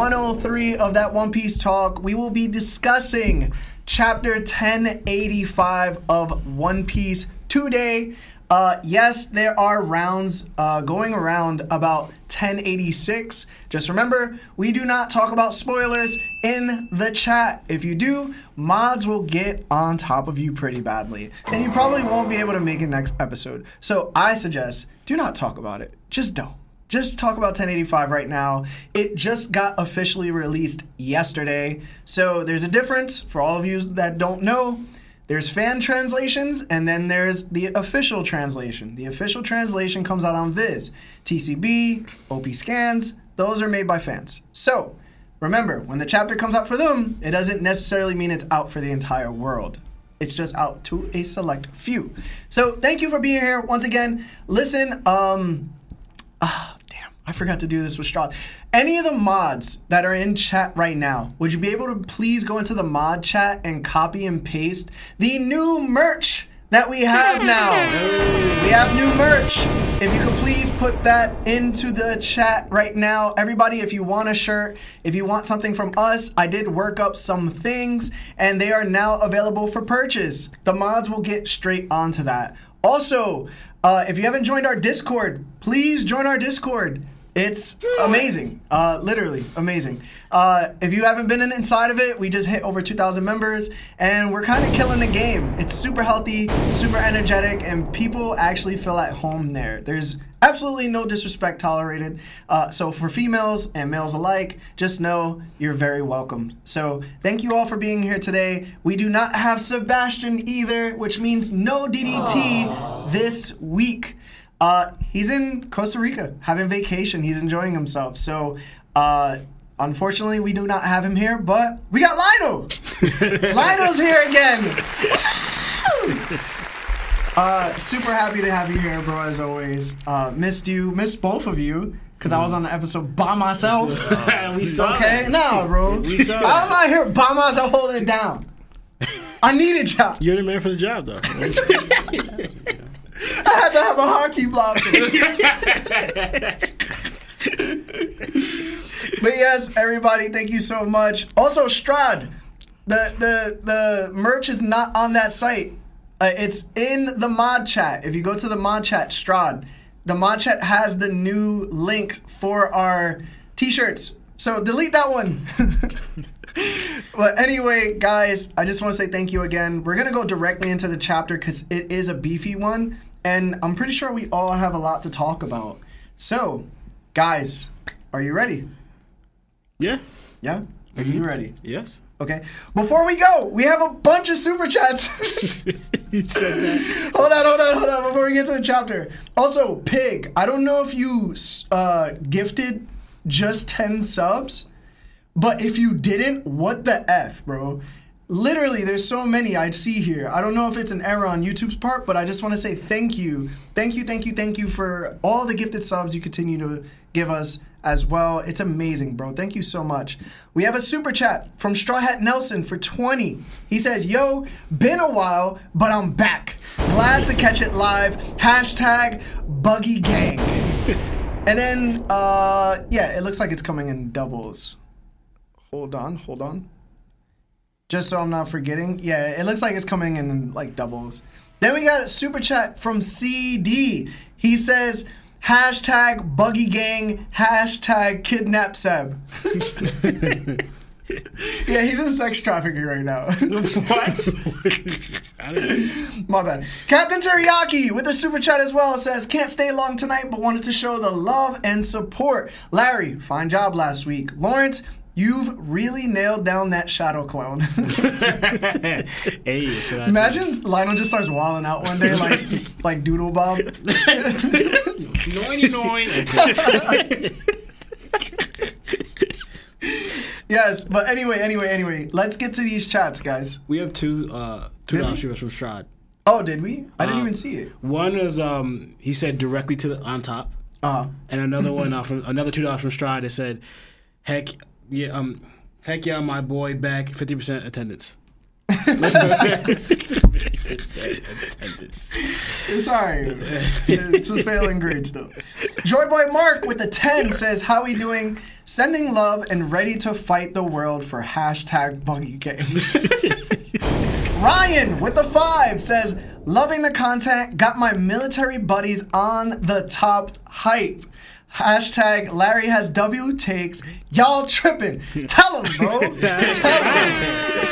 103 of that One Piece Talk. We will be discussing chapter 1085 of One Piece today. Uh, yes, there are rounds uh, going around about 1086. Just remember, we do not talk about spoilers in the chat. If you do, mods will get on top of you pretty badly, and you probably won't be able to make it next episode. So I suggest do not talk about it. Just don't. Just talk about 1085 right now. It just got officially released yesterday. So there's a difference for all of you that don't know. There's fan translations, and then there's the official translation. The official translation comes out on Viz. TCB, OP scans, those are made by fans. So remember, when the chapter comes out for them, it doesn't necessarily mean it's out for the entire world. It's just out to a select few. So thank you for being here once again. Listen, um, ah, I forgot to do this with Strahd. Any of the mods that are in chat right now, would you be able to please go into the mod chat and copy and paste the new merch that we have now? We have new merch. If you could please put that into the chat right now. Everybody, if you want a shirt, if you want something from us, I did work up some things and they are now available for purchase. The mods will get straight onto that. Also, uh, if you haven't joined our Discord, please join our Discord. It's amazing, uh, literally amazing. Uh, if you haven't been in, inside of it, we just hit over 2,000 members, and we're kind of killing the game. It's super healthy, super energetic, and people actually feel at home there. There's absolutely no disrespect tolerated. Uh, so for females and males alike, just know you're very welcome. So thank you all for being here today. We do not have Sebastian either, which means no DDT this week. Uh, he's in Costa Rica having vacation. He's enjoying himself. So, uh, unfortunately, we do not have him here, but we got Lionel. Lionel's here again. uh, super happy to have you here, bro. As always, uh, missed you, missed both of you. Cause I was on the episode by myself. we saw okay, that. nah, bro. We saw I was out here by myself holding it down. I needed y'all. You're the man for the job, though. I had to have a hockey blossom. but yes, everybody, thank you so much. Also, Strad, the the the merch is not on that site. Uh, it's in the mod chat. If you go to the mod chat, Strad, the mod chat has the new link for our t-shirts. So delete that one. but anyway, guys, I just want to say thank you again. We're gonna go directly into the chapter because it is a beefy one, and I'm pretty sure we all have a lot to talk about. So, guys, are you ready? yeah. Yeah? Are you ready? Yes. Okay. Before we go, we have a bunch of super chats. You said that. hold on, hold on, hold on. Before we get to the chapter. Also, Pig, I don't know if you uh, gifted just 10 subs, but if you didn't, what the F, bro? Literally, there's so many I'd see here. I don't know if it's an error on YouTube's part, but I just want to say thank you. Thank you, thank you, thank you for all the gifted subs you continue to give us as well. It's amazing, bro. Thank you so much. We have a super chat from Straw Hat Nelson for 20. He says, Yo, been a while, but I'm back. Glad to catch it live. Hashtag Buggy Gang. and then, uh, yeah, it looks like it's coming in doubles. Hold on, hold on. Just so I'm not forgetting. Yeah, it looks like it's coming in like doubles. Then we got a super chat from CD. He says, hashtag buggy gang, hashtag kidnap Seb. yeah, he's in sex trafficking right now. what? I don't My bad. Captain Teriyaki with the super chat as well says, Can't stay long tonight, but wanted to show the love and support. Larry, fine job last week. Lawrence, you've really nailed down that shadow clone. hey, that's what Imagine Lionel just starts walling out one day like like Doodle Bob. Noiny noin. yes, but anyway, anyway, anyway, let's get to these chats, guys. we have two uh two Did we? dollars from Strad. Oh, did we? I didn't Um, even see it. One is um he said directly to the on top, Uh, and another one uh, from another two dollars from Stride that said, "Heck yeah, um, heck yeah, my boy back, fifty percent attendance." Attendance. It's alright. It's a failing grade still. Joyboy Mark with the 10 says, How we doing? Sending love and ready to fight the world for hashtag Buggy Gang. Ryan with the 5 says, Loving the content, got my military buddies on the top hype. Hashtag Larry has W takes. Y'all tripping. Tell him, bro. Tell him.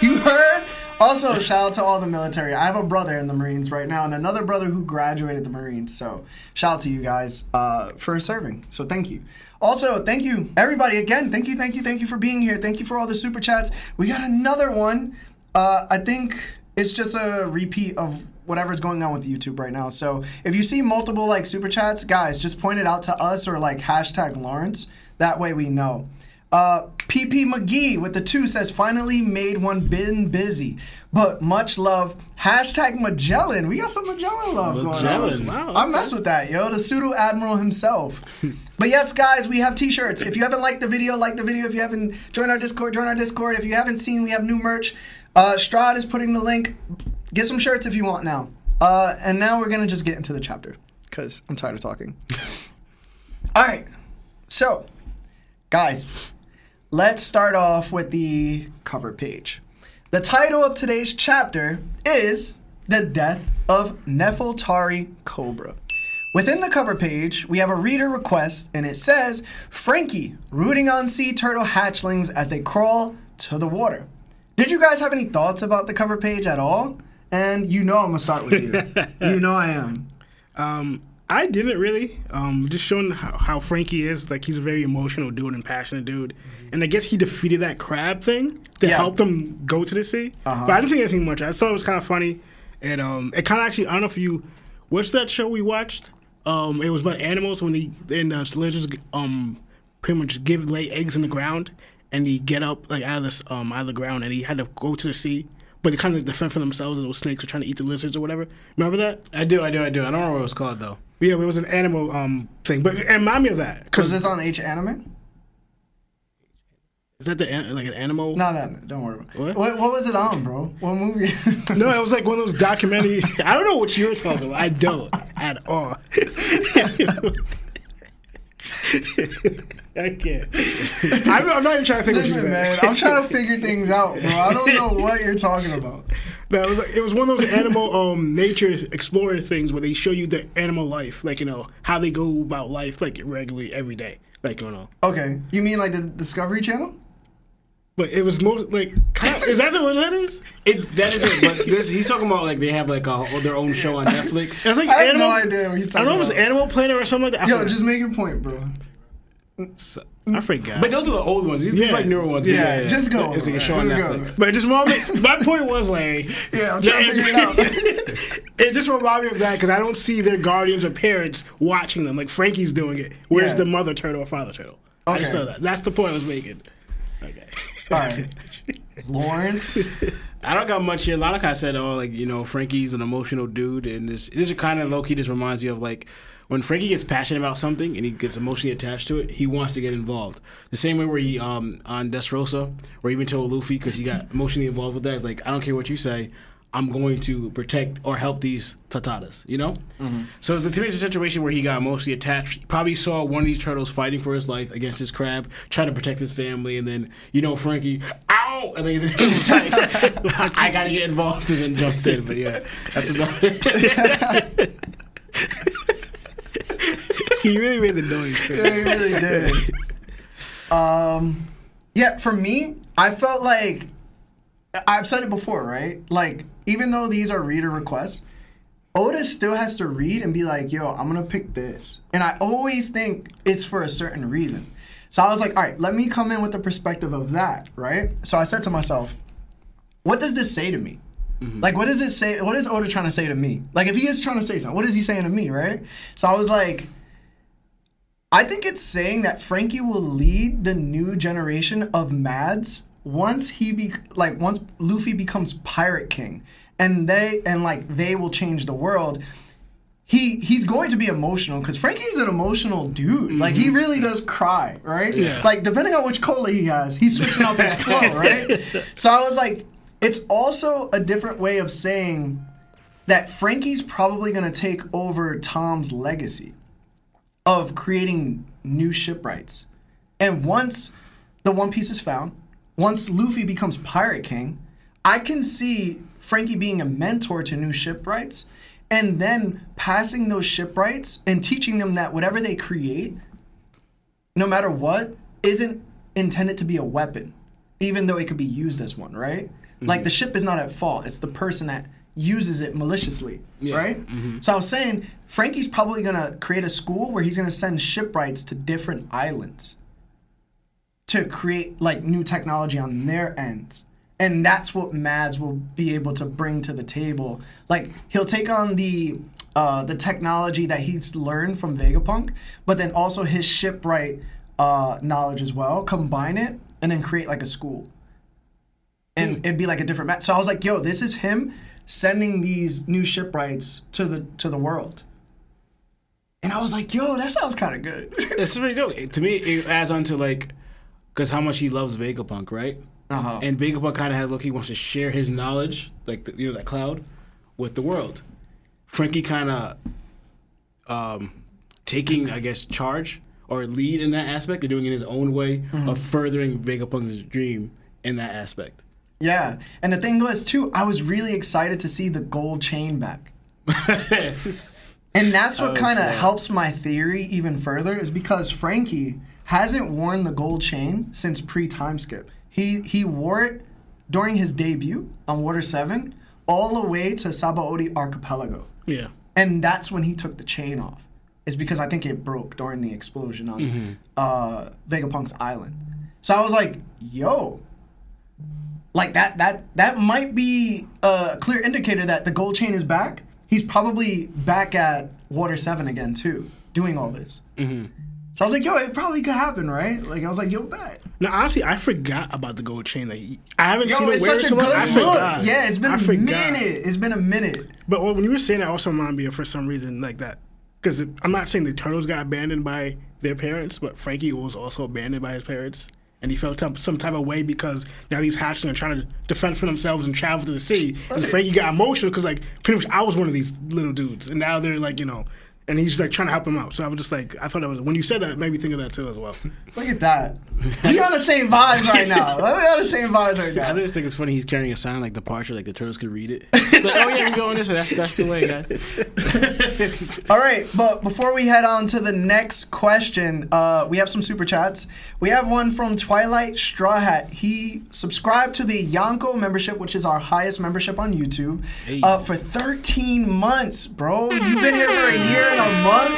You heard? Also, shout out to all the military. I have a brother in the Marines right now and another brother who graduated the Marines. So, shout out to you guys uh, for serving. So, thank you. Also, thank you, everybody, again. Thank you, thank you, thank you for being here. Thank you for all the super chats. We got another one. Uh, I think it's just a repeat of whatever's going on with YouTube right now. So, if you see multiple like super chats, guys, just point it out to us or like hashtag Lawrence. That way we know. Uh, PP McGee with the two says, finally made one been busy, but much love. Hashtag Magellan. We got some Magellan love going Magellan, on. wow, I mess with that, yo. The pseudo admiral himself. but yes, guys, we have t-shirts. If you haven't liked the video, like the video. If you haven't joined our Discord, join our Discord. If you haven't seen, we have new merch. Uh, Strahd is putting the link. Get some shirts if you want now. Uh, and now we're gonna just get into the chapter because I'm tired of talking. All right. So, guys, let's start off with the cover page. The title of today's chapter is The Death of Nefeltari Cobra. Within the cover page, we have a reader request, and it says Franky rooting on sea turtle hatchlings as they crawl to the water. Did you guys have any thoughts about the cover page at all? And you know I'm gonna start with you. you know I am. Um, I didn't really. Um, just showing how, how Franky is. Like he's a very emotional dude and passionate dude. And I guess he defeated that crab thing to Yeah. helped him go to the sea. Uh-huh. But I didn't think anything much. I thought it was kind of funny. And um, it kind of actually. I don't know if you. What's that show we watched? Um, it was about animals when they and uh, lizards um pretty much give lay eggs in the ground and he get up like out of this um out of the ground and he had to go to the sea. But they kind of defend for themselves, and those snakes are trying to eat the lizards or whatever. Remember that? I do, I do, I do. I don't remember what it was called though. Yeah, but it was an animal um thing, but it remind me of that. Was Cause this on H Anime? is that the an- like an animal? No, no, no, don't worry about it. What? What, what was it on, bro? What movie? No, it was like one of those documentary. I don't know what you're talking about. I don't at all. I can't. I'm, I'm not even trying to think. what you Listen, man. I'm trying to figure things out, bro. I don't know what you're talking about. No, it was like, it was one of those animal um nature explorer things where they show you the animal life, like you know how they go about life, like regularly every day, like you know. Okay, you mean like the Discovery Channel? But it was most like kind of, is that the one that is? It's that is it. But this, he's talking about like they have like a, their own show on Netflix. It's like I have animal. no idea what he's I don't know if it's about. Animal Planet or something like that. I Yo, just make your point, bro. So- I forgot. but those are the old ones. These, these Yeah. like newer ones. but Yeah, yeah. Just go. It's like a show on Just go. Netflix. But just reminded me, my point was, Larry. Yeah, I'm trying to figure it out. it just reminded me of that because I don't see their guardians or parents watching them like Franky's doing it. Where's Yeah. the mother turtle or father turtle? I just Okay. know that. That's the point I was making. Okay. All right. Lawrence. I don't got much here. A lot of guys said, "Oh, like you know, Franky's an emotional dude," and this this kind of low key just reminds you of like when Franky gets passionate about something and he gets emotionally attached to it. He wants to get involved. The same way where he um on Dressrosa, where he even told Luffy because he got emotionally involved with that. It's like I don't care what you say. I'm going to protect or help these Tontattas, you know? So it's the, to me, it's a situation where he got emotionally attached. He probably saw one of these turtles fighting for his life against his crab, trying to protect his family, and then, you know, Franky, ow! And then he's like, I gotta get involved, and then jumped in. But yeah, that's about it. he really made the noise. Too. Yeah, he really did. Um, yeah, for me, I felt like I've said it before, right? Like, even though these are reader requests, Oda still has to read and be like, "Yo, I'm gonna pick this," and I always think it's for a certain reason. So I was like, "All right, let me come in with the perspective of that," right? So I said to myself, "What does this say to me?" Mm-hmm. Like, what does it say? What is Oda trying to say to me? Like, if he is trying to say something, what is he saying to me, right? So I was like, I think it's saying that Franky will lead the new generation of Mads once he be like once Luffy becomes Pirate King, and they and like they will change the world. He he's going to be emotional because Franky's an emotional dude. Like he mm-hmm. really does cry, right? Yeah. Like depending on which cola he has, he's switching up his flow, right? So I was like, It's also a different way of saying that Franky's probably going to take over Tom's legacy of creating new shipwrights. And once the One Piece is found, once Luffy becomes Pirate King, I can see Franky being a mentor to new shipwrights and then passing those shipwrights and teaching them that whatever they create, no matter what, isn't intended to be a weapon, even though it could be used as one, right? Like the ship is not at fault, it's the person that uses it maliciously, Yeah. right? So I was saying Franky's probably gonna create a school where he's gonna send shipwrights to different islands to create like new technology on their ends. And that's what Mads will be able to bring to the table. Like he'll take on the uh, the technology that he's learned from Vegapunk, but then also his shipwright uh, knowledge as well. Combine it and then create like a school. And it'd be like a different match. So I was like, yo, this is him sending these new shipwrights to the to the world. And I was like, yo, that sounds kind of good. It's really dope. To me, it adds on to like, because how much he loves Vegapunk, right? Uh-huh. And Vegapunk kind of has look. He wants to share his knowledge, like the, you know that cloud, with the world. Franky kind of um, taking, I guess, charge or lead in that aspect, and doing it in his own way Mm-hmm. of furthering Vegapunk's dream in that aspect. Yeah, and the thing was too, I was really excited to see the gold chain back, and that's what kind of helps my theory even further is because Franky hasn't worn the gold chain since pre time skip. He he wore it during his debut on Water Seven, all the way to Sabaody Archipelago, Yeah. and that's when he took the chain off. Is because I think it broke during the explosion on uh, Vegapunk's island. So I was like, "Yo, like that that that might be a clear indicator that the gold chain is back. He's probably back at Water Seven again too, doing all this. Mm-hmm. So I was like, yo, it probably could happen, right? Like I was like, yo, bet. No, honestly, I forgot about the gold chain. Like, I haven't Yo, seen it wear a so much. good I look. forgot. Yeah, it's been I a forgot. minute. It's been a minute. But when you were saying that, also reminded me of for some reason like that. Because I'm not saying the turtles got abandoned by their parents, but Franky was also abandoned by his parents. And he felt some, type of way because now these hatching are trying to defend for themselves and travel to the sea. And Franky got emotional because, like, pretty much I was one of these little dudes. And now they're like, you know, and he's like trying to help him out. So I was just like, I thought that was, when you said that, it made me think of that too as well. Look at that. We on the same vibes right now. We on the same vibes right now. I just think it's funny he's carrying a sign like departure, like the turtles could read it. like, oh yeah, we're going this way. That's that's the way, guys. All right, but before we head on to the next question, uh, we have some super chats. We have one from Twilight Straw Hat. He subscribed to the Yonko membership, which is our highest membership on YouTube, Hey. uh, for 13 months, bro. You've been here for a year and a month.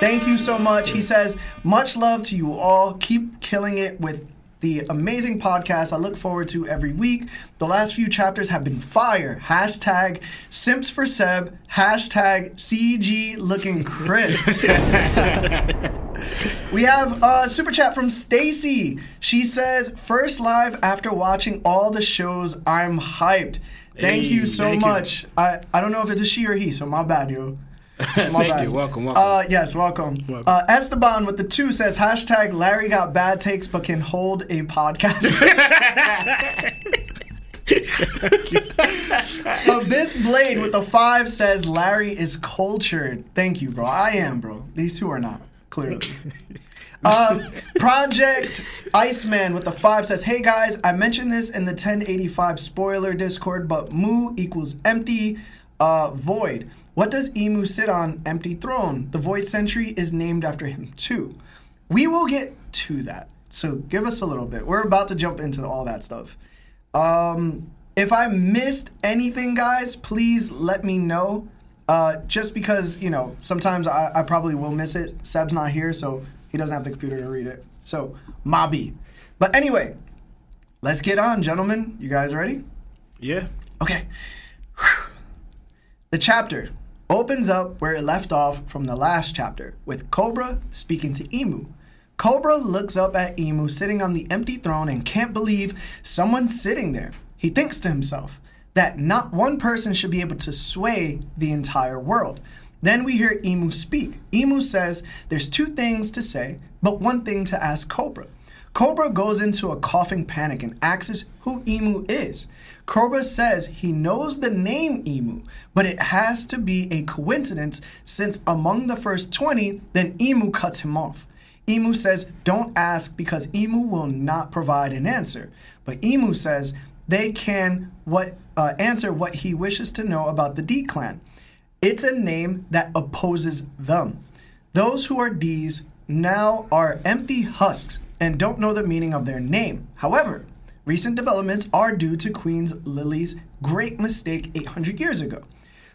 Thank you so much. He says, much love to you all. Keep killing it with the amazing podcast I look forward to every week. The last few chapters have been fire. Hashtag Simps for Seb. Hashtag CG looking crisp. we have a super chat from Stacy. She says, first live after watching all the shows. I'm hyped. Thank Hey, you so thank you. much. I, I don't know if it's a she or he, so my bad, yo. Thank bad. you. Welcome, welcome. Uh, yes, welcome. Welcome. Uh, Esteban with the two says hashtag Larry got bad takes but can hold a podcast. Abyss Blade with the five says Larry is cultured. Thank you, bro. I am, bro. These two are not, clearly. Uh, Project Iceman with the five says, Hey guys, I mentioned this in the 1085 spoiler Discord, but Mu equals empty uh, void. What does Imu sit on? Empty throne. The void century is named after him too. We will get to that. So give us a little bit. We're about to jump into all that stuff. Um, if I missed anything, guys, please let me know. Uh, just because, you know, sometimes I, I probably will miss it. Seb's not here, so he doesn't have the computer to read it. So, Mobby. But anyway, let's get on, gentlemen. You guys ready? yeah. Okay. The chapter opens up where it left off from the last chapter, with Cobra speaking to Imu. Cobra looks up at Imu sitting on the empty throne and can't believe someone's sitting there. He thinks to himself that not one person should be able to sway the entire world. Then we hear Imu speak. Imu says there's two things to say, but one thing to ask Cobra. Cobra goes into a coughing panic and asks who Imu is. Cobra says he knows the name Imu, but it has to be a coincidence since among the first 20, then Imu cuts him off. Imu says, Don't ask because Imu will not provide an answer. But Imu says they can what uh, answer what he wishes to know about the D clan. It's a name that opposes them. Those who are D's now are empty husks and don't know the meaning of their name. However, recent developments are due to Queen Lily's great mistake 800 years ago.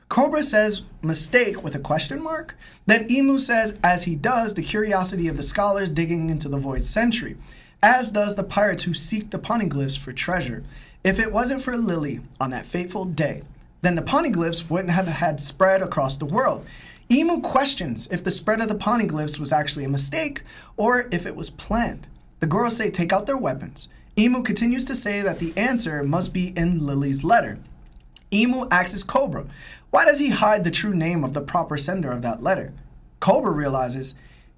Cobra says mistake with a question mark. Then Imu says, as he does, the curiosity of the scholars digging into the void century, as does the pirates who seek the poneglyphs for treasure. If it wasn't for Lily on that fateful day, then the poneglyphs wouldn't have had spread across the world. Imu questions if the spread of the poneglyphs was actually a mistake or if it was planned. The girls say take out their weapons. Imu continues to say that the answer must be in Lily's letter. Imu asks Cobra, why does he hide the true name of the proper sender of that letter? Cobra realizes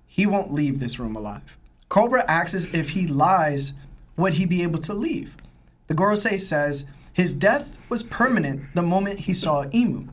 he won't leave this room alive. Cobra asks if he lies, would he be able to leave? The Gorosei says his death was permanent the moment he saw Imu.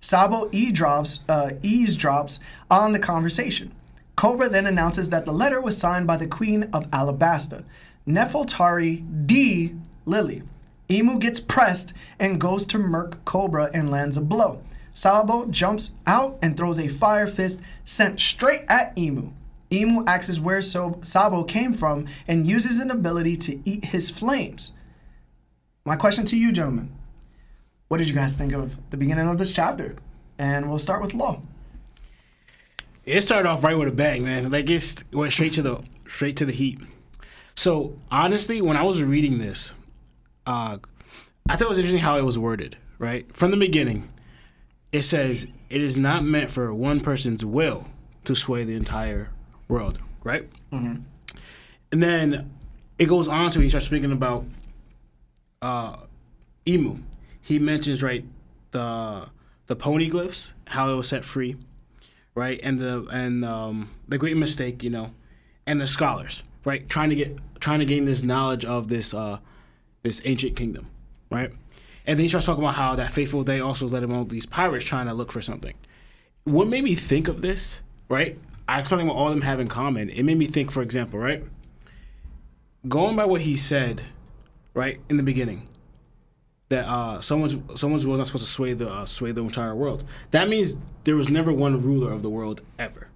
Sabo eavesdrops, uh, eavesdrops on the conversation. Cobra then announces that the letter was signed by the Queen of Alabasta, Nefeltari D. Lily. Imu gets pressed and goes to murk Cobra and lands a blow. Sabo jumps out and throws a fire fist sent straight at Imu. Imu asks where so- Sabo came from and uses an ability to eat his flames. My question to you, gentlemen what did you guys think of the beginning of this chapter? And we'll start with Law. It started off right with a bang, man. Like it went straight to the straight to the heat. So honestly, when I was reading this, uh, I thought it was interesting how it was worded. Right from the beginning, it says it is not meant for one person's will to sway the entire world. Right, mm-hmm. and then it goes on to he starts speaking about uh, Imu. He mentions right the the poneglyphs, how it was set free, right, and the and um, the great mistake, you know, and the scholars, right, trying to get trying to gain this knowledge of this uh, this ancient kingdom, right, and then he starts talking about how that faithful day also led him on these pirates trying to look for something. What made me think of this, right? I was talking about all of them have in common. It made me think, for example, right, going by what he said, right in the beginning that uh, someone's someone's was not supposed to sway the uh, sway the entire world. That means there was never one ruler of the world ever,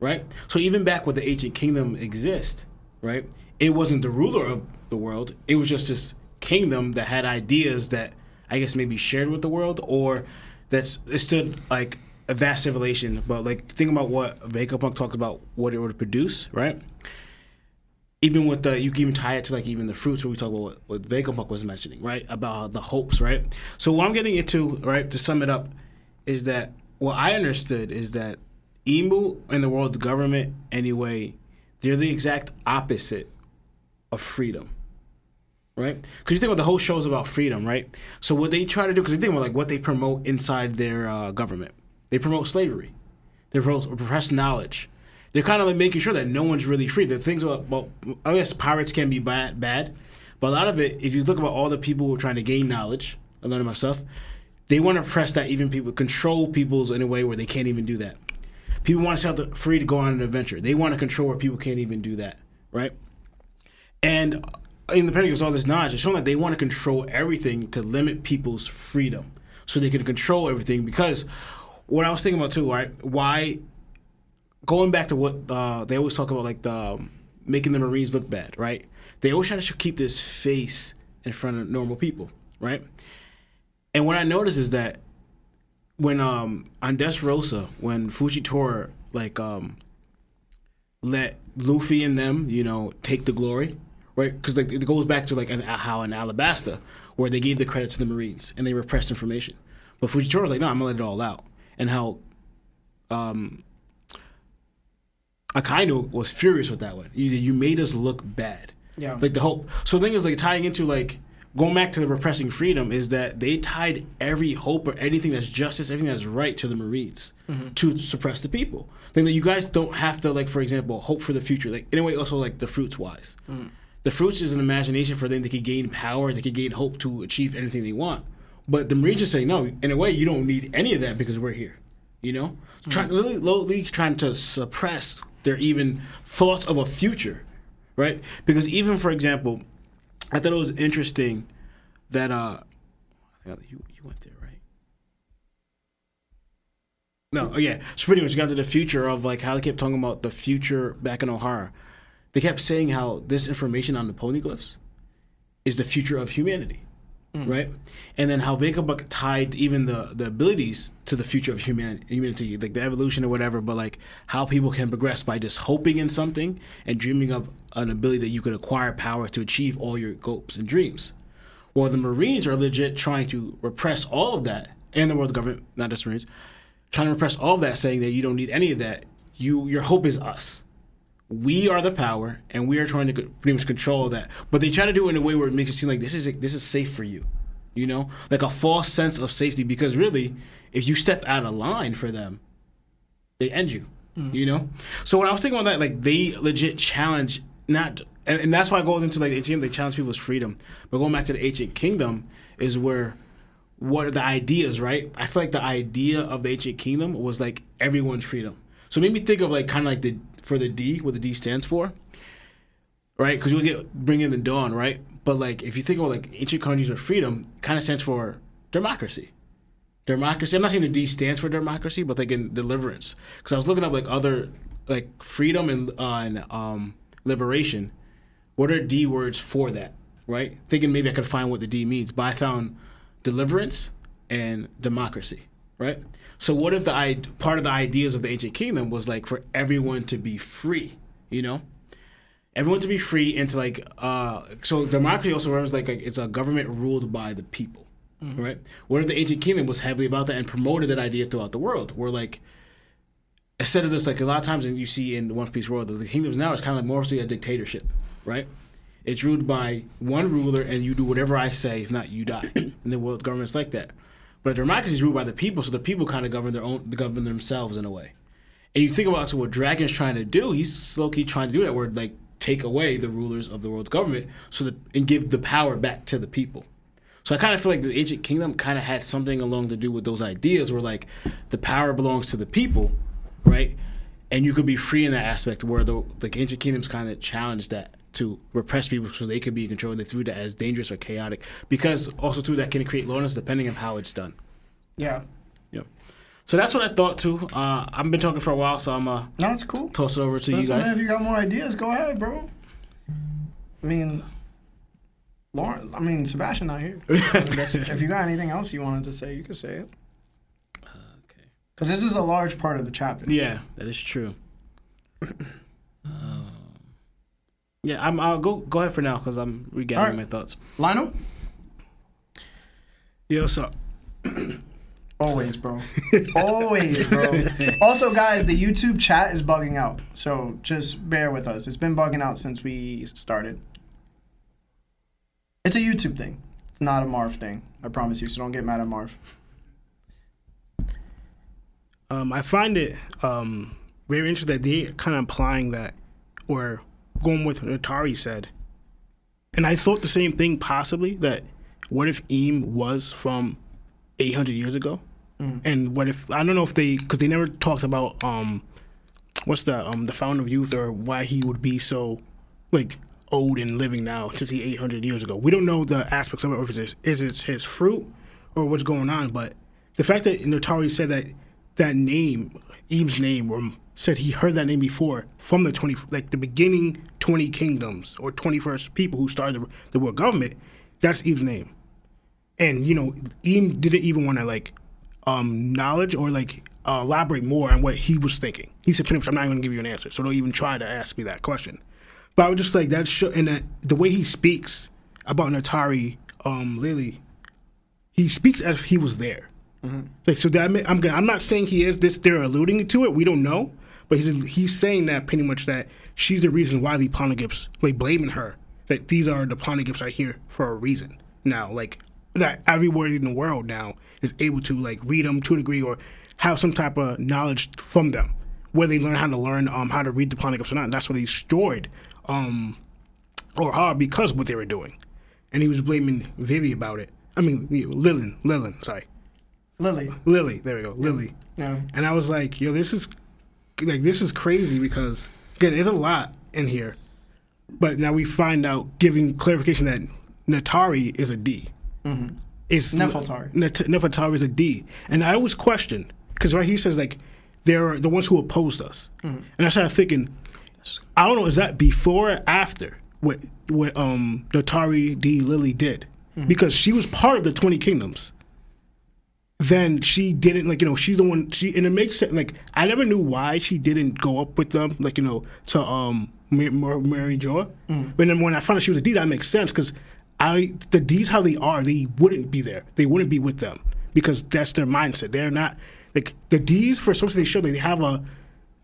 right? So even back when the ancient kingdom exist, right? It wasn't the ruler of the world. It was just this kingdom that had ideas that I guess maybe shared with the world or that's it stood like a vast civilization. But like think about what Vegapunk talked about what it would produce, right? Even with the you can even tie it to like even the fruits where we talk about what, what Vegapunk was mentioning, right? About the hopes, right? So what I'm getting into, right, to sum it up, is that what I understood is that Imu and the world government, anyway, they're the exact opposite of freedom. Right? Because you think about the whole show is about freedom, right? So what they try to do, because you think about like what they promote inside their uh, government, they promote slavery, they promote repressed knowledge, they're kind of like making sure that no one's really free. The things about, well, I guess pirates can be bad, bad, but a lot of it, if you look about all the people who are trying to gain knowledge and learn about stuff, they want to press that even people control people's in a way where they can't even do that. People want to sell the free to go on an adventure. They want to control where people can't even do that, right? And in the Pentagon, all this knowledge, it's showing that they want to control everything to limit people's freedom, so they can control everything. Because what I was thinking about too, right? Why going back to what uh, they always talk about, like the um, making the Marines look bad, right? They always try to keep this face in front of normal people, right? And what I noticed is that when um, on Dressrosa, when Fujitora like um, let Luffy and them, you know, take the glory, right? Because like, it goes back to like an, how in Alabasta, where they gave the credit to the Marines and they repressed information, but Fujitora was like, no, I'm gonna let it all out, and how um, Akainu was furious with that one. You, you made us look bad. Yeah. Like the hope. So the thing is, like tying into like going back to the repressing freedom is that they tied every hope or anything that's justice, everything that's right to the Marines mm-hmm. to suppress the people. Think that you guys don't have to like, for example, hope for the future. Like anyway, also like the fruits wise. Mm-hmm. The fruits is an imagination for them. They could gain power. They could gain hope to achieve anything they want. But the Marines just say no. In a way, you don't need any of that because we're here. You know, trying literally, literally trying to suppress their even thoughts of a future, right? Because even for example, I thought it was interesting that uh, you you went there right. No, oh yeah. So pretty much got to the future of like how they kept talking about the future back in Ohara. They kept saying how this information on the poneglyphs is the future of humanity, Mm. right? And then how Vegapunk tied even the the abilities to the future of human humanity, like the evolution or whatever. But like how people can progress by just hoping in something and dreaming of an ability that you could acquire power to achieve all your goals and dreams. Well, the Marines are legit trying to repress all of that, and the world government, not just Marines, trying to repress all of that, saying that you don't need any of that. You, your hope is us. We are the power, and we are trying to pretty much control that. But they try to do it in a way where it makes it seem like this is this is safe for you, you know, like a false sense of safety. Because really, if you step out of line for them, they end you. Mm-hmm. You know. So when I was thinking about that, like they legit challenge not, and, and that's why I go into like the ancient. They challenge people's freedom. But going back to the ancient kingdom is where what are the ideas, right? I feel like the idea of the ancient kingdom was like everyone's freedom. So it made me think of like kind of like the for the D, what the D stands for, right? Because you'll get bring in the dawn, right? But like if you think about like ancient countries with freedom, kind of stands for democracy. Democracy. I'm not saying the D stands for democracy, but like in deliverance. Because I was looking up like other like freedom and and um, liberation. What are D words for that? Right? Thinking maybe I could find what the D means, but I found deliverance and democracy. Right? So what if the part of the ideas of the ancient kingdom was like for everyone to be free? You know, everyone to be free and to like uh so democracy also runs like, like it's a government ruled by the people right? What if the ancient kingdom was heavily about that and promoted that idea throughout the world where like instead of this like a lot of times and you see in the one piece world the kingdoms now is kind of like mostly a dictatorship right? It's ruled by one ruler and you do whatever i say if not you die. And the world government's like that but democracy is ruled by the people so the people kind of govern their own govern themselves in a way and you think about so what Dragon's trying to do, he's slowly trying to do that, where like take away the rulers of the world's government, so that and give the power back to the people. So I kind of feel like the ancient kingdom kind of had something along to do with those ideas, where like the power belongs to the people, right? And you could be free in that aspect, where the the ancient kingdoms kind of challenged that to repress people so they could be in control. They threw that as dangerous or chaotic, because also too that can create loneliness depending on how it's done. Yeah. Yeah. So that's what I thought too. Uh, I've been talking for a while, so I'm uh, No, it's cool. toss it over to Listen, you man, guys. if you got more ideas, go ahead, bro. I mean, Lauren. I mean, Sebastian not here. if you got anything else you wanted to say, you could say it. Okay. Because this is a large part of the chapter. Yeah, that is true. Yeah, I'm. I'll go go ahead for now because I'm regathering Alright. my thoughts. Lionel? Yo, so Always, bro. Always, bro. Also, guys, the YouTube chat is bugging out. So just bear with us. It's been bugging out since we started. It's a YouTube thing. It's not a Marv thing. I promise you. So don't get mad at Marv. um, I find it um, very interesting that they kind of implying that, or going with what Atari said. And I thought the same thing possibly that what if Im was from 800 years ago? And what if I don't know if they because they never talked about um what's the um the fountain of youth or why he would be so like old and living now since he 800 years ago. We don't know the aspects of it, or if it's is it his fruit or what's going on. But the fact that Notari said that that name, Eve's name, or said he heard that name before from the 20 like the beginning 20 kingdoms or 21st people who started the, the world government. That's Eve's name, and you know Eve didn't even want to like um knowledge or like uh, elaborate more on what he was thinking. He said, pretty much, I'm not going to give you an answer, so don't even try to ask me that question. But I was just like, that's sh- and that, the way he speaks about Natari um, Lily, he speaks as if he was there. Like so that I'm I'm not saying he is this. They're alluding to it. We don't know, but he's he's saying that pretty much that she's the reason why the Poneglyphs like blaming her. That these are the Poneglyphs are here for a reason. Now, like that everywhere in the world now is able to like read them to a degree or have some type of knowledge from them, where they learn how to learn um how to read the Poneglyphs or not. And that's why they destroyed um or hard because of what they were doing, and he was blaming Vivi about it. I mean, Lillian, Lillian, sorry, Lily. Lily. There we go, Lily. Yeah. And I was like, yo, this is like this is crazy because again, there's a lot in here, but now we find out giving clarification that Natari is a D. Mm-hmm. It's Nefeltari. Net- Nefeltari is a D, and I always question because right he says like they're the ones who opposed us, Mm-hmm. and I started thinking, I don't know, is that before or after what what um Natari D Lily did? Mm-hmm. Because she was part of the Twenty Kingdoms then she didn't like you know she's the one she and it makes sense like I never knew why she didn't go up with them like you know to um Mary, Mary Jo, but then when I found out she was a D that makes sense because I the D's how they are they wouldn't be there. They wouldn't be with them because that's their mindset. They're not like the D's for some reason they show that they have a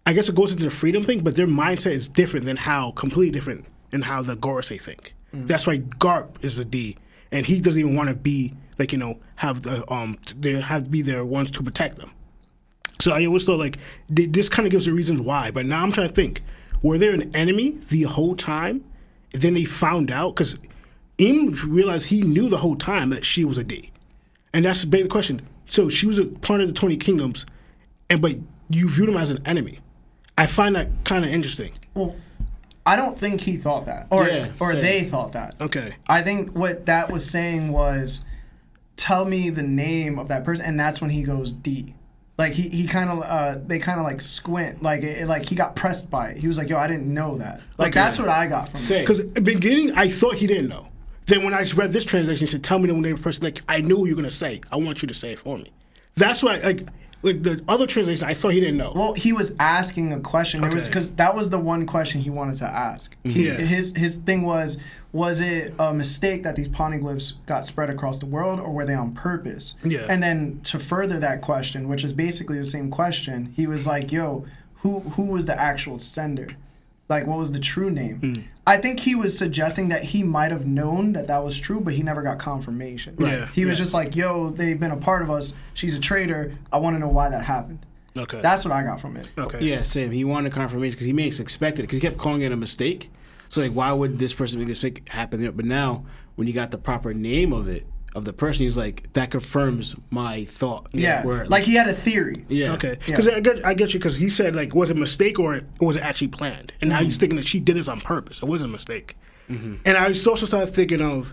I guess it goes into the freedom thing but their mindset is different than how completely different than how the Gorosei think. That's why Garp is a D and he doesn't even want to be like you know have the um they have to be there ones to protect them. So I always thought like this kind of gives the reasons why, but now I'm trying to think: were there an enemy the whole time? then they found out because Im realized he knew the whole time that she was a D, and that's the big question. So she was a part of the Twenty Kingdoms, and but you viewed him as an enemy. I find that kind of interesting. Well, I don't think he thought that, or Yeah, or same. they thought that. Okay. I think what that was saying was, tell me the name of that person, and that's when he goes D. Like he, he kind of uh, they kind of like squint like it, like he got pressed by it. He was like, "Yo, I didn't know that." Like Okay. that's what I got from it. Because beginning, I thought he didn't know. Then when I read this translation, he said, "Tell me the name of the person." Like I knew you were gonna say. I want you to say it for me. That's why, like, like the other translation, I thought he didn't know. Well, he was asking a question. It was because that was the one question he wanted to ask. Mm-hmm. He, Yeah. His his thing was was it a mistake that these poneglyphs got spread across the world, or were they on purpose? Yeah. And then to further that question, which is basically the same question, he was like, "Yo, who who was the actual sender? Like, what was the true name?" Hmm. I think he was suggesting that he might have known that that was true, but he never got confirmation. Right. He was Yeah. just like, "Yo, they've been a part of us. She's a traitor. I want to know why that happened." okay. That's what I got from it. okay. Yeah, same. He wanted confirmation because he may have expected it because he kept calling it a mistake. So like, why would this person make this mistake happen? But now, when you got the proper name of it of the person, he's like, that confirms my thought. Yeah, Where, like he had a theory. yeah, Okay, Yeah. because I get I get you because he said like was it a mistake or was it actually planned? And now he's mm-hmm. thinking that she did this on purpose. It wasn't a mistake. Mm-hmm. And I was also started thinking of,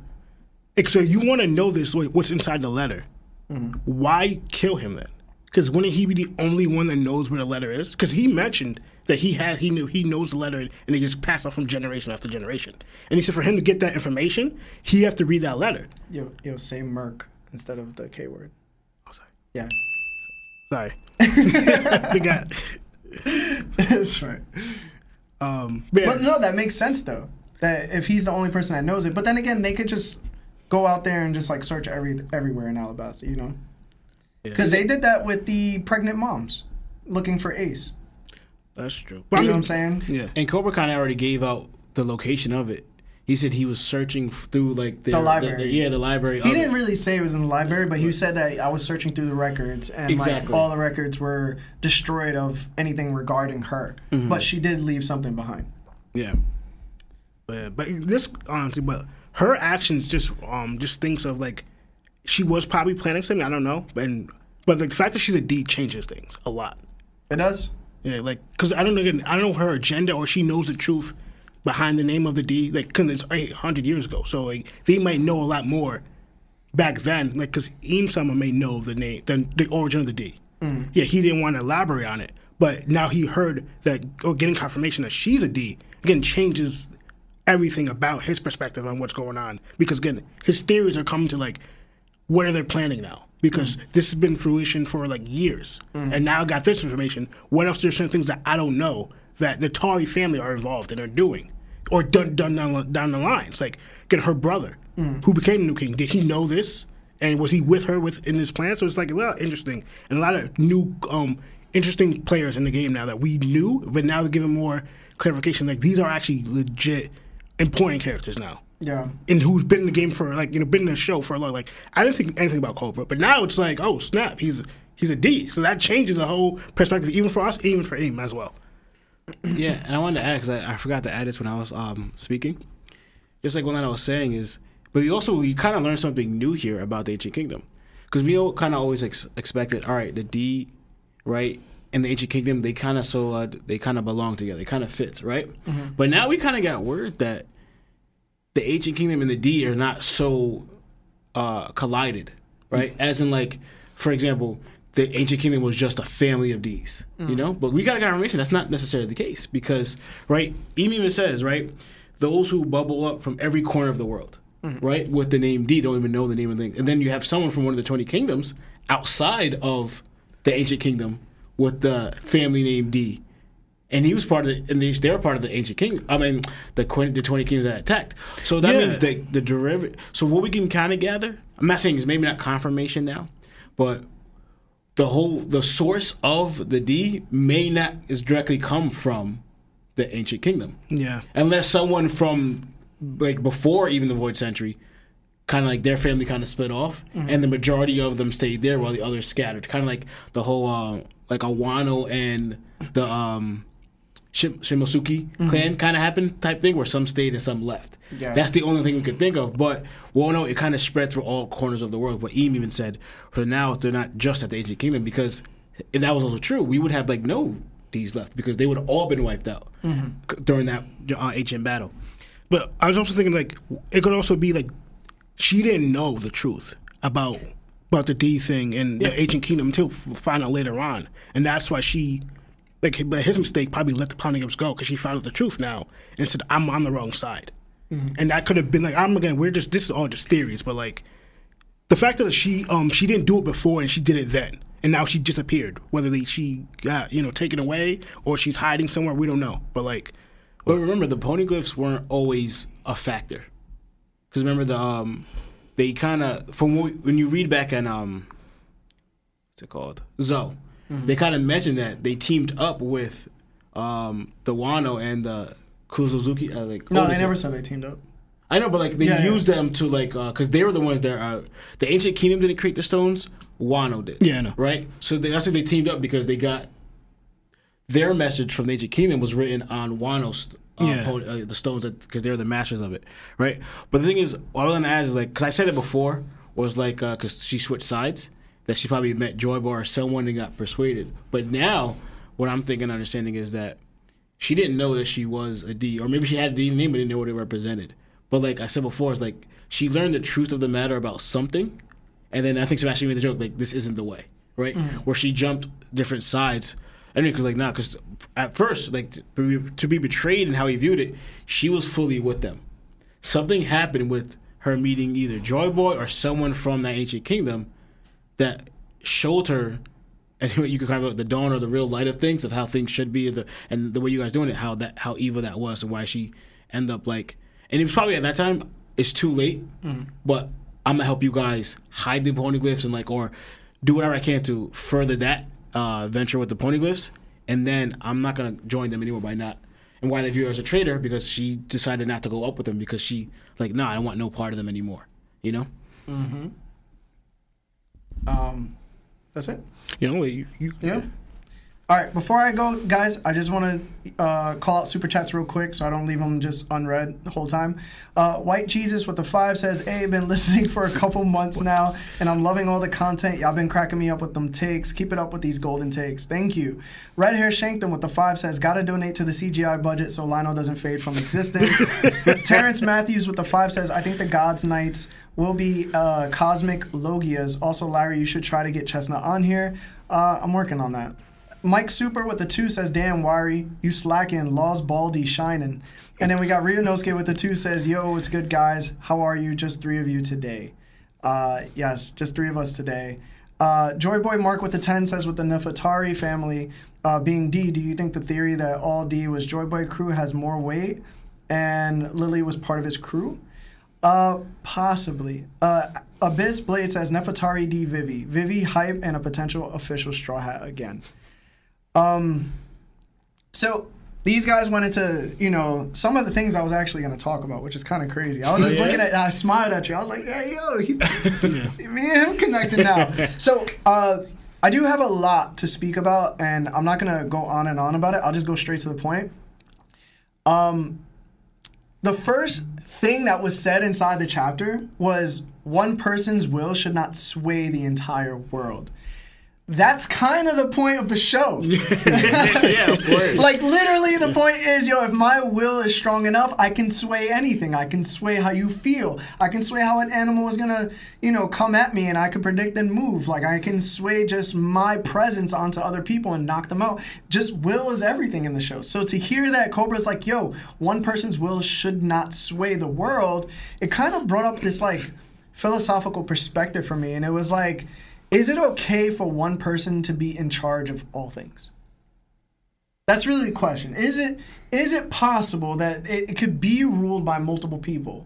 like, so you want to know this what's inside the letter? Mm-hmm. Why kill him then? Because wouldn't he be the only one that knows where the letter is? Because he mentioned that he had he knew he knows the letter and it gets passed off from generation after generation. And he said for him to get that information, he has to read that letter. Yo, yo, say Merc instead of the K word. Oh, sorry. Yeah, Sorry. Forgot. that's right. Um, but yeah. But no, that makes sense though. That if he's the only person that knows it, but then again, they could just go out there and just like search every everywhere in Alabasta, you know? Yeah. Because they did that with the pregnant moms looking for Ace. That's true. You But I know mean, what I'm saying? Yeah. And Cobra Khan already gave out the location of it. He said he was searching through like their, library. yeah, the library. He didn't it. really say it was in the library, but he said that I was searching through the records and Exactly. like all the records were destroyed of anything regarding her. Mm-hmm. But she did leave something behind. Yeah, But, but this honestly, but her actions just um just thinks of like she was probably planning something. I don't know, and but the fact that she's a D changes things a lot. It does? Yeah, like because I don't know again, I don't know her agenda or she knows the truth behind the name of the D. Like, cause it's eight hundred years ago, so like they might know a lot more back then. Like, cause Im Sama may know the name, the, the origin of the D. Mm. Yeah, he didn't want to elaborate on it, but now he heard that or getting confirmation that she's a D again changes everything about his perspective on what's going on because again his theories are coming to like what are they planning now? Because this has been fruition for like years, and now I got this information. What else? There's certain things that I don't know that the Tari family are involved in are doing, or done done down, down the line. It's like get her brother, who became the new king. Did he know this? And was he with her with in this plan? So it's like a lot interesting and a lot of new, um, interesting players in the game now that we knew, but now they're giving more clarification. Like these are actually legit important characters now Yeah. and who's been in the game for like you know been in the show for a long like I didn't think anything about Cobra, but now it's like oh snap he's he's a D, so that changes the whole perspective even for us, even for him as well. yeah. And I wanted to add because I, I forgot to add this when I was um speaking. just like what I was saying is, but we also we kind of learned something new here about the ancient kingdom, because we all kind of always ex- expected, all right, the D, right, and the ancient kingdom, they kind of so uh, they kind of belong together, they kind of fits, right? But now we kind of got word that the ancient kingdom and the D are not so uh, collided, right? Mm. As in, like, for example, the ancient kingdom was just a family of D's, you mm. know. But we got a confirmation that's not necessarily the case because, right? Eve even says, right, those who bubble up from every corner of the world, mm. right, with the name D don't even know the name of the thing, and then you have someone from one of the twenty kingdoms outside of the ancient kingdom with the family name D. And he was part of the, and they, they're part of the ancient kingdom. I mean, the the twenty kingdoms that attacked. So that Yeah. means that the derivative. So what we can kind of gather, I'm not saying it's maybe not confirmation now, but the whole the source of the D may not is directly come from the ancient kingdom, Yeah. unless someone from like before even the Void Century, kind of like their family kind of split off, and the majority of them stayed there while the others scattered. Kind of like the whole uh, like Awano and the um. Shim- Shimotsuki clan kind of happened type thing where some stayed and some left. Yeah. That's the only thing we could think of. But well, no, it kind of spread through all corners of the world. But Im even said, for now, they're not just at the ancient kingdom because if that was also true, we would have like no D's left because they would have all been wiped out c- during that uh, ancient battle. But I was also thinking like it could also be like she didn't know the truth about about the D thing and the ancient kingdom until f- find out later on, and that's why she like but his mistake probably let the polygams go because she found out the truth now and said I'm on the wrong side, and that could have been like I'm again we're just this is all just theories, but like the fact that she um she didn't do it before and she did it then. And now she disappeared. Whether they, she got you know taken away or she's hiding somewhere, we don't know. But like, But remember, the pony poneglyphs weren't always a factor. Because remember, the um, they kind of from we- when you read back in um, what's it called, Zou, they kind of mentioned that they teamed up with um the Wano and the Kozuki. Uh, like No, they never it? said they teamed up. I know, but like they Yeah, yeah. used them to like because they were the ones that uh, the ancient kingdom didn't create the stones. Wano did. Yeah, I know. Right. So they, that's why they teamed up because they got their message from the ancient kingdom was written on Wano's. Uh, Yeah. po- uh, the stones because they're the masters of it, right? But the thing is, what I was gonna ask is like, because I said it before, was like, because she switched sides, that she probably met Joy Boy or someone and got persuaded. But now, what I'm thinking, understanding is that she didn't know that she was a D, or maybe she had a D name but didn't know what it represented. But like I said before, it's like she learned the truth of the matter about something, and then I think Sebastian made the joke like this isn't the way, right? Mm. Where she jumped different sides. I mean, because like nah, because at first, like to be, to be betrayed and how he viewed it, she was fully with them. Something happened with her meeting either Joy Boy or someone from that ancient kingdom that showed her and you could kind of the dawn or the real light of things of how things should be the and the way you guys doing it how that how evil that was and why she end up like and it was probably at that time it's too late but i'm gonna help you guys hide the poneglyphs and like or do whatever i can to further that uh, venture with the poneglyphs and then i'm not gonna join them anymore by not and why they view her as a traitor because she decided not to go up with them because she like no nah, i don't want no part of them anymore you know Um, that's it. you know, you, you Yeah. All right. Before I go, guys, I just want to uh, call out super chats real quick so I don't leave them just unread the whole time. Uh, White Jesus with the five says, "Hey, I've been listening for a couple months now, and I'm loving all the content. Y'all been cracking me up with them takes. Keep it up with these golden takes. Thank you." Red Hair Shankton with the five says, "Gotta donate to the CGI budget so Lionel doesn't fade from existence." Terrence Matthews with the five says, "I think the Gods Knights will be uh, cosmic logias. Also, Larry, you should try to get Chestnut on here. Uh, I'm working on that." Mike Super with the two says, "Damn, Wari, you slacking. Laws Baldy shining." And then we got Ryunosuke with the two says, "Yo, what's good, guys? How are you? Just three of you today." Uh, yes, just three of us today. Uh, Joyboy Mark with the 10 says, with the Nefertari family uh, being D, do you think the theory that all D was Joyboy crew has more weight and Lily was part of his crew? Uh, possibly. Uh, Abyss Blade says Nefertari D Vivi. Vivi hype and a potential official straw hat again. Um, so these guys went into, you know, some of the things I was actually going to talk about, which is kind of crazy. I was just Yeah? looking at, I smiled at you. I was like, hey, yo, he, me and him connected now. so, uh, I do have a lot to speak about, and I'm not going to go on and on about it. I'll just go straight to the point. Um, the first thing that was said inside the chapter was one person's will should not sway the entire world. That's kind of the point of the show. yeah, of course. like literally the point is yo if my will is strong enough i can sway anything. I can sway how you feel. I can sway how an animal is gonna you know come at me and i can predict and move. Like i can sway just my presence onto other people and knock them out. Just will is everything in the show. So to hear that cobra's like yo one person's will should not sway the world it kind of brought up this like philosophical perspective for me. And it was like is it okay for one person to be in charge of all things that's really the question. Is it is it possible that it, it could be ruled by multiple people?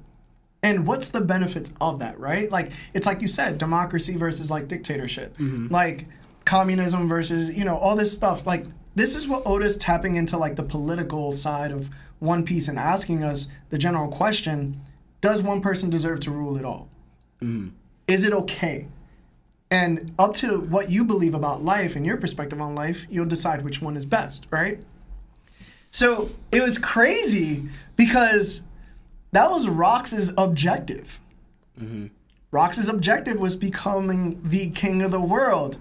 And what's the benefits of that, right? Like it's like you said, democracy versus like dictatorship. Mm-hmm. Like communism versus, you know, all this stuff. Like this is what Oda's tapping into like the political side of One Piece and asking us the general question, does one person deserve to rule it all? Mm-hmm. Is it okay? And up to what you believe about life and your perspective on life, you'll decide which one is best, right? So it was crazy because that was Rox's objective. Mm-hmm. Rox's objective was becoming the king of the world.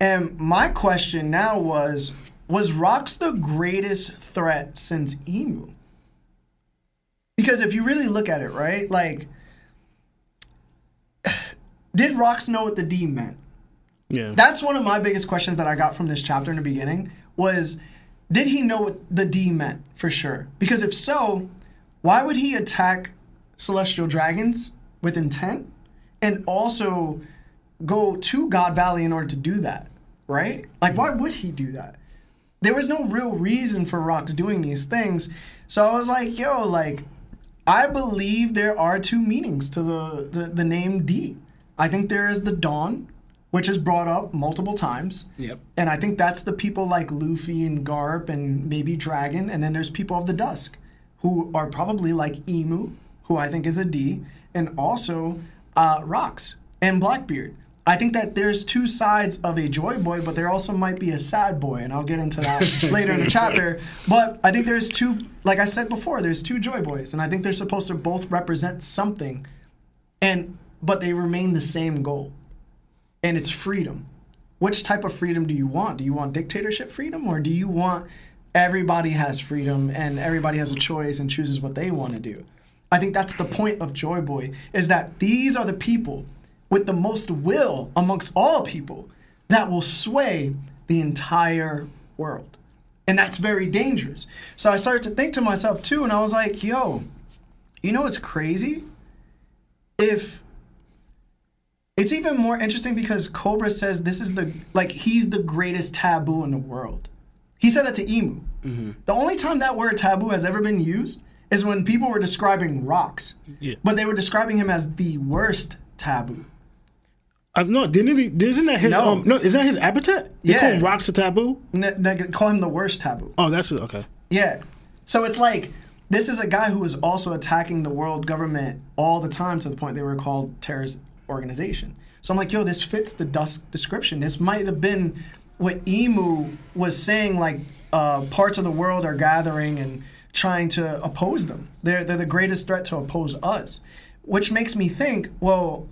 And my question now was was Rox the greatest threat since Imu? Because if you really look at it, right? Like did Rox know what the D meant? Yeah. That's one of my biggest questions that I got from this chapter in the beginning was did he know what the D meant for sure? Because if so, why would he attack celestial dragons with intent and also go to God Valley in order to do that, right? Like why would he do that? There was no real reason for Rox doing these things. So I was like, yo, like I believe there are two meanings to the, the, the name D. I think there is the dawn, which is brought up multiple times. Yep. And I think that's the people like Luffy and Garp and maybe Dragon. And then there's people of the dusk who are probably like Imu, who I think is a D, and also uh, Rocks and Blackbeard. I think that there's two sides of a joy boy, but there also might be a sad boy, and I'll get into that later in the chapter. But I think there's two, like I said before, there's two joy boys, and I think they're supposed to both represent something, and but they remain the same goal, and it's freedom. Which type of freedom do you want? Do you want dictatorship freedom, or do you want everybody has freedom and everybody has a choice and chooses what they want to do? I think that's the point of Joy Boy is that these are the people with the most will amongst all people that will sway the entire world. And that's very dangerous. So I started to think to myself too, and I was like, yo, you know what's crazy? If it's even more interesting because Cobra says this is the like he's the greatest taboo in the world. He said that to Imu. The only time that word taboo has ever been used is when people were describing rocks. Yeah. But they were describing him as the worst taboo. Uh, no, didn't he? Isn't that his? No. Um, no, is that his epithet? They Yeah. call him rocks a taboo. N- they call him the worst taboo. Oh, that's. Okay. Yeah. So it's like this is a guy who was also attacking the world government all the time to the point they were called terrorist organization. So I'm like, yo, this fits the dusk description. This might have been what Imu was saying, like uh, parts of the world are gathering and trying to oppose them. They're they're the greatest threat to oppose us. Which makes me think, well,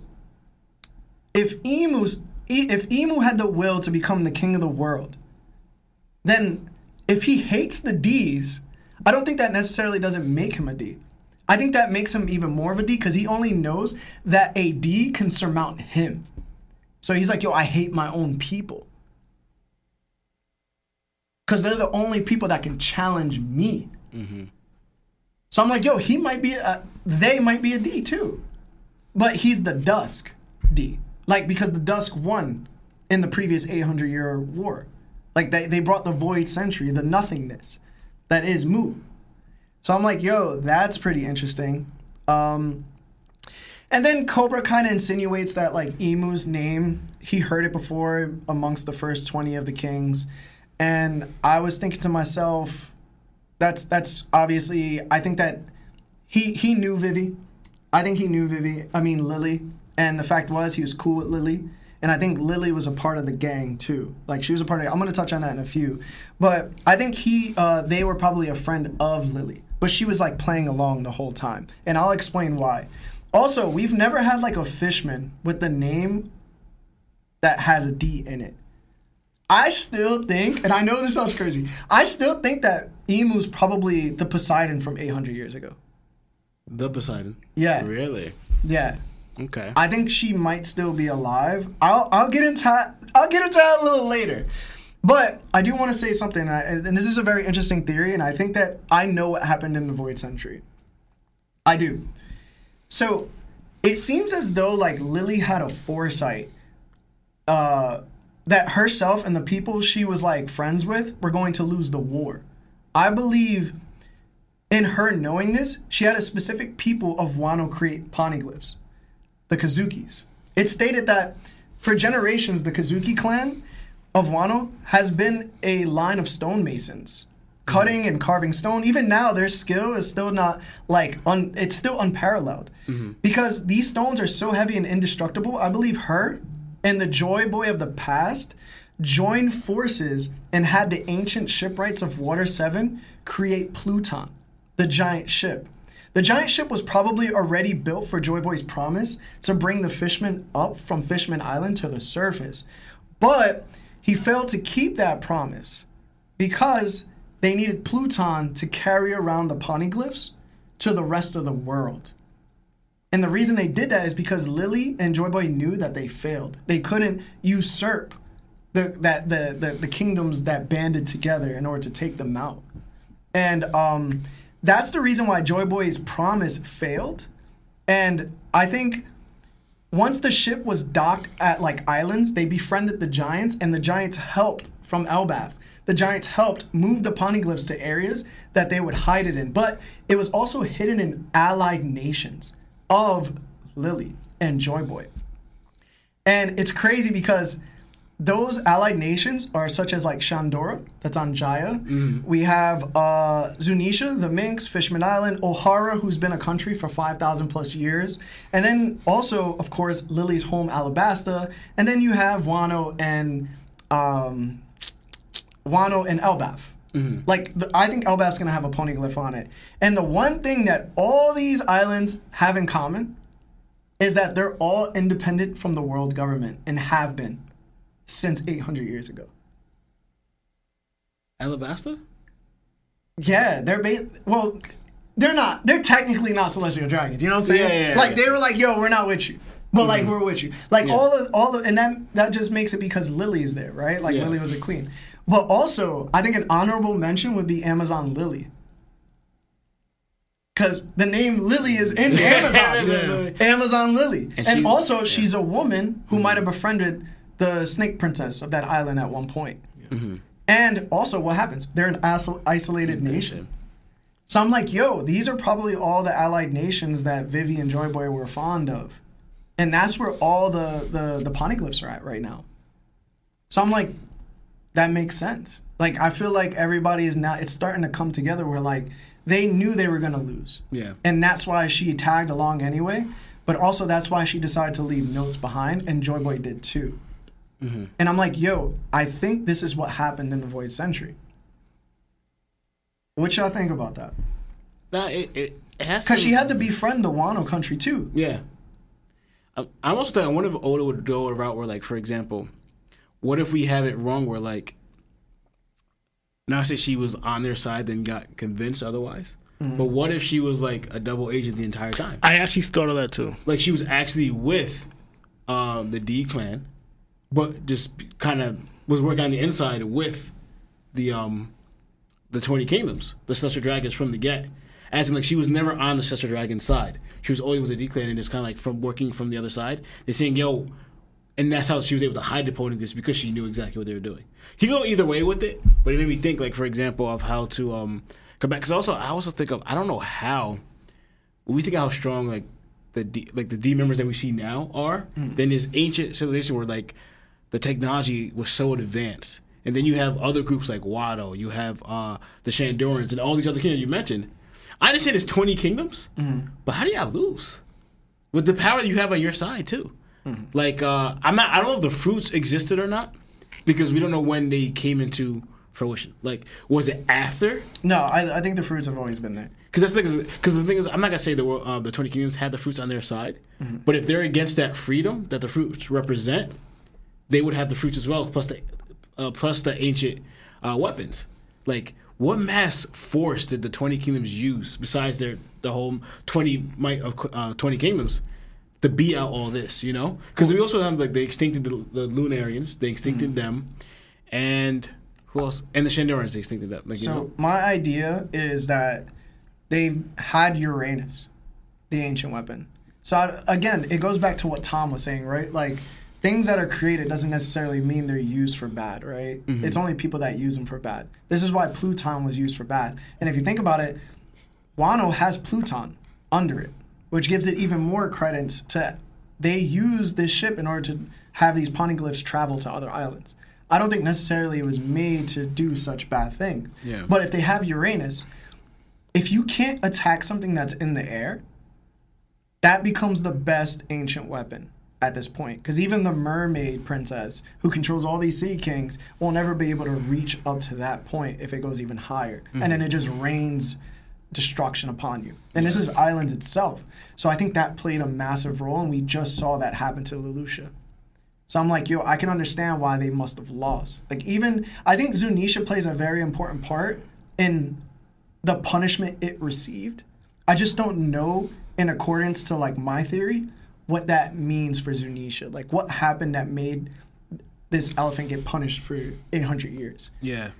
if Imu's if Imu had the will to become the king of the world, then if he hates the D's, I don't think that necessarily doesn't make him a D. I think that makes him even more of a D because he only knows that a D can surmount him. So he's like, yo, I hate my own people. Because they're the only people that can challenge me. Mm-hmm. So I'm like, yo, he might be, a, they might be a D too. But he's the Dusk D. Like, because the Dusk won in the previous 800 year war. Like, they, they brought the Void Century, the nothingness that is Mu. So I'm like, yo, that's pretty interesting. Um, and then Cobra kind of insinuates that, like, Imu's name, he heard it before amongst the first 20 of the kings. And I was thinking to myself, that's that's obviously I think that he he knew Vivi. I think he knew Vivi. I mean Lily. And the fact was he was cool with Lily. And I think Lily was a part of the gang too. Like she was a part of I'm gonna touch on that in a few. But I think he uh, they were probably a friend of Lily. But she was like playing along the whole time. And I'll explain why. Also, we've never had like a fishman with the name that has a D in it. I still think, and I know this sounds crazy, I still think that Imu's probably the Poseidon from 800 years ago. The Poseidon. Yeah. Really? Yeah. Okay. I think she might still be alive. I'll I'll get into I'll get into that a little later. But I do want to say something, and, I, and this is a very interesting theory, and I think that I know what happened in the Void Century. I do. So it seems as though like Lily had a foresight uh, that herself and the people she was like friends with were going to lose the war. I believe in her knowing this, she had a specific people of Wano create poneglyphs, the Kozukis. It stated that for generations, the Kozuki clan of Wano has been a line of stonemasons, cutting and carving stone. Even now, their skill is still not like un, it's still unparalleled mm-hmm. because these stones are so heavy and indestructible. I believe her and the Joy Boy of the past joined forces and had the ancient shipwrights of Water Seven create Pluton, the giant ship. The giant ship was probably already built for Joy Boy's promise to bring the fishmen up from Fishman Island to the surface. But he failed to keep that promise because they needed Pluton to carry around the poneglyphs to the rest of the world. And the reason they did that is because Lily and Joy Boy knew that they failed. They couldn't usurp the that the, the, the kingdoms that banded together in order to take them out. And um, that's the reason why Joy Boy's promise failed. And I think once the ship was docked at like islands, they befriended the giants, and the giants helped from Elbaf. The giants helped move the poneglyphs to areas that they would hide it in, but it was also hidden in allied nations of Lily and Joy Boy. And it's crazy because those allied nations are such as like Shandora, that's on Jaya. We have uh, Zunisha, the Minks, Fishman Island, Ohara, who's been a country for 5,000 plus years. And then also, of course, Lily's home, Alabasta. And then you have Wano and um, Wano and Elbaf. Like, the, I think Elbaf's gonna have a poneglyph on it. And the one thing that all these islands have in common is that they're all independent from the world government and have been since 800 years ago. Alabasta? Yeah, they're ba- well, they're not. They're technically not celestial dragons. You know what I'm saying? Yeah, yeah, yeah, like yeah. they were like, "Yo, we're not with you," but like we're with you. Like Yeah. all of all of, and that that just makes it because Lily is there, right? Like Yeah. Lily was a queen. But also, I think an honorable mention would be Amazon Lily. Because the name Lily is in Amazon. Amazon Lily. And, And she's- also, yeah. Mm-hmm. she's a woman who might have befriended the snake princess of that island at one point. Mm-hmm. And also, what happens? They're an iso- isolated nation. So I'm like, yo, these are probably all the allied nations that Vivi and Joy Boy were fond of. And that's where all the, the, the poneglyphs are at right now. So I'm like, that makes sense. Like, I feel like everybody is now, it's starting to come together where, like, they knew they were going to lose. Yeah. And that's why she tagged along anyway. But also, that's why she decided to leave notes behind, and Joy Boy did too. And I'm like, yo, I think this is what happened in the Void Century. What y'all think about that? Nah, it, it, it has Because she had to befriend the Wano country too. Yeah. I, I also thinking, I wonder if Oda would go a route where, like, for example, what if we have it wrong where, like, not say she was on their side then got convinced otherwise, but what if she was like a double agent the entire time? I actually thought of that too. Like she was actually with um, the D clan, but just kind of was working on the inside with the um the Twenty Kingdoms, the Celestial Dragons from the get. As in, like she was never on the Celestial Dragon side. She was always with the D clan, and it's kind of like from working from the other side. They're saying, "Yo," and that's how she was able to hide the Poneglyphs because she knew exactly what they were doing. You go either way with it, but it made me think, like for example, of how to um come back. Because also, I also think of I don't know how when we think of how strong like the D, like the D members that we see now are, then this ancient civilization where like the technology was so advanced, and then you have other groups like Wano, you have uh, the Shandorans, and all these other kingdoms you mentioned. I understand it's twenty kingdoms, but how do y'all lose with the power you have on your side too? Like uh, I'm not, I don't know if the fruits existed or not because we don't know when they came into fruition? Like, was it after? No, I, I think the fruits have always been there. Because that's the thing. Because the thing is, I'm not gonna say the uh, the Twenty Kingdoms had the fruits on their side, Mm-hmm. but if they're against that freedom that the fruits represent, they would have the fruits as well, plus the uh, plus the ancient uh, weapons. Like, what mass force did the Twenty Kingdoms use besides their the whole twenty might of uh, Twenty Kingdoms? To beat out all this, you know, because we also have like they extincted the, the Lunarians, they extincted Mm-hmm. them, and who else? And the Shandorans, they extincted them. Like you So know, my idea is that they've had Uranus, the ancient weapon. So I, again, it goes back to what Tom was saying, right? Like things that are created doesn't necessarily mean they're used for bad, right? Mm-hmm. It's only people that use them for bad. This is why Pluton was used for bad. And if you think about it, Wano has Pluton under it, which gives it even more credence to they use this ship in order to have these poneglyphs travel to other islands. I don't think necessarily it was made to do such bad things. Yeah. But if they have Uranus, if you can't attack something that's in the air, that becomes the best ancient weapon at this point. Because even the mermaid princess, who controls all these sea kings, will never be able to reach up to that point if it goes even higher. And then mm-hmm. it just rains destruction upon you. And this is islands itself. So I think that played a massive role, and we just saw that happen to Lulusia. So I'm like, yo, I can understand why they must have lost. Like even I think Zunisha plays a very important part in the punishment it received. I just don't know in accordance to like my theory what that means for Zunisha. Like what happened that made this elephant get punished for 800 years. yeah.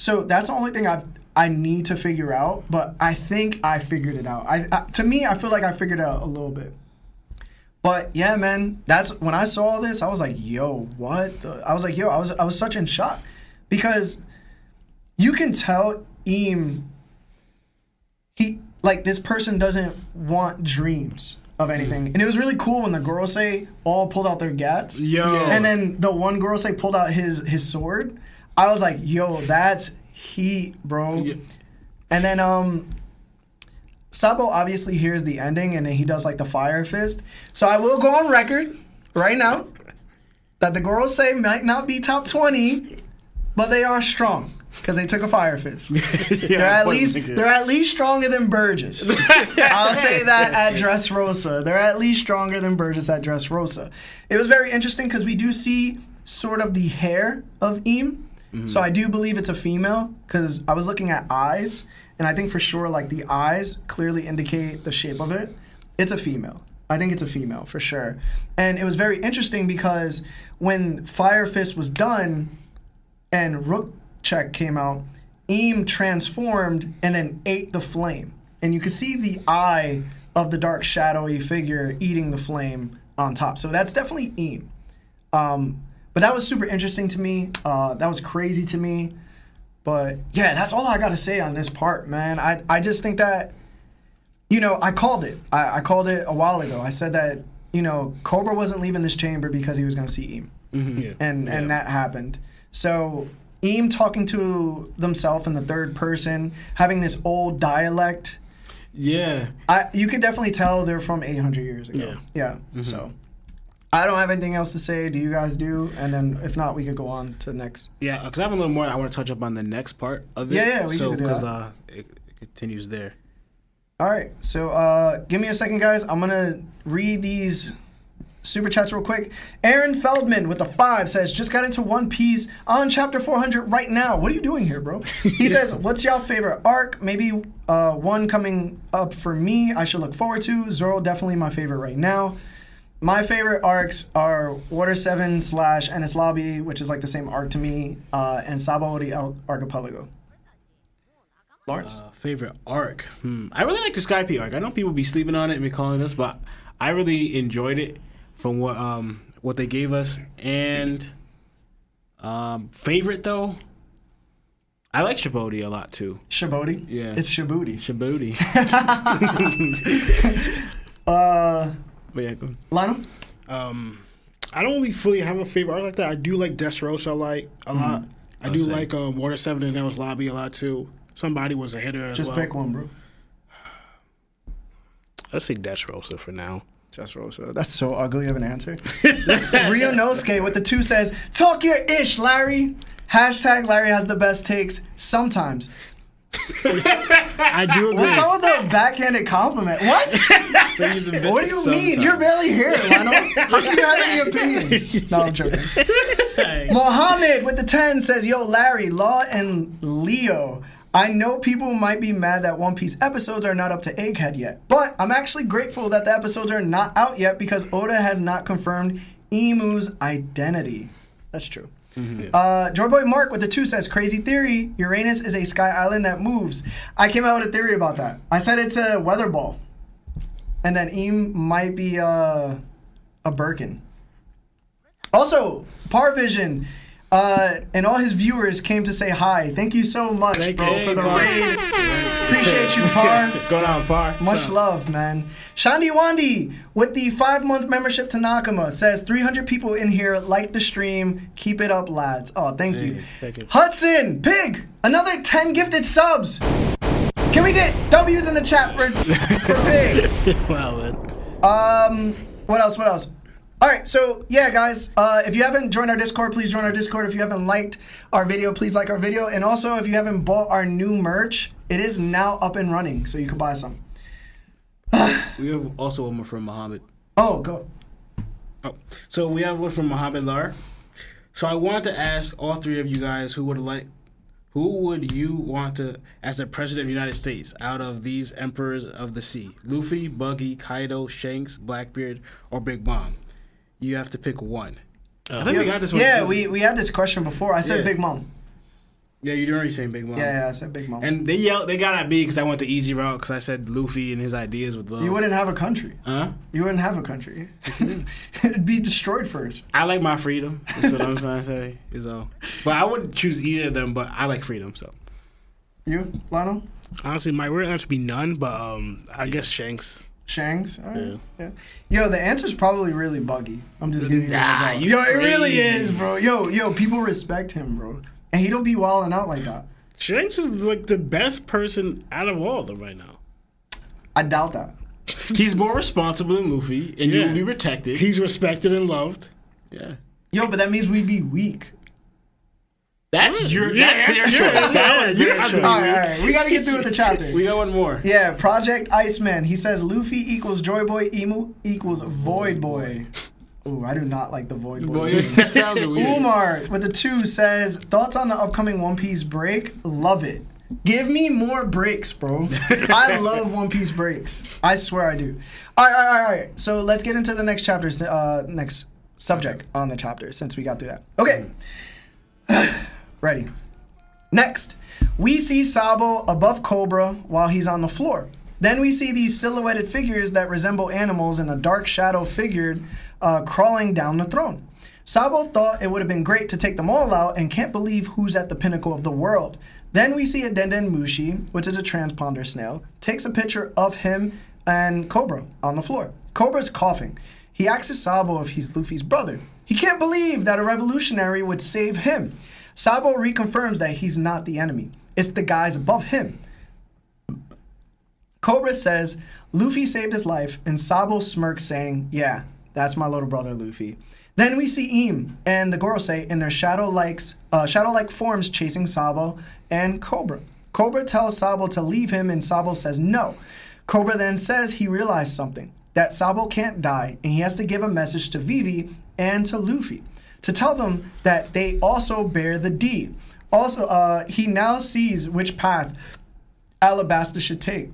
So that's the only thing I've I need to figure out, but I think I figured it out. I, I to me, I feel like I figured it out a little bit. But yeah, man, that's when I saw this, I was like, "Yo, what?" The? I was like, "Yo," I was I was such in shock because you can tell Im he like this person doesn't want dreams of anything, and it was really cool when the girls all pulled out their gats, Yo. and then the one girl pulled out his his sword. I was like, "Yo, that's heat, bro." Yeah. And then um Sabo obviously hears the ending and then he does like the fire fist. So I will go on record right now that the Gorosei might not be top 20, but they are strong because they took a fire fist. They're at least they're at least stronger than Burgess. I'll say that at Dressrosa. They're at least stronger than Burgess at Dressrosa. It was very interesting because we do see sort of the hair of Im. So I do believe it's a female because I was looking at eyes, and I think for sure like the eyes clearly indicate the shape of it. It's a female. I think it's a female for sure. And it was very interesting because when Fire Fist was done, and Rook Check came out, Im transformed and then ate the flame. And you can see the eye of the dark shadowy figure eating the flame on top. So that's definitely Im. Um, but that was super interesting to me. Uh, that was crazy to me. But yeah, that's all I got to say on this part, man. I, I just think that, you know, I called it. I, I called it a while ago. I said that, you know, Cobra wasn't leaving this chamber because he was going to see Im Yeah. and and that happened. So Im talking to themselves in the third person, having this old dialect. Yeah. I you could definitely tell they're from 800 years ago. Yeah. yeah. So I don't have anything else to say. Do you guys do? And then if not, we could go on to the next. Yeah, because I have a little more I want to touch up on the next part of it. Yeah, yeah, we so, can do Because that. uh, it, it continues there. All right. So uh, give me a second, guys. I'm gonna read these super chats real quick. Aaron Feldman with a five says, "Just got into One Piece on chapter 400 right now. What are you doing here, bro?" He says, "What's y'all favorite arc? Maybe uh, one coming up for me. I should look forward to. Zoro definitely my favorite right now." My favorite arcs are Water 7 slash Enies Lobby, which is like the same arc to me, uh, and Sabaody Al- Archipelago. Lawrence? Uh, favorite arc? Hmm. I really like the Skype arc. I know people be sleeping on it and be calling this, but I really enjoyed it from what um what they gave us. And um, favorite though, I like Shabodi a lot too. Shabody? Yeah. It's Shabooty. Shabodi. Uh, but yeah, go. Lionel? Um, I don't really fully have a favorite art like that. I do like Dressrosa like a lot. I Oh, do same. like um, Water Seven and Nels Lobby a lot too. Somebody was a hitter as Just well. pick one, bro. Let's say Dressrosa for now. Just That's so ugly of an answer. Ryunosuke with the two says, Talk your ish, Larry. Hashtag Larry has the best takes sometimes. I do agree. What's up with the backhanded compliment? What? what do you mean? You're barely here, Lionel. How can you have any opinion? No, I'm joking. Mohammed with the 10 says, Yo, Larry, Law, and Leo. I know people might be mad that One Piece episodes are not up to Egghead yet, but I'm actually grateful that the episodes are not out yet because Oda has not confirmed Imu's identity. That's true. Uh, Joyboy Mark with the two says, Crazy theory Uranus is a sky island that moves. I came out with a theory about that. I said it's a weather ball. And then Im might be uh, a Birkan. Also, Parvision uh, and all his viewers came to say hi. Thank you so much, Thank bro, you, for the Par. raid. Appreciate you, Par. What's going on, Par? Much So- love, man. Shandi Wandi with the five month membership to Nakama says 300 people in here like the stream. Keep it up, lads. Oh, thank you. thank you. Hudson Pig, another 10 gifted subs. Can we get W's in the chat for for Pig? wow, man. Um, what else? What else? All right, so yeah, guys, uh, if you haven't joined our Discord, please join our Discord. If you haven't liked our video, please like our video. And also, if you haven't bought our new merch, it is now up and running, so you can buy some. We have also one more from Muhammad. Oh, go. Oh, so we have one from Muhammad Lar. So I wanted to ask all three of you guys who would like, who would you want to as the president of the United States out of these emperors of the sea? Luffy, Buggy, Kaido, Shanks, Blackbeard, or Big Mom? You have to pick one. I think we got this one. Yeah, we, we had this question before. I said Yeah. Big Mom. Yeah, you already saying Big Mom. Yeah, yeah, I said Big Mom. And they yelled, they got at me because I went the easy route because I said Luffy and his ideas with love. you wouldn't have a country. Huh? You wouldn't have a country. It'd be destroyed first. I like my freedom. That's what I'm trying to say. Is all. But I wouldn't choose either of them. But I like freedom. So. You, Lionel? Honestly, my real answer would be none, but um, I guess Shanks. Shanks? All right. Yeah. Yo, the answer's probably really buggy. I'm just giving you a Nah, heads up. you Yo, it really is, bro. Yo, yo, people respect him, bro. And he don't be wilding out like that. Shanks is like the best person out of all of them right now. I doubt that. He's more responsible than Luffy, and you will be protected. He's respected and loved. yeah. Yo, but that means we'd be weak. That's your. Yeah, that's their that's choice. yours. That was Yeah, their choice. All right, all right. We got to get through with the chapter. We got one more. Yeah, Project Iceman. He says Luffy equals Joy Boy, Imu equals Void Boy. Ooh, I do not like the Void Boy. Boy, that sounds weird. Umar with the two says thoughts on the upcoming One Piece break. Love it. Give me more breaks, bro. I love One Piece breaks. I swear I do. All right, all right, all right. So let's get into the next chapter. Uh, next subject on the chapter since we got through that. Okay. Ready. Next, we see Sabo above Cobra while he's on the floor. Then we see these silhouetted figures that resemble animals and a dark shadow figure uh, crawling down the throne. Sabo thought it would have been great to take them all out and can't believe who's at the pinnacle of the world. Then we see a Denden Mushi, which is a transponder snail, takes a picture of him and Cobra on the floor. Cobra's coughing. He asks Sabo if he's Luffy's brother. He can't believe that a revolutionary would save him. Sabo reconfirms that he's not the enemy. It's the guys above him. Cobra says Luffy saved his life, and Sabo smirks, saying, Yeah, that's my little brother Luffy. Then we see Im and the Gorosei in their shadow-like, uh, shadow-like forms chasing Sabo and Cobra. Cobra tells Sabo to leave him, and Sabo says no. Cobra then says he realized something that Sabo can't die, and he has to give a message to Vivi and to Luffy to tell them that they also bear the D. Also, uh, he now sees which path Alabasta should take.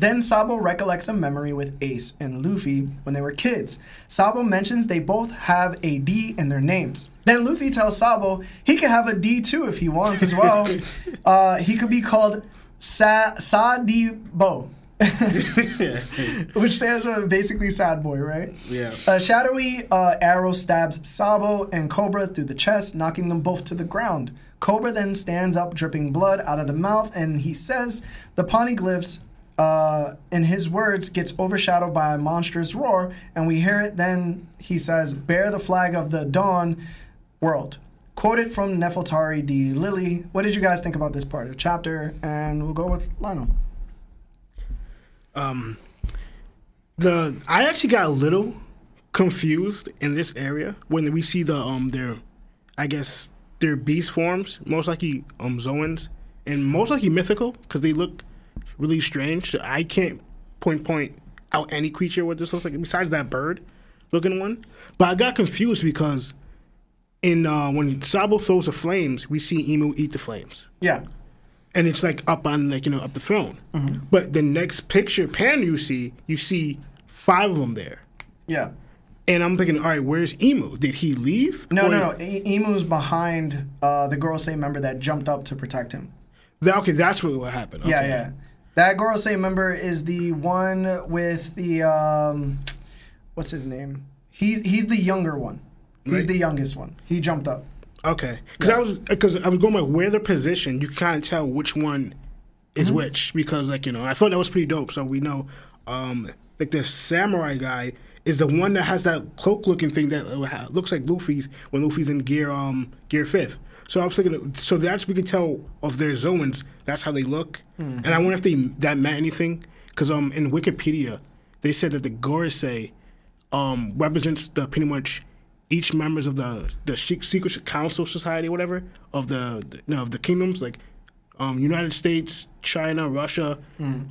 Then Sabo recollects a memory with Ace and Luffy when they were kids. Sabo mentions they both have a D in their names. Then Luffy tells Sabo he could have a D too if he wants as well. uh, he could be called Sa Sadibo, which stands for basically sad boy, right? Yeah. A shadowy uh, arrow stabs Sabo and Cobra through the chest, knocking them both to the ground. Cobra then stands up, dripping blood out of the mouth, and he says the poneglyphs, uh, in his words, gets overshadowed by a monstrous roar, and we hear it. Then he says, "Bear the flag of the Dawn world." Quoted from Nefertari D. Lily. What did you guys think about this part of the chapter? And we'll go with Lionel. Um, the I actually got a little confused in this area when we see the um their, I guess they're beast forms, most likely um Zoans, and most likely mythical because they look really strange. So I can't point point out any creature what this looks like besides that bird looking one. But I got confused because in uh, when Sabo throws the flames, we see Imu eat the flames Yeah. And it's like up on like you know up the throne. But the next picture pan you see, you see five of them there, Yeah. and I'm thinking, all right, where's Imu? Did he leave? No, Or- no, no. E- Imu's behind uh, the Gorosei member that jumped up to protect him. That, okay, that's what, what happened. Yeah, Okay. yeah. That girl Gorosei member is the one with the um, what's his name? He's he's the younger one. He's Right. the youngest one. He jumped up. Okay, because I was because I was going by where they're positioned. You can kind of tell which one is Mm-hmm. which because like you know I thought that was pretty dope. So we know, um, like the samurai guy is the one that has that cloak looking thing that uh, looks like Luffy's when Luffy's in gear um gear fifth. So I was thinking, so that's we can tell of their Zoans. That's how they look, Mm-hmm. and I wonder if they that meant anything because um in Wikipedia they said that the Gorosei um, represents the pretty much each members of the the secret council society, whatever of the, the no, of the kingdoms like um, United States, China, Russia,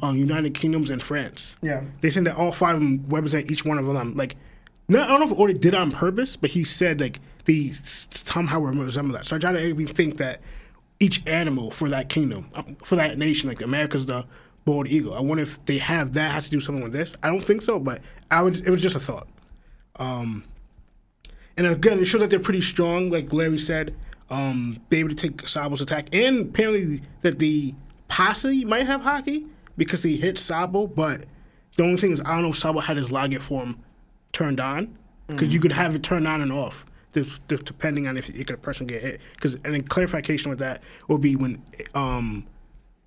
um, United Kingdoms, and France. Yeah. They said that all five of them represent each one of them. Like, not, I don't know if Oda did it on purpose, but he said like they somehow resemble that. So I try to even think that each animal for that kingdom, um, for that nation, like America's the bald eagle. I wonder if they have that has to do something with this. I don't think so, but I would. It was just a thought. Um, and again, it shows that they're pretty strong, like Larry said. Um, be able to take Sabo's attack, and apparently that the posse might have haki because he hit Sabo. But the only thing is, I don't know if Sabo had his Logia form turned on because you could have it turned on and off, depending on if it, a person get hit. Because and then clarification with that would be when um,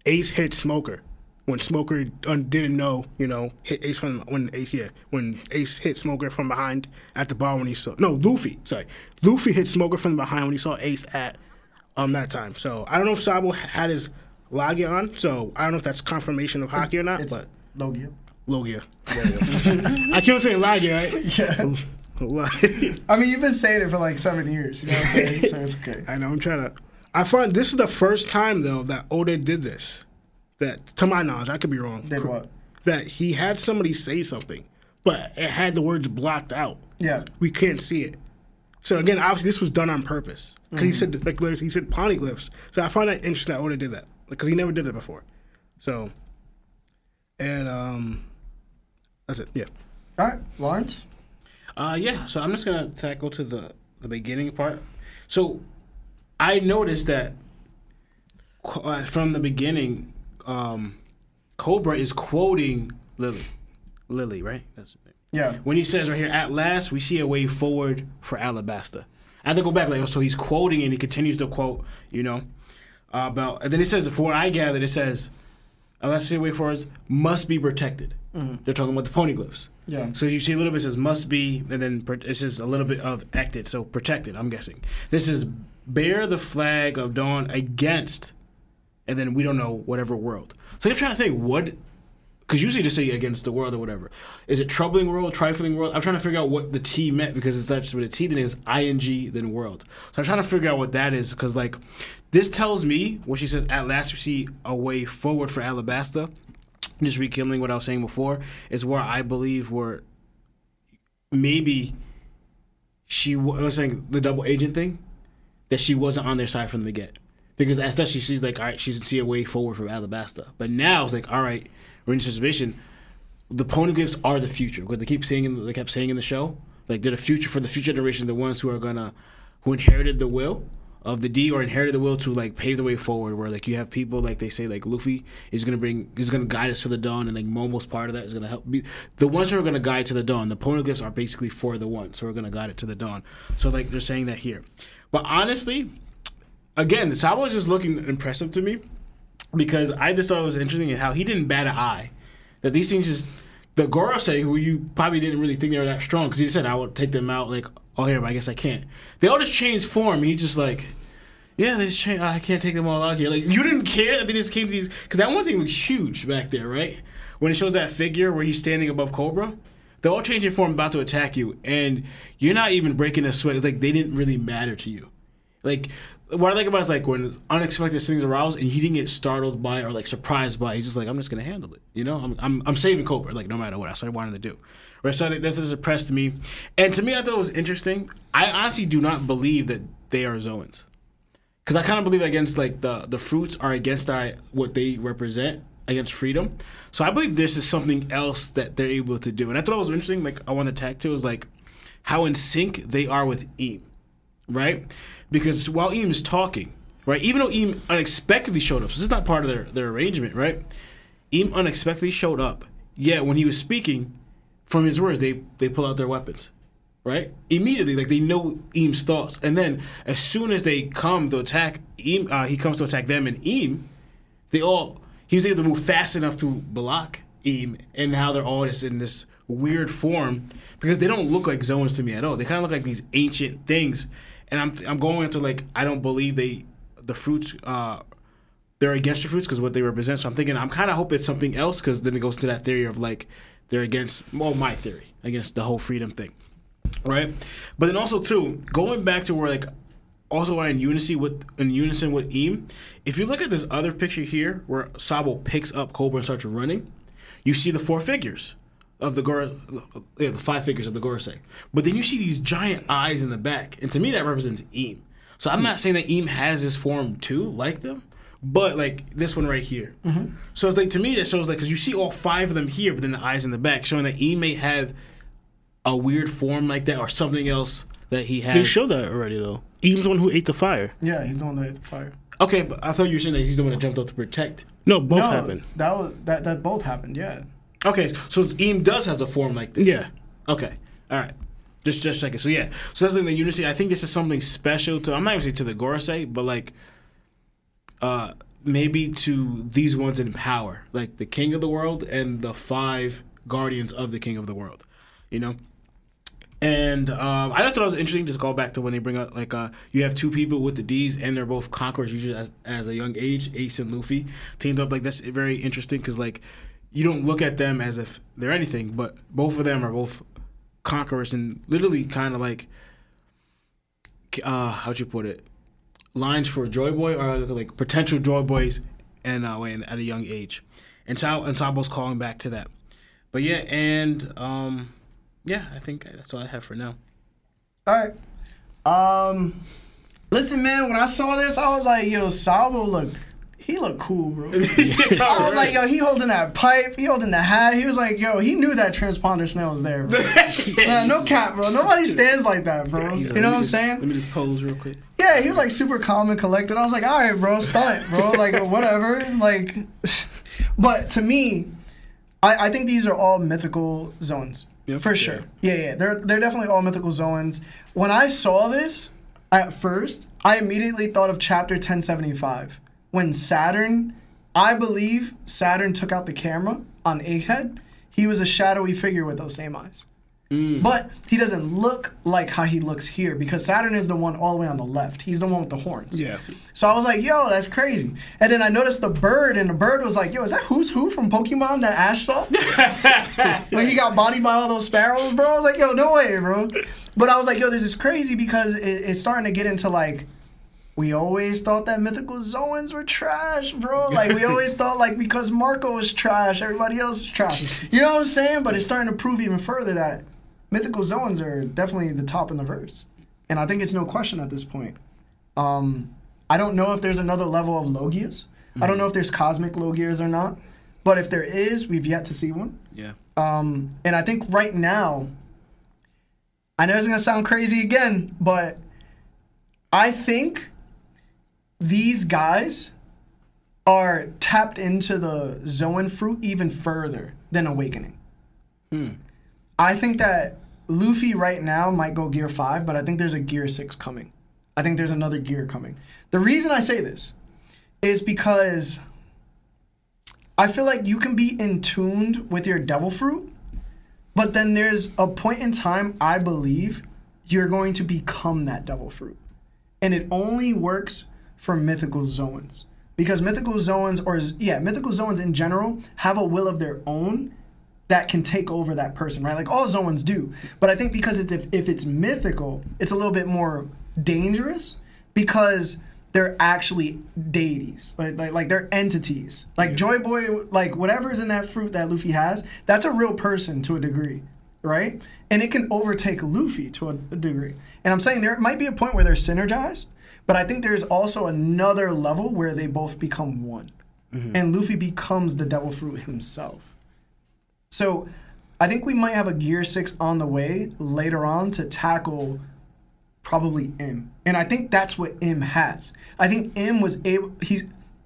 Ace hit Smoker. When Smoker uh, didn't know, you know, hit Ace from when Ace yeah, when Ace hit Smoker from behind at the bar when he saw no Luffy sorry Luffy hit Smoker from behind when he saw Ace at um that time. So I don't know if Sabo had his Logia on, so I don't know if that's confirmation of haki or not. It's but Logia. Logia, I keep saying Logia, right? Yeah. Logia. I mean, you've been saying it for like seven years. You know what I'm saying? so it's okay. I know. I'm trying to. I find this is the first time though that Oda did this. That, to my knowledge, I could be wrong. Did what? That he had somebody say something, but it had the words blocked out. Yeah. We can't see it. So again, obviously, this was done on purpose because he said like he said poneglyphs. So I find that interesting that Oda did that because he never did that before. So, and um, that's it. Yeah. All right, Lawrence. Uh, yeah. So I'm just gonna tackle to the the beginning part. So I noticed that uh, from the beginning, um, Cobra is quoting Lily. Lily, right? That's Yeah. when he says right here, "At last, we see a way forward for Alabasta." I had to go back like, oh, so he's quoting and he continues to quote, you know, uh, about. And then it says, "For what I gathered, it says, unless the way forward must be protected." They're talking about the poneglyphs. Yeah. So you see a little bit says must be, and then it says a little bit of acted, so protected. I'm guessing this is bear the flag of dawn against, and then we don't know whatever world. So I'm trying to think what, because usually just say against the world or whatever. Is it troubling world, trifling world? I'm trying to figure out what the T meant because it's that's what the T then is ing then world. So I'm trying to figure out what that is because like this tells me when she says at last we see a way forward for Alabasta just rekindling what I was saying before, is where I believe where maybe she was saying the double agent thing that she wasn't on their side from the get because especially she's like all right she's see a way forward for Alabasta, but now it's like all right we're in this situation. The poneglyphs are the future. What they keep saying, in, they kept saying in the show, like they're the future for the future generation, the ones who are gonna, who inherited the will of the D or inherited the will to like pave the way forward. Where like you have people like they say like Luffy is gonna bring, is gonna guide us to the dawn, and like Momo's part of that is gonna help. Be, the ones who are gonna guide to the dawn, the Pony poneglyphs are basically for the ones who are gonna guide it to the dawn. So like they're saying that here, but honestly, again, Sabo is just looking impressive to me because I just thought it was interesting in how he didn't bat an eye. That these things just the Gorosei, who you probably didn't really think they were that strong, because he said I would take them out. Like, oh here, but I guess I can't. They all just changed form. He just like, yeah, they just changed. I can't take them all out here. Like, you didn't care that they just came to these because that one thing was huge back there, right? When it shows that figure where he's standing above Cobra. They're all changing form, about to attack you, and you're not even breaking a sweat. Like they didn't really matter to you. Like what I like about it is like when unexpected things arouse and he didn't get startled by or like surprised by. He's just like, I'm just gonna handle it. You know, I'm I'm, I'm saving Cobra like no matter what. That's what I wanted to do. Right, so this is impressed me, and to me, I thought it was interesting. I honestly do not believe that they are Zoans, because I kind of believe against like the the fruits are against our what they represent against freedom. So I believe this is something else that they're able to do, and I thought it was interesting. Like I want to tag to is like how in sync they are with Im right? Because while Im is talking, right, even though Im unexpectedly showed up, so this is not part of their, their arrangement, right? Im unexpectedly showed up. Yet when he was speaking, from his words, they they pull out their weapons, right? Immediately, like they know Im's thoughts, and then as soon as they come to attack Im, uh, he comes to attack them and Im. They all he was able to move fast enough to block Im, and now they're all just in this weird form because they don't look like Zoans to me at all. They kind of look like these ancient things, and I'm I'm going into like I don't believe they the fruits uh they're against the fruits because what they represent. So I'm thinking I'm kind of hope it's something else because then it goes to that theory of like they're against well my theory against the whole freedom thing, right? But then also too going back to where like also are in unison with in unison with Im. If you look at this other picture here where Sabo picks up Cobra and starts running, you see the four figures of the Gor, yeah, the five figures of the Gorosei. But then you see these giant eyes in the back, and to me that represents Im. So I'm not saying that Im has this form too, like them, but like this one right here. Mm-hmm. So it's like to me that shows like because you see all five of them here, but then the eyes in the back, showing that Im may have a weird form like that or something else that he has. They showed that already though. Im's the one who ate the fire. Yeah, he's the one that ate the fire. okay, but I thought you were saying that he's the one that jumped out to protect. No, both no, happened. That was that that both happened. Yeah. Okay, so Im does has a form like this. Yeah. Okay. All right. Just just a second. So yeah. So that's like the Unity. I think this is something special to. I'm not even saying to the Gorosei, but like, uh, maybe to these ones in power, like the King of the World and the five guardians of the King of the World. You know. And um, I just thought it was interesting. Just go back to when they bring up like uh, you have two people with the D's and they're both conquerors usually as, as a young age. Ace and Luffy teamed up like that's very interesting because like you don't look at them as if they're anything, but both of them are both conquerors and literally kind of like uh, how'd you put it? Lines for Joy Boy or like potential Joy Boys, and uh, at a young age, and Sal and Sabo's calling back to that. But yeah, and um, yeah, I think that's all I have for now. All right. Um, listen, man. When I saw this, I was like, "Yo, Sabo look, he looked cool, bro." I was like, "Yo, he holding that pipe, he holding the hat." He was like, "Yo, he knew that transponder snail was there, bro." Nah, no cap, bro. Nobody stands like that, bro. He's You like, know what I'm just- saying? Let me just pose real quick. Yeah, he was like super calm and collected. I was like, all right, bro, stunt, bro, like whatever, like. But to me, I, I think these are all mythical Zoans Yeah, for for sure. sure. Yeah, yeah, they're they're definitely all mythical Zoans. When I saw this at first, I immediately thought of Chapter 1075 when Saturn, I believe Saturn took out the camera on Egghead. He was a shadowy figure with those same eyes. Mm. But he doesn't look like how he looks here because Saturn is the one all the way on the left. He's the one with the horns. Yeah. So I was like, yo, that's crazy. And then I noticed the bird, and the bird was like, yo, is that Who's Who from Pokemon that Ash saw? when he got bodied by all those Spearows, bro. I was like, yo, no way, bro. But I was like, yo, this is crazy because it, it's starting to get into like, we always thought that mythical Zoans were trash, bro. Like we always thought like because Marco was trash, everybody else is trash. You know what I'm saying? But it's starting to prove even further that mythical Zoans are definitely the top in the verse. And I think it's no question at this point. Um, I don't know if there's another level of Logias. I don't know if there's cosmic Logias or not. But if there is, we've yet to see one. Yeah. Um, and I think right now, I know it's gonna sound crazy again, but I think these guys are tapped into the Zoan fruit even further than Awakening. Hmm. I think that Luffy right now might go gear five, but I think there's a gear six coming. I think there's another gear coming. The reason I say this is because I feel like you can be in tuned with your devil fruit, but then there's a point in time I believe you're going to become that devil fruit. And it only works for mythical Zoans. Because mythical Zoans or yeah, mythical Zoans in general have a will of their own that can take over that person, right? Like all Zoans do. But I think because it's if, if it's mythical, it's a little bit more dangerous because they're actually deities, like like, like they're entities. Like Joy Boy, like whatever's in that fruit that Luffy has, that's a real person to a degree, right? And it can overtake Luffy to a, a degree. And I'm saying there might be a point where they're synergized, but I think there's also another level where they both become one, mm-hmm. and Luffy becomes the devil fruit himself. So I think we might have a Gear 6 on the way later on to tackle probably Im. And I think that's what Im has. I think Im was able he's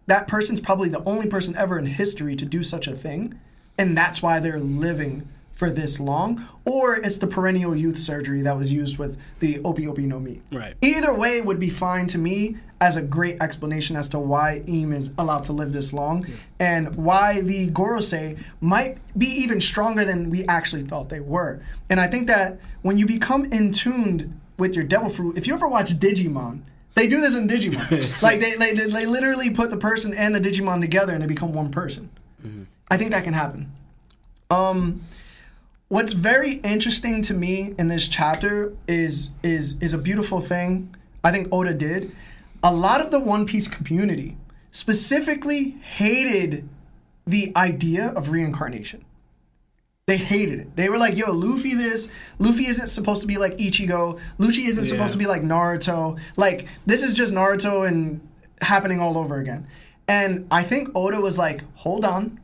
that person's probably the only person ever in history to do such a thing. And that's why they're living for this long. Or it's the perennial youth surgery that was used with the Ope Ope no Mi. Right. Either way would be fine to me as a great explanation as to why Im is allowed to live this long and why the Gorosei might be even stronger than we actually thought they were. And I think that when you become in tuned with your devil fruit, if you ever watch Digimon, they do this in Digimon. like they, they, they literally put the person and the Digimon together and they become one person. I think that can happen. Um, what's very interesting to me in this chapter is is is a beautiful thing I think Oda did. A lot of the One Piece community specifically hated the idea of reincarnation. They hated it. They were like, "Yo, Luffy, this Luffy isn't supposed to be like Ichigo. Luffy isn't supposed to be like Naruto. Like this is just Naruto and happening all over again." And I think Oda was like, "Hold on,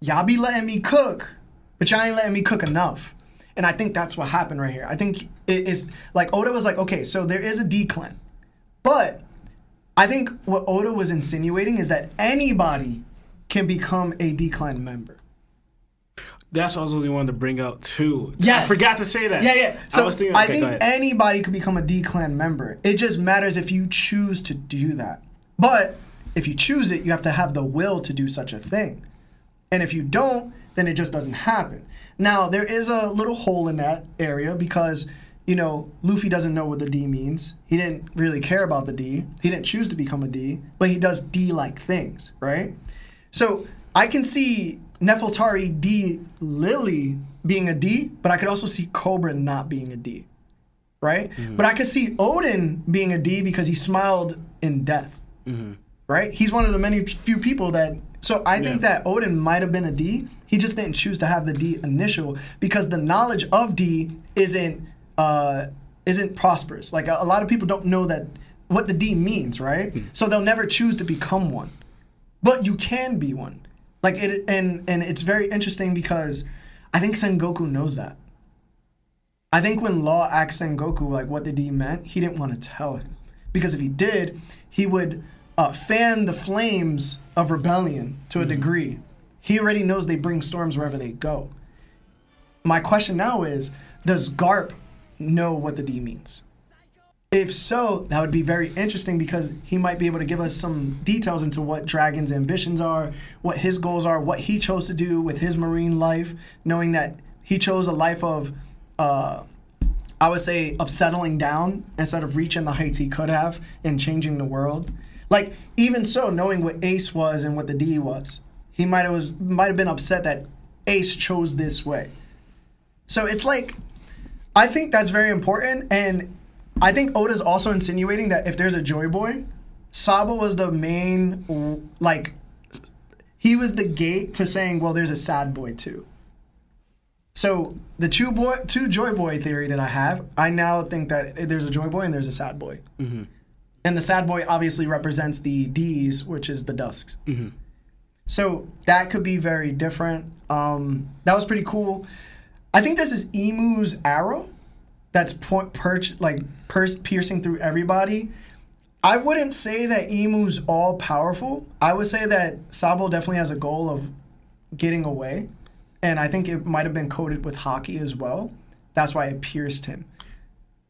y'all be letting me cook, but y'all ain't letting me cook enough. And I think that's what happened right here. I think it is like Oda was like, okay, so there is a D clan. But I think what Oda was insinuating is that anybody can become a D clan member. That's also what I was really wanted to bring out too. Yes. I forgot to say that. Yeah, yeah. So I, was thinking, okay, think anybody could become a D clan member. It just matters if you choose to do that. But if you choose it, you have to have the will to do such a thing. And if you don't, then it just doesn't happen. Now, there is a little hole in that area because, you know, Luffy doesn't know what the D means. He didn't really care about the D. He didn't choose to become a D, but he does D like things, right? So I can see Nefertari D Lily being a D, but I could also see Cobra not being a D, right? Mm-hmm. But I could see Oden being a D because he smiled in death mm-hmm. Right? He's one of the many few people that. So I think Yeah. that Oden might have been a D. He just didn't choose to have the D initial because the knowledge of D isn't uh, isn't prosperous. Like a, a lot of people don't know that what the D means, right? So they'll never choose to become one, but you can be one. Like it, and and it's very interesting because I think Sengoku knows that. I think when Law asked Sengoku like what the D meant, he didn't want to tell him because if he did, he would uh, fan the flames of rebellion to a degree. He already knows they bring storms wherever they go. My question now is, does Garp know what the D means? If so, that would be very interesting because he might be able to give us some details into what Dragon's ambitions are, what his goals are, what he chose to do with his marine life, knowing that he chose a life of, uh, I would say, of settling down instead of reaching the heights he could have and changing the world. Like even so, knowing what Ace was and what the D was, he might have was might have been upset that Ace chose this way. So it's like I think that's very important, and I think Oda's also insinuating that if there's a Joy Boy, Sabo was the main like he was the gate to saying, well, there's a sad boy too. So the two boy, two Joy Boy theory that I have, I now think that there's a Joy Boy and there's a sad boy, mm-hmm. And the sad boy obviously represents the D's, which is the Dusks. So that could be very different. Um, that was pretty cool. I think this is Imu's arrow that's point perch like pers- piercing through everybody. I wouldn't say that Imu's all powerful. I would say that Sabo definitely has a goal of getting away, and I think it might have been coated with haki as well. That's why it pierced him.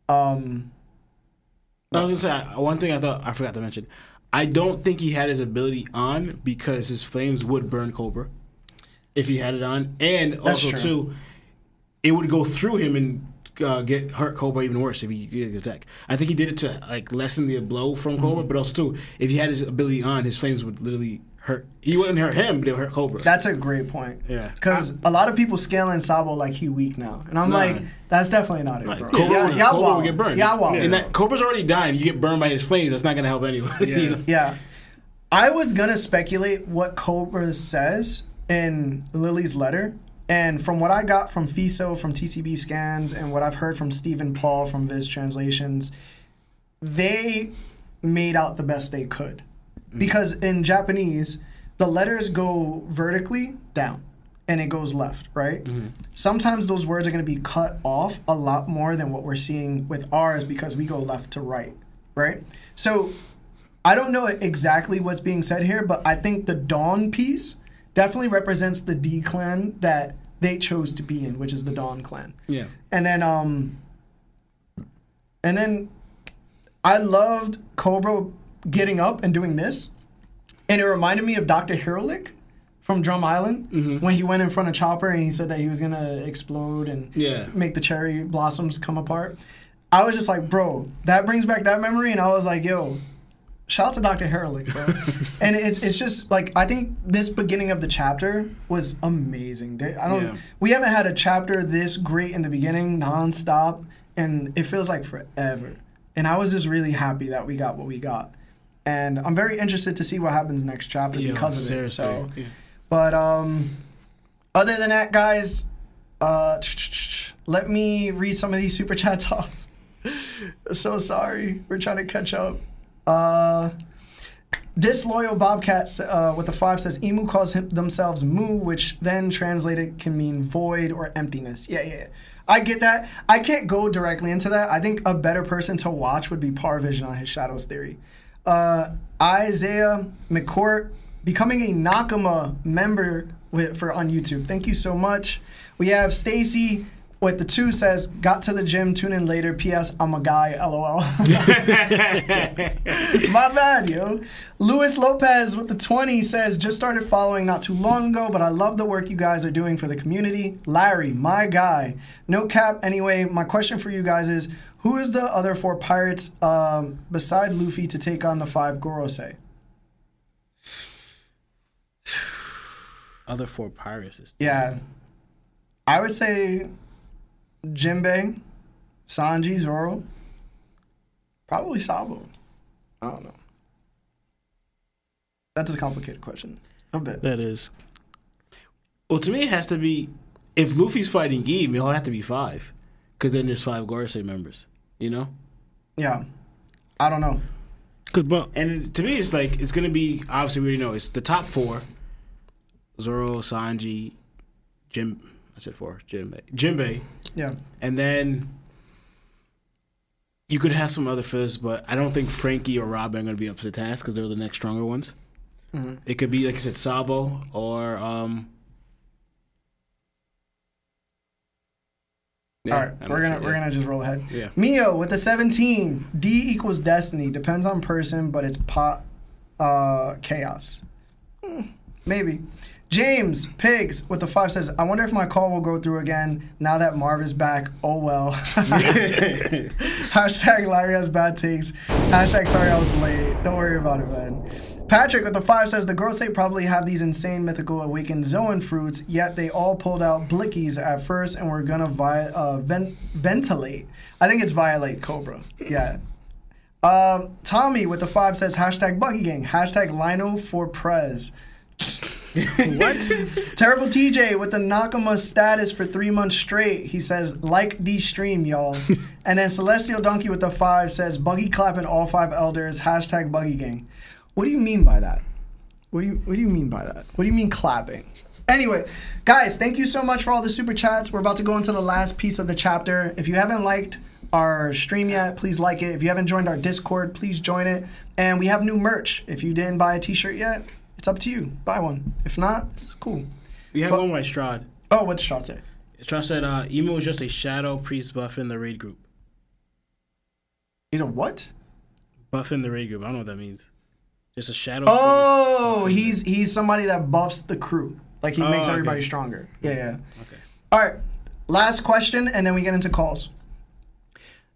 Um, I was gonna say one thing I thought I forgot to mention. I don't think he had his ability on because his flames would burn Cobra if he had it on, and also true. too, it would go through him and uh, get hurt Cobra even worse if he did an attack. I think he did it to like lessen the blow from Cobra, but also too, if he had his ability on, his flames would literally hurt. He wouldn't hurt him, but it would hurt Cobra. That's a great point. Yeah. Because a lot of people scaling Sabo like he weak now, and I'm Nah. like, that's definitely not it, Right. bro. Cobra, Yeah, would- y'all Cobra wild. would get burned. Y'all wild. And that Cobra's already dying. You get burned by his flames. That's not gonna help anybody. you know? Yeah. I was gonna speculate what Cobra says in Lily's letter. And from what I got from FISO, from TCB scans, and what I've heard from Stephen Paul from Viz Translations, they made out the best they could. Because in Japanese, the letters go vertically down and it goes left, right? Sometimes those words are going to be cut off a lot more than what we're seeing with ours because we go left to right, right? So I don't know exactly what's being said here, but I think the Dawn piece definitely represents the D clan that they chose to be in, which is the Dawn clan. Yeah. And then um and then I loved Cobra getting up and doing this. And it reminded me of Dr. Hiriluk from Drum Island mm-hmm. when he went in front of Chopper and he said that he was gonna explode and Yeah. make the cherry blossoms come apart. I was just like, bro, that brings back that memory, and I was like, yo, shout out to Dr. Hiriluk, bro. and it's it's just like I think this beginning of the chapter was amazing. They- I don't Yeah. we haven't had a chapter this great in the beginning, nonstop, and it feels like forever. And I was just really happy that we got what we got. And I'm very interested to see what happens next chapter Yeah, because of seriously. it. So Yeah. but um, other than that, guys, uh, let me read some of these super chats off. so sorry, we're trying to catch up. Uh, disloyal Bobcat uh, with the five says Imu calls him, themselves moo, which then translated can mean void or emptiness. Yeah, yeah, yeah. I get that. I can't go directly into that. I think a better person to watch would be Parvision on his Shadows theory. Uh, Isaiah McCourt becoming a Nakama member with, for on YouTube. Thank you so much. We have Stacy with the two says got to the gym. Tune in later. P.S. I'm a guy. LOL. My bad, yo. Luis Lopez with the 20 says, just started following not too long ago, but I love the work you guys are doing for the community. Larry, my guy. No cap. Anyway, my question for you guys is who is the other four pirates um, beside Luffy to take on the five Gorosei? Other four pirates. is- Yeah. I would say Jinbei, Sanji, Zoro, probably Sabo. I don't know. That's a complicated question. A bit. That is. Well, to me, it has to be if Luffy's fighting Eve, it'll have to be five, because then there's five Gorosei members. You know. Yeah. I don't know. Cause but And to me, it's like it's gonna be obviously we already know it's the top four: Zoro, Sanji, Jim. I said four. Jinbei, Jinbei, Yeah. and then you could have some other fizz, but I don't think Franky or Robin are gonna be up to the task because they're the next stronger ones. Mhm. It could be like I said, Sabo or um. Yeah, All right, we're gonna we're yeah. gonna just roll ahead. Yeah. Mio with the 17. D equals destiny. Depends on person, but it's pot uh chaos. Hmm, maybe. James Pigs with the five says, I wonder if my call will go through again now that Marv is back. Oh well. Hashtag Larry has bad takes. Hashtag sorry I was late. Don't worry about it, man. Patrick with the five says the Gorosei they probably have these insane mythical awakened Zoan fruits, yet they all pulled out blickies at first and were gonna vi- uh, ven- ventilate. I think it's violate Cobra. Yeah. Um, Tommy with the five says hashtag Buggy Gang, hashtag Lino for Prez. what? Terrible TJ with the Nakama status for three months straight. He says, like the stream, y'all. and then Celestial Donkey with the five says, Buggy clapping all five elders, hashtag Buggy Gang. What do you mean by that? What do you What do you mean by that? What do you mean clapping? Anyway, guys, thank you so much for all the super chats. We're about to go into the last piece of the chapter. If you haven't liked our stream yet, please like it. If you haven't joined our Discord, please join it. And we have new merch. If you didn't buy a T-shirt yet, it's up to you. Buy one. If not, it's cool. We have But- one by Strad. Oh, what's Shaw say? Strad said uh, Emo is just a shadow priest buff in the raid group. He's a what? Buff in the raid group. I don't know what that means. Just a shadow. Oh, he's he's somebody that buffs the crew. Like he Oh, makes okay. everybody stronger. Yeah, yeah. Okay. All right. Last question, and then we get into calls.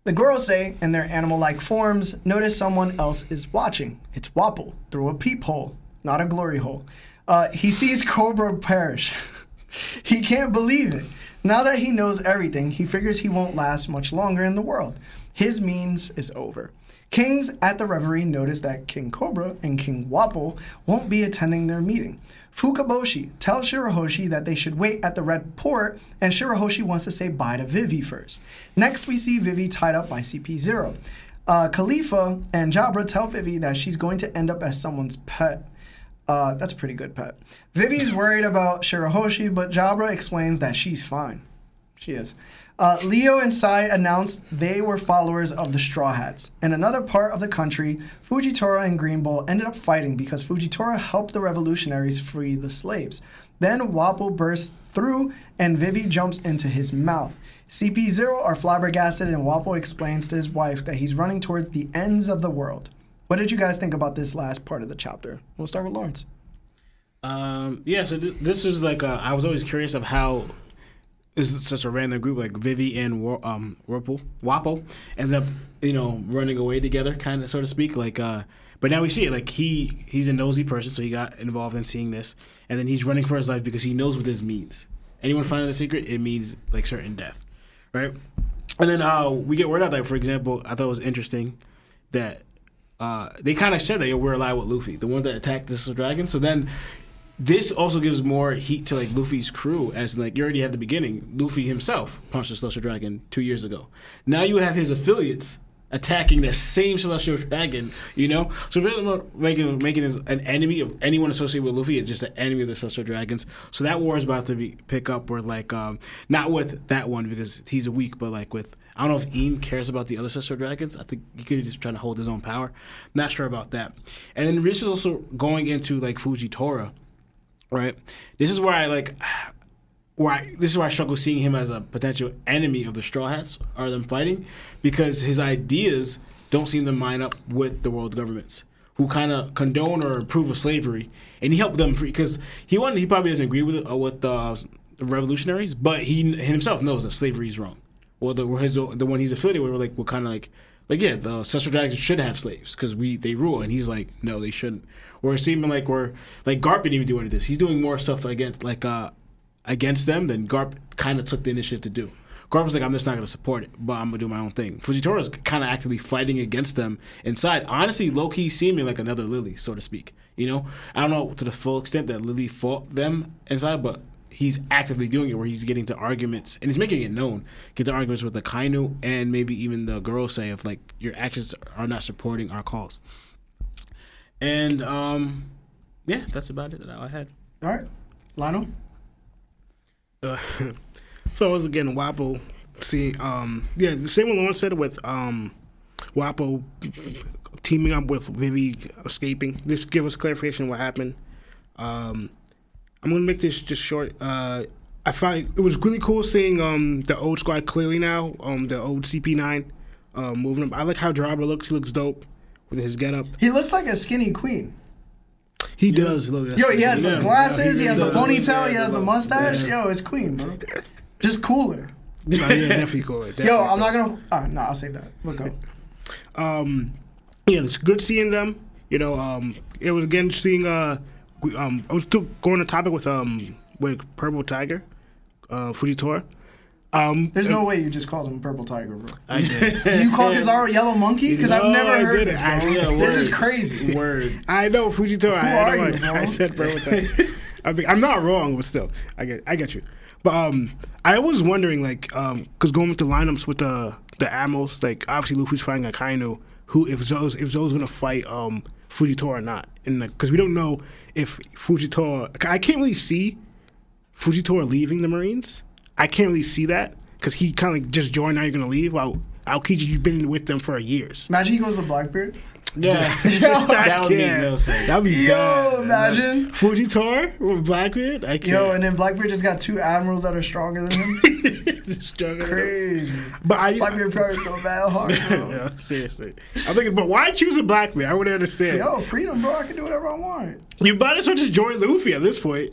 The Gorosei, in their animal-like forms, notice someone else is watching. It's Wapol through a peephole. not a glory hole. Uh, he sees Cobra perish. he can't believe it. Now that he knows everything, he figures he won't last much longer in the world. His means is over. Kings at the reverie notice that King Cobra and King Wapol won't be attending their meeting. Fukaboshi tells Shirahoshi that they should wait at the Red Port, and Shirahoshi wants to say bye to Vivi first. Next, we see Vivi tied up by CP0. Uh, Kalifa and Jabra tell Vivi that she's going to end up as someone's pet. Uh, that's a pretty good pet. Vivi's worried about Shirahoshi, but Jabra explains that she's fine. She is. Uh, Leo and Sai announced they were followers of the Straw Hats. In another part of the country, Fujitora and Green Bull ended up fighting because Fujitora helped the revolutionaries free the slaves. Then Wapol bursts through and Vivi jumps into his mouth. CP0 are flabbergasted and Wapol explains to his wife that he's running towards the ends of the world. What did you guys think about this last part of the chapter? We'll start with Lawrence. Um, yeah, so th- this is like uh, I was always curious of how is such a random group like Vivi and um Whirlpool Wapol ended up you know running away together, kind of so to speak. Like, uh, but now we see it like he he's a nosy person, so he got involved in seeing this, and then he's running for his life because he knows what this means. Anyone finding the secret, it means like certain death, right? And then uh, we get word out that, for example, I thought it was interesting that uh, they kind of said that we're allied with Luffy, the one that attacked Celestial Dragon. So then this also gives more heat to like Luffy's crew, as like you already had the beginning. Luffy himself punched the Celestial Dragon two years ago. Now you have his affiliates attacking the same Celestial Dragon. You know, so really making making his an enemy of anyone associated with Luffy is just an enemy of the Celestial Dragons. So that war is about to be pick up where like um not with that one because he's a weak, but like with I don't know if Im cares about the other Celestial Dragons. I think he could just trying to hold his own power. Not sure about that. And then this is also going into like Fujitora, right? This is where I like I, this is why I struggle seeing him as a potential enemy of the Straw Hats or them fighting because his ideas don't seem to line up with the world governments who kind of condone or approve of slavery, and he helped them because he wanted he probably doesn't agree with uh, with uh, the revolutionaries, but he himself knows that slavery is wrong. Well, the his the one he's affiliated with, were like, we're kind of like like yeah, the Dragons should have slaves because we they rule, and he's like, no, they shouldn't. Or it's even like we're like Garp didn't even do any of this. He's doing more stuff against like uh against them than Garp kind of took the initiative to do. Garp was like, I'm just not going to support it, but I'm going to do my own thing. Fujitora's kind of actively fighting against them inside. Honestly, low key seeming like another Lily, so to speak. You know, I don't know to the full extent that Lily fought them inside, but he's actively doing it where he's getting to arguments and he's making it known. Get to arguments with the Kainu and maybe even the Gorosei of like your actions are not supporting our cause. And um, yeah, that's about it that I had. All right, Lionel. Uh, so I was again Wapol. See, um, yeah, the same what Lauren said with um, Wapol teaming up with Vivi escaping. This give us clarification what happened. Um, I'm gonna make this just short. Uh, I find it was really cool seeing um, the old squad clearly now. Um, the old CP9 uh, moving up. I like how Driver looks. He looks dope with his getup. He looks like a skinny queen. He does look. Yo, he has yeah, the glasses, yeah, he has the ponytail, he has the mustache. Yeah. Yo, it's queen, bro. Just cooler. Yeah, yeah, definitely cool. Definitely Yo, I'm not gonna. All right, no, I'll save that. We'll go. um, yeah, it's good seeing them. You know, um, it was again seeing. Uh, um, I was still going to topic with um with Purple Tiger, uh, Fujitora. Um, There's no way you just called him Purple Tiger, bro. I did. Do you call Kizaru Yellow Monkey? Because I've No, never I heard didn't. this, bro. I- yeah, this is word. crazy. Word. I know Fujitora. Who I, are know you, I, bro? I said Purple Tiger. I mean, I'm not wrong, but still, I get, I get you. But um, I was wondering, like, um, because going with the lineups with the the Amos, like, obviously Luffy's fighting Akainu. Who, if Zo's, if Zo's gonna fight um Fujitora or not, and because we don't know if Fujitora, I can't really see Fujitora leaving the Marines. I can't really see that because he kind of like just joined. Now you're gonna leave. Well, Aokiji, you've been with them for years. Imagine he goes to Blackbeard. Yeah, Yo, that would make can't. no sense. That'd be Yo, bad. imagine. Fujitora with Blackbeard. I can't. Yo, and then Blackbeard just got two admirals that are stronger than him. Struggling. Crazy. But I, Blackbeard probably so bad hard, bro. yeah, seriously. I'm thinking, but why choose a Blackbeard? I wouldn't understand. Yo, freedom, bro. I can do whatever I want, You might as well just join Luffy at this point.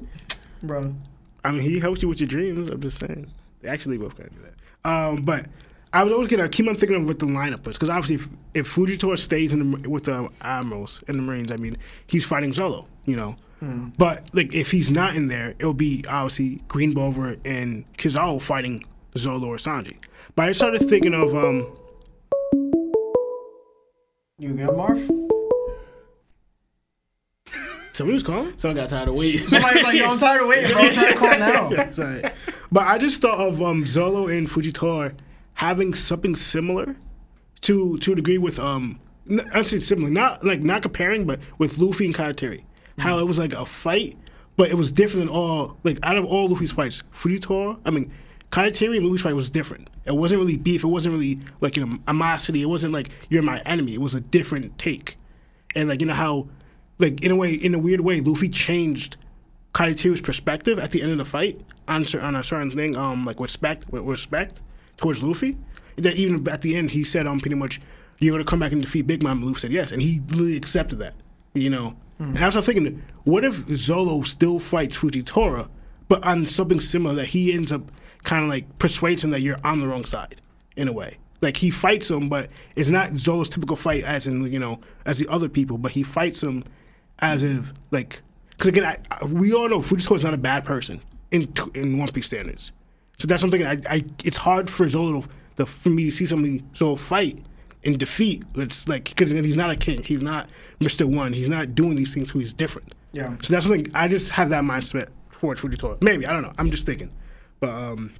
bro. I mean, he helps you with your dreams. I'm just saying. They actually both kind of do that. Um, but I was always gonna keep on thinking of what the lineup was because obviously if, if Fujitora stays in the, with the admirals and the marines, I mean he's fighting Zolo, you know. But like if he's not in there, it'll be obviously Green Bover and Kizaru fighting Zolo or Sanji. But I started thinking of um You good, Marv? Somebody was calling. Someone got tired of waiting. Somebody's like, yo, I'm tired of waiting, bro. I'm trying to call now. Sorry. But I just thought of um, Zolo and Fujitora having something similar to to a degree with um n- I'm saying similar, not like not comparing, but with Luffy and Katakuri. How it was like a fight, but it was different than all like out of all Luffy's fights, Fujitora, I mean Karateri and Luffy's fight was different. It wasn't really beef. It wasn't really like you know animosity. It wasn't like you're my enemy. It was a different take, and like you know how, like in a way, in a weird way, Luffy changed Katakuri's perspective at the end of the fight on on a certain thing, um, like respect, respect towards Luffy. That even at the end, he said, um, pretty much, you're gonna come back and defeat Big Mom. And Luffy said yes, and he literally accepted that. You know, and I was thinking, what if Zolo still fights Fujitora, but on something similar that he ends up kind of like persuades him that you're on the wrong side in a way. Like he fights him, but it's not Zolo's typical fight as in you know as the other people, but he fights him as if like because again I, I, we all know Fujitora is not a bad person in in One Piece standards, so that's something I, I it's hard for Zolo to, to for me to see somebody Zolo fight and defeat. It's like because he's not a king, he's not Mister One, he's not doing these things, so he's different. Yeah. So that's something I just have that mindset towards Fujitora. Maybe I don't know. I'm just thinking, but um,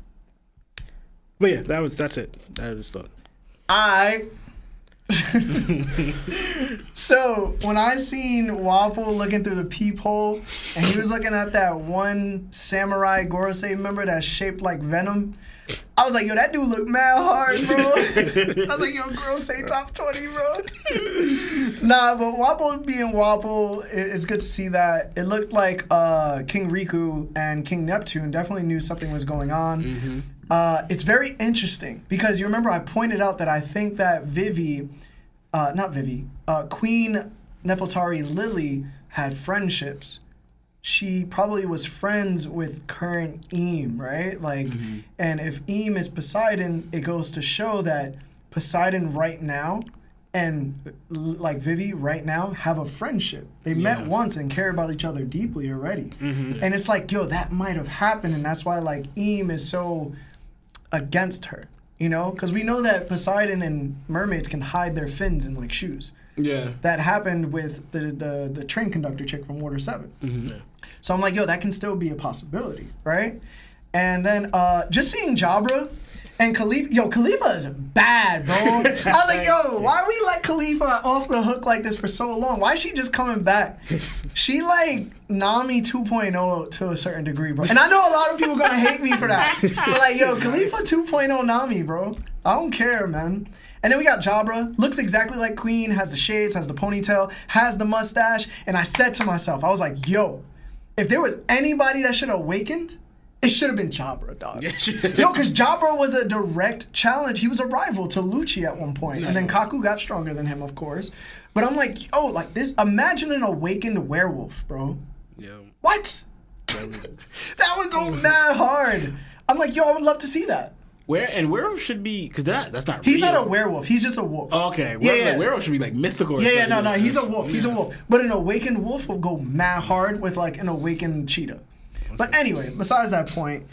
but yeah, that was that's it. I just thought. I. so when I seen Waffle looking through the peephole and he was looking at that one samurai Gorosei member that's shaped like Venom, I was like, yo, that dude look mad hard, bro. I was like, yo, Gorosei top 20, bro. nah, but Waffle being Waffle, it- it's good to see that. It looked like uh, King Riku and King Neptune definitely knew something was going on. Uh, it's very interesting because you remember I pointed out that I think that Vivi, uh, not Vivi, uh, Queen Nefertari Lily had friendships. She probably was friends with current Im, right? Like, and if Im is Poseidon, it goes to show that Poseidon right now and like Vivi right now have a friendship. They met once and care about each other deeply already. And it's like, yo, that might have happened, and that's why like Im is so against her. You know, because we know that Poseidon and mermaids can hide their fins in like shoes. Yeah. That happened with the the, the train conductor chick from Water 7 Mm-hmm. So I'm like, yo, that can still be a possibility, right? And then uh, just seeing Jabra and Kalifa, yo, Kalifa is bad, bro. I was like, yo, why we let Kalifa off the hook like this for so long? Why is she just coming back? She like Nami 2.0 to a certain degree, bro. And I know a lot of people gonna hate me for that. But like, yo, Kalifa 2.0 Nami, bro. I don't care, man. And then we got Jabra, looks exactly like Queen, has the shades, has the ponytail, has the mustache. And I said to myself, I was like, yo, if there was anybody that should have awakened, it should have been Jabra, dog. Yo, because Jabra was a direct challenge. He was a rival to Lucci at one point, and then Kaku got stronger than him, of course. But I'm like, oh, like this. Imagine an awakened werewolf, bro. Yeah. What? that would go mad hard. I'm like, yo, I would love to see that. Where and werewolf should be because that that's not. He's real. not a werewolf. He's just a wolf. Oh, okay. Yeah, Werewolf, yeah. Like, werewolf should be like mythical. or Yeah, yeah, no, no, he's a wolf. He's a wolf. But an awakened wolf will go mad hard with like an awakened cheetah. But anyway, besides that point,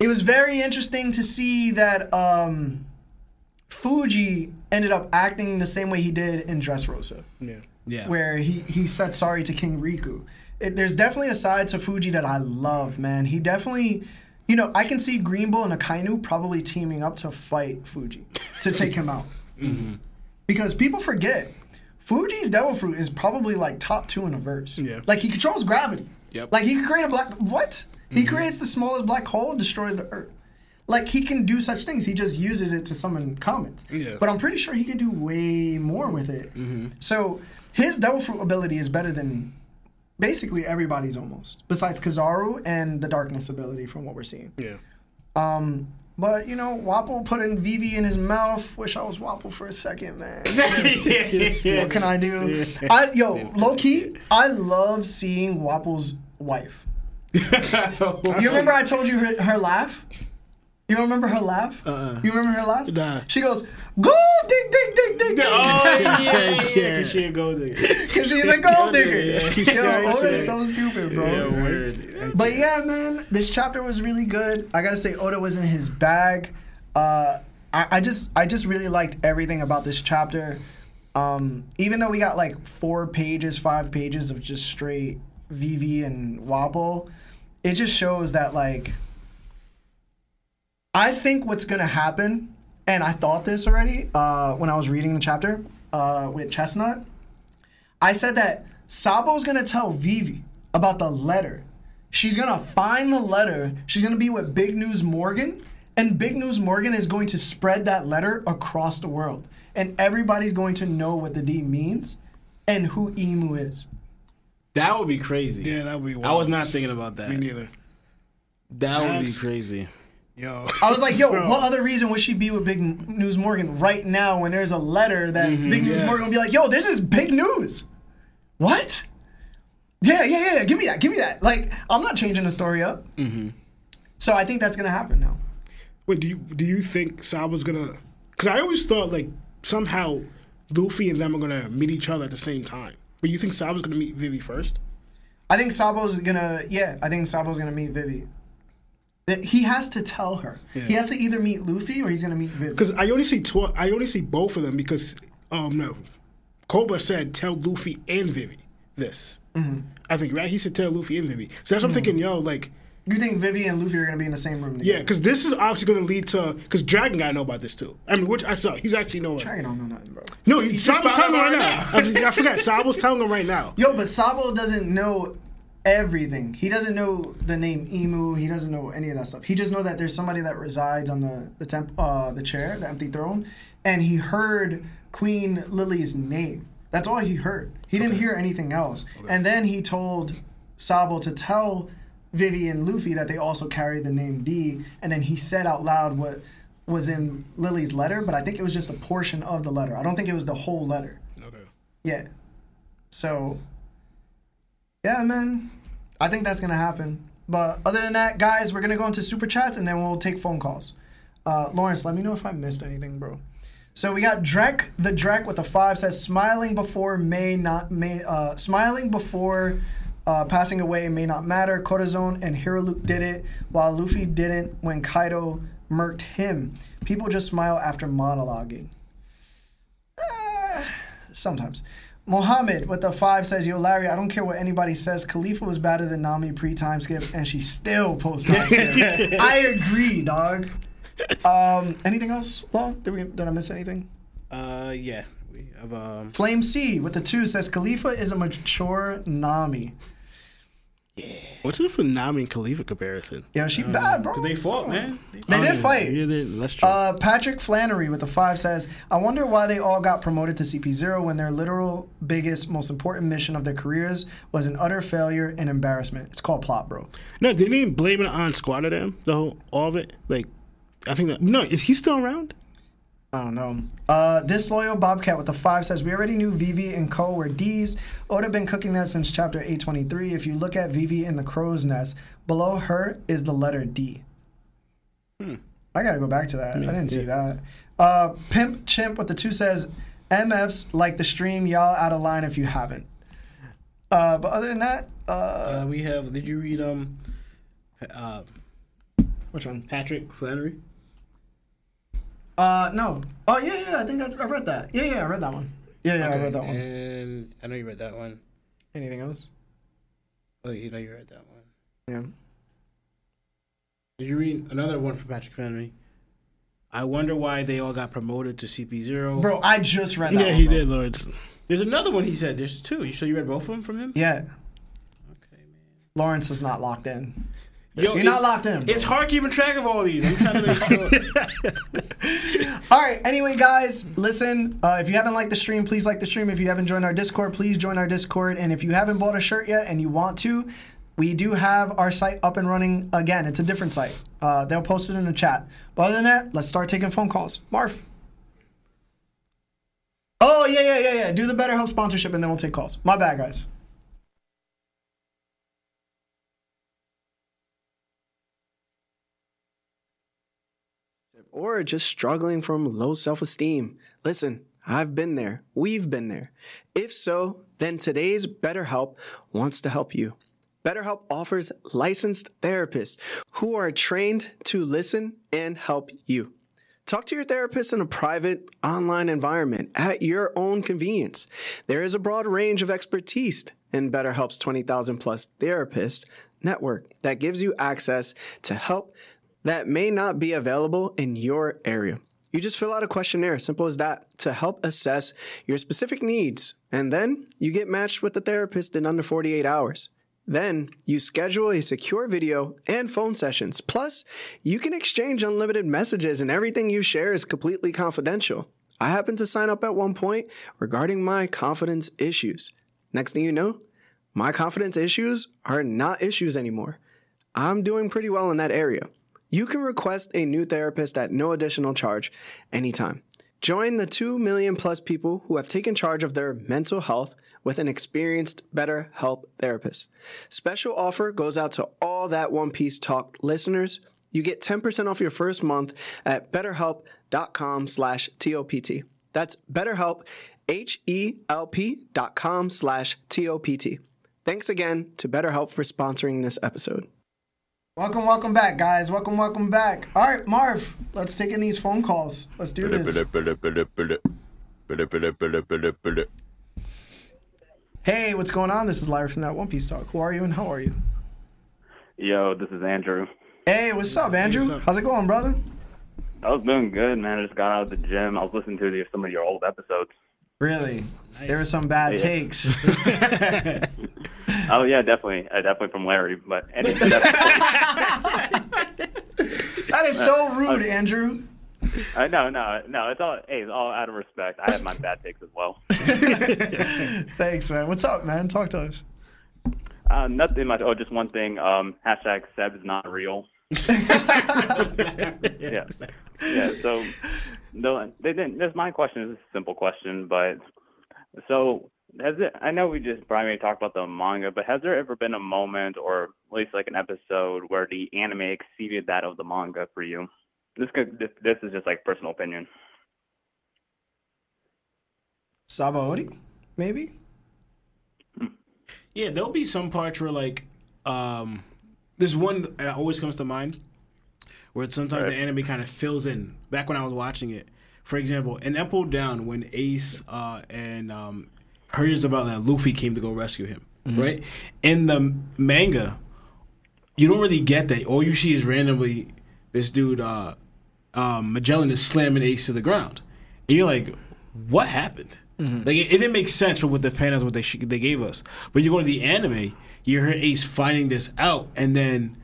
it was very interesting to see that um, Fuji ended up acting the same way he did in Dressrosa, Yeah. Yeah. where he he said sorry to King Riku. It, there's definitely a side to Fuji that I love, man. He definitely. You know, I can see Green Bull and Akainu probably teaming up to fight Fuji to take him out because people forget Fuji's Devil Fruit is probably like top two in a verse. Yeah. Like he controls gravity. Yep. Like he can create a black what? He creates the smallest black hole, destroys the earth. Like he can do such things. He just uses it to summon comets. Yeah. But I'm pretty sure he can do way more with it. So his Devil Fruit ability is better than basically everybody's almost, besides Kizaru and the Darkness ability from what we're seeing. Yeah. Um, but you know, Wapol put in Vivi in his mouth. Wish I was Wapol for a second, man. what can I do? I yo, low key, I love seeing Wapol's wife. You remember I told you her, her laugh? You don't remember her laugh? Uh-uh. You remember her laugh? Nah. She goes, "Gold dig dig dig dig." dig." Oh yeah, yeah, Yeah. Cause she a gold digger. Cause she's a gold digger. Yeah. Yo, Yeah. Oda's so stupid, bro. Yeah, word. But yeah, man, this chapter was really good. I gotta say, Oda was in his bag. Uh, I, I just, I just really liked everything about this chapter. Um, even though we got like four pages, five pages of just straight Vivi and Wapol, it just shows that like, I think what's gonna happen, and I thought this already uh, when I was reading the chapter uh, with Chestnut. I said that Sabo's gonna tell Vivi about the letter. She's gonna find the letter. She's gonna be with Big News Morgan, and Big News Morgan is going to spread that letter across the world, and everybody's going to know what the D means and who Imu is. That would be crazy. Yeah, that would be. Wild. I was not thinking about that. Me neither. That would be crazy. Yo. I was like, yo, Bro. what other reason would she be with Big News Morgan right now when there's a letter that Big News Mm-hmm. yeah. Morgan will be like, yo, this is big news? What? Yeah, yeah, yeah, yeah. Give me that. Give me that. Like, I'm not changing the story up. Mm-hmm. So I think that's gonna happen now. Wait, do you do you think Sabo's gonna? Because I always thought like somehow Luffy and them are gonna meet each other at the same time. But you think Sabo's gonna meet Vivi first? I think Sabo's gonna. Yeah, I think Sabo's gonna meet Vivi. He has to tell her. He has to either meet Luffy or he's gonna meet Vivi. Because I only see tw- I only see both of them because um no, Cobra said tell Luffy and Vivi this. Mm-hmm. I think right. He said tell Luffy and Vivi. So that's what I'm thinking. Yo, like You think Vivi and Luffy are gonna be in the same room yeah, because this is obviously gonna lead to because Dragon gotta know about this too. I mean, which I saw he's actually know. Dragon don't know nothing, bro. No, he, Sabo's telling him right right now. I'm just- I forgot. Sabo's telling him right now. Yo, but Sabo doesn't know everything. He doesn't know the name Imu. He doesn't know any of that stuff. He just know that there's somebody that resides on the the temp uh the chair, the empty throne, and he heard Queen Lily's name. That's all he heard. He didn't hear anything else. And then he told Sabo to tell Vivi and Luffy that they also carry the name D, and then he said out loud what was in Lily's letter, but I think it was just a portion of the letter. I don't think it was the whole letter. Okay. Yeah. So, yeah, man. I think that's going to happen. But other than that, guys, we're going to go into super chats and then we'll take phone calls. Uh, Lawrence, let me know if I missed anything, bro. So we got Drek the Drek with a five says smiling before may not may uh, smiling before uh, passing away may not matter. Corazon and Hiriluk did it while Luffy didn't when Kaido murked him. People just smile after monologuing. Uh, sometimes. Mohammed with the five says, Yo, Larry, I don't care what anybody says. Kalifa was better than Nami pre time skip, and she still post time skip. I agree, dog. Um, anything else, Law? Did, we, did I miss anything? Uh, yeah. We have um. Flame C with the two says, Kalifa is a mature Nami. What's the Nami and Kalifa comparison? Yeah, she bad, bro. They fought, man. They They did fight. Yeah, they- that's true. Uh, Patrick Flannery with the five says, I wonder why they all got promoted to CP0 when their literal biggest, most important mission of their careers was an utter failure and embarrassment. It's called plot, bro. no, didn't he blame it on Squad of them? The whole all of it. Like, I think that no, is he still around? I don't know. Uh, Disloyal Bobcat with the five says, We already knew Vivi and Co. were D's. Oda been cooking that since chapter 823. If you look at Vivi in the crow's nest, below her is the letter D. I gotta go back to that. I didn't see that. Uh, Pimp Chimp with the two says, MFs like the stream, y'all out of line if you haven't. Uh, but other than that, uh, Uh, we have. Did you read um? Uh, which one? Patrick Flannery. Uh, no. Oh yeah, yeah. I think I, I read that. Yeah, yeah. I read that one. Yeah, yeah. I read that one. And I know you read that one. Anything else? Oh, you know you read that one. Yeah. Did you read another one from Patrick Flannery? I wonder why they all got promoted to CP zero. Bro, I just read that. yeah, one, he bro. did, Lords. There's another one he said. There's two. You sure you read both of them from him? Yeah. Okay, man. Lawrence is not locked in. Yo, You're not locked in. bro. It's hard keeping track of all these. I'm trying to make sure. All right. Anyway, guys, listen. Uh, if you haven't liked the stream, please like the stream. If you haven't joined our Discord, please join our Discord. And if you haven't bought a shirt yet and you want to, we do have our site up and running again. It's a different site. Uh, they'll post it in the chat. But other than that, let's start taking phone calls. Marv. Oh yeah, yeah, yeah, yeah. Do the BetterHelp sponsorship, and then we'll take calls. My bad, guys. Or just struggling from low self esteem. Listen, I've been there. We've been there. If so, then today's BetterHelp wants to help you. BetterHelp offers licensed therapists who are trained to listen and help you. Talk to your therapist in a private, online environment at your own convenience. There is a broad range of expertise in BetterHelp's 20,000 plus therapist network that gives you access to help that may not be available in your area. You just fill out a questionnaire, simple as that, to help assess your specific needs. And then you get matched with a therapist in under 48 hours. Then you schedule a secure video and phone sessions. Plus, you can exchange unlimited messages and everything you share is completely confidential. I happened to sign up at one point regarding my confidence issues. Next thing you know, my confidence issues are not issues anymore. I'm doing pretty well in that area. You can request a new therapist at no additional charge anytime. Join the 2 million plus people who have taken charge of their mental health with an experienced BetterHelp therapist. Special offer goes out to all that One Piece Talk listeners. You get 10% off your first month at betterhelp.com slash TOPT. That's betterhelp, H-E-L-P dot com slash T-O-P-T. Thanks again to BetterHelp for sponsoring this episode. Welcome, welcome back, guys. Welcome, welcome back. All right, Marv, let's take in these phone calls. Let's do this. Hey, what's going on? This is Larry from that One Piece Talk. Who are you and how are you? Yo, this is Andrew. Hey, what's up, Andrew? what's up? How's it going, brother? I was doing good, man. I just got out of the gym. I was listening to some of your old episodes. Really? There were some bad Yeah. takes. Oh yeah, definitely, uh, definitely from Larry. But anyway, that's, so rude, Andrew. uh, no, no, no. It's all hey, it's all out of respect. I have my bad takes as well. Thanks, man. What's up, man? Talk to us. Uh, nothing much. Oh, just one thing. Um, hashtag Seb is not real. Yeah, yeah. So, no, they didn't. This my question is a simple question, but so has it? I know we just primarily talked about the manga, but has there ever been a moment, or at least like an episode, where the anime exceeded that of the manga for you? This could. This, this is just like personal opinion. Sabaody? Maybe? Yeah, there'll be some parts where like um there's one that always comes to mind where sometimes the anime kind of fills in. Back when I was watching it, for example, in Impel Down when Ace uh, and um, hears about that Luffy came to go rescue him, right? In the manga, you don't really get that. All you see is randomly this dude uh, um, Magellan is slamming Ace to the ground, and you're like, what happened? Like it, it didn't make sense for what the panels what they sh- they gave us. But you go to the anime, you hear Ace finding this out, and then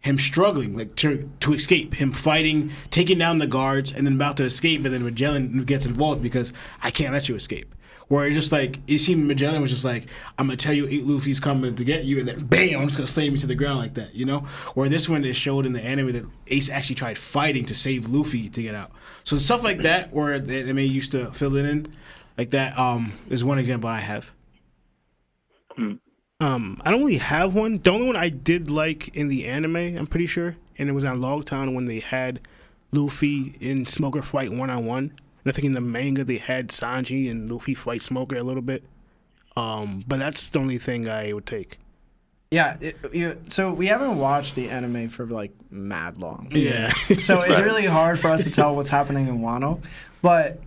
him struggling like to to escape, him fighting, taking down the guards, and then about to escape, and then Magellan gets involved because I can't let you escape. Where it's just like it seemed Magellan was just like, I'm gonna tell you eight Luffy's coming to get you, and then bam, I'm just gonna slam you to the ground like that, you know. Where this one is showed in the anime that Ace actually tried fighting to save Luffy to get out. So stuff like that, where the anime used to fill it in, like that, um, is one example I have. Um, I don't really have one. The only one I did like in the anime, I'm pretty sure, and it was on Logtown when they had Luffy and Smoker fight one on one. And I think in the manga they had Sanji and Luffy fight Smoker a little bit. Um, but that's the only thing I would take. Yeah, it, you, so we haven't watched the anime for like mad long. Yeah. so it's really hard for us to tell what's happening in Wano. But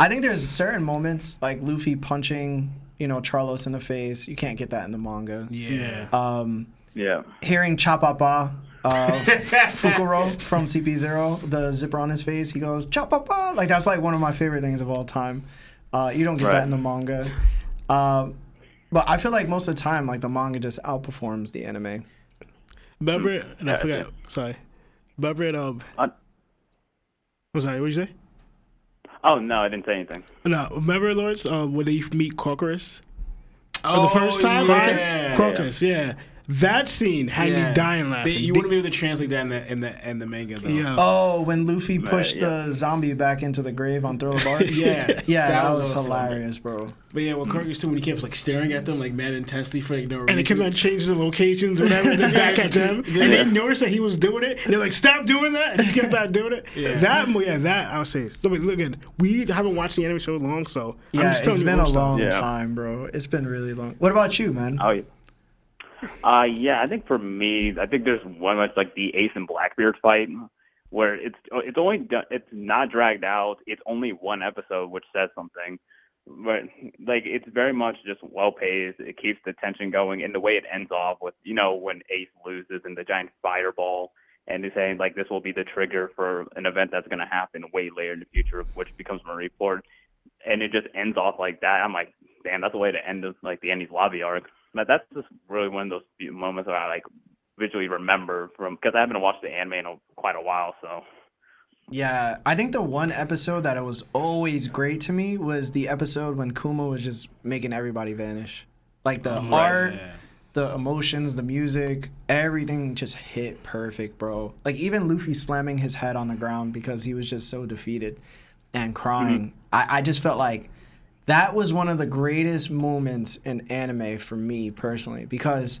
I think there's certain moments like Luffy punching, you know, Charlos in the face. You can't get that in the manga. yeah. Um, Yeah. hearing Chapapa uh, Fukuro from CP0, the zipper on his face, he goes Chapapa. Like that's like one of my favorite things of all time. Uh, you don't get that in the manga. Um, but I feel like most of the time, like the manga just outperforms the anime. Remember, and I Yeah, forgot. Sorry. Remember it, um, Uh, I'm sorry, what did you say? oh no, I didn't say anything. No, remember, Lawrence, uh, when they meet Crocus? Oh, the first time? yeah. Crocus, yeah. That scene had me dying laughing. They, you wouldn't be able to translate that in the in the in the manga though. yeah. Oh, when Luffy pushed yeah. the zombie back into the grave on Thriller Bark? Yeah, Yeah, that, was, awesome. hilarious, bro. But yeah, what Kirk used to when he kept like staring at them like mad intensely for like no reason. and it kept on changing the locations or whatever, then back at them. Yeah. And they noticed that he was doing it. And they're like, stop doing that. And he kept on doing it. Yeah. That, mo- yeah, that, I would say. So, wait, look at We haven't watched the anime so long, so I'm Yeah, just telling it's you been a stuff. long Yeah. time, bro. It's been really long. What about you, man? Oh, yeah. Uh, yeah, I think for me, I think there's one that's like the Ace and Blackbeard fight, where it's it's only done, it's not dragged out. It's only one episode, which says something. But like it's very much just well paced. It keeps the tension going, and the way it ends off with you know when Ace loses and the giant fireball, and he's saying like this will be the trigger for an event that's going to happen way later in the future, which becomes Marineford, and it just ends off like that. I'm like, damn, that's a way to end like the Enies Lobby arc. But that's just really one of those few moments that I like visually remember from because I haven't watched the anime in a, quite a while. So Yeah, I think the one episode that it was always great to me was the episode when Kuma was just making everybody vanish. Like the mm-hmm. art, yeah. the emotions, the music, everything just hit perfect, bro. Like even Luffy slamming his head on the ground because he was just so defeated and crying. Mm-hmm. I, I just felt like that was one of the greatest moments in anime for me personally because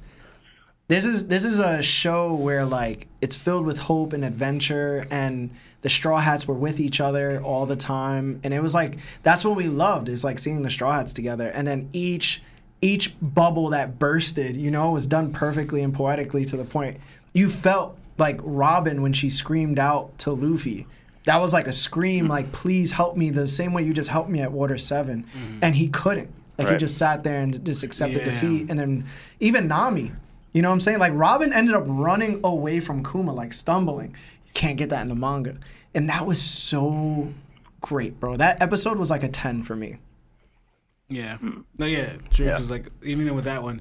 this is this is a show where like it's filled with hope and adventure and the straw hats were with each other all the time and it was like that's what we loved is like seeing the straw hats together and then each each bubble that bursted you know was done perfectly and poetically to the point. You felt like robin when she screamed out to luffy that was like a scream like mm-hmm. please help me the same way you just helped me at water 7 mm-hmm. and he couldn't like he just sat there and just accepted Yeah. defeat and then even nami you know what I'm saying? Like Robin ended up running away from Kuma, like stumbling. You can't get that in the manga. And that was so great, bro. That episode was like a 10 for me. Yeah. Mm. No, yeah, true. Yeah. Because like even with that one,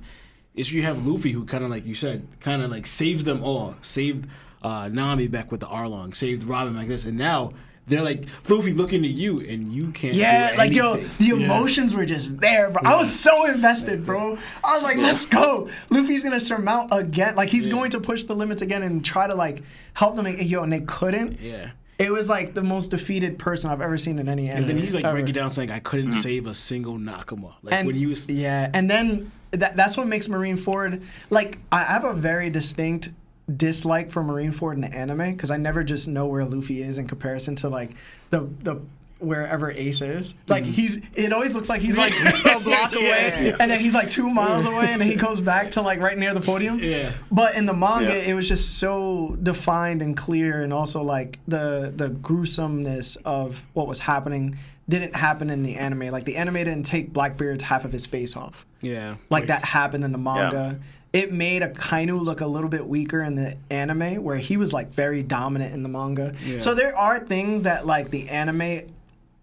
is you have Luffy who kind of like you said, kind of like saves them all, saved uh, Nami back with the Arlong, saved Robin like this, and now they're like Luffy looking at you and you can't. Yeah, do like yo, the emotions were just there, bro. I was so invested, bro. I was like, let's go. Luffy's gonna surmount again. Like he's going to push the limits again and try to like help them. Yo, and they couldn't. Yeah. It was like the most defeated person I've ever seen in any anime. And then he's like ever. breaking down saying, "I couldn't save a single Nakama." Like and when he was. yeah and then that, that's what makes marine ford like i have a very distinct dislike for marine ford in the anime because i never just know where luffy is in comparison to like the the wherever ace is like mm-hmm. he's it always looks like he's like a block away Yeah. and then he's like two miles away and then he goes back to like right near the podium Yeah. but in the manga Yeah. it was just so defined and clear and also like the the gruesomeness of what was happening didn't happen in the anime like the anime didn't take blackbeard's half of his face off Yeah. like that happened in the manga it made Akainu look a little bit weaker in the anime where he was like very dominant in the manga Yeah. so there are things that like the anime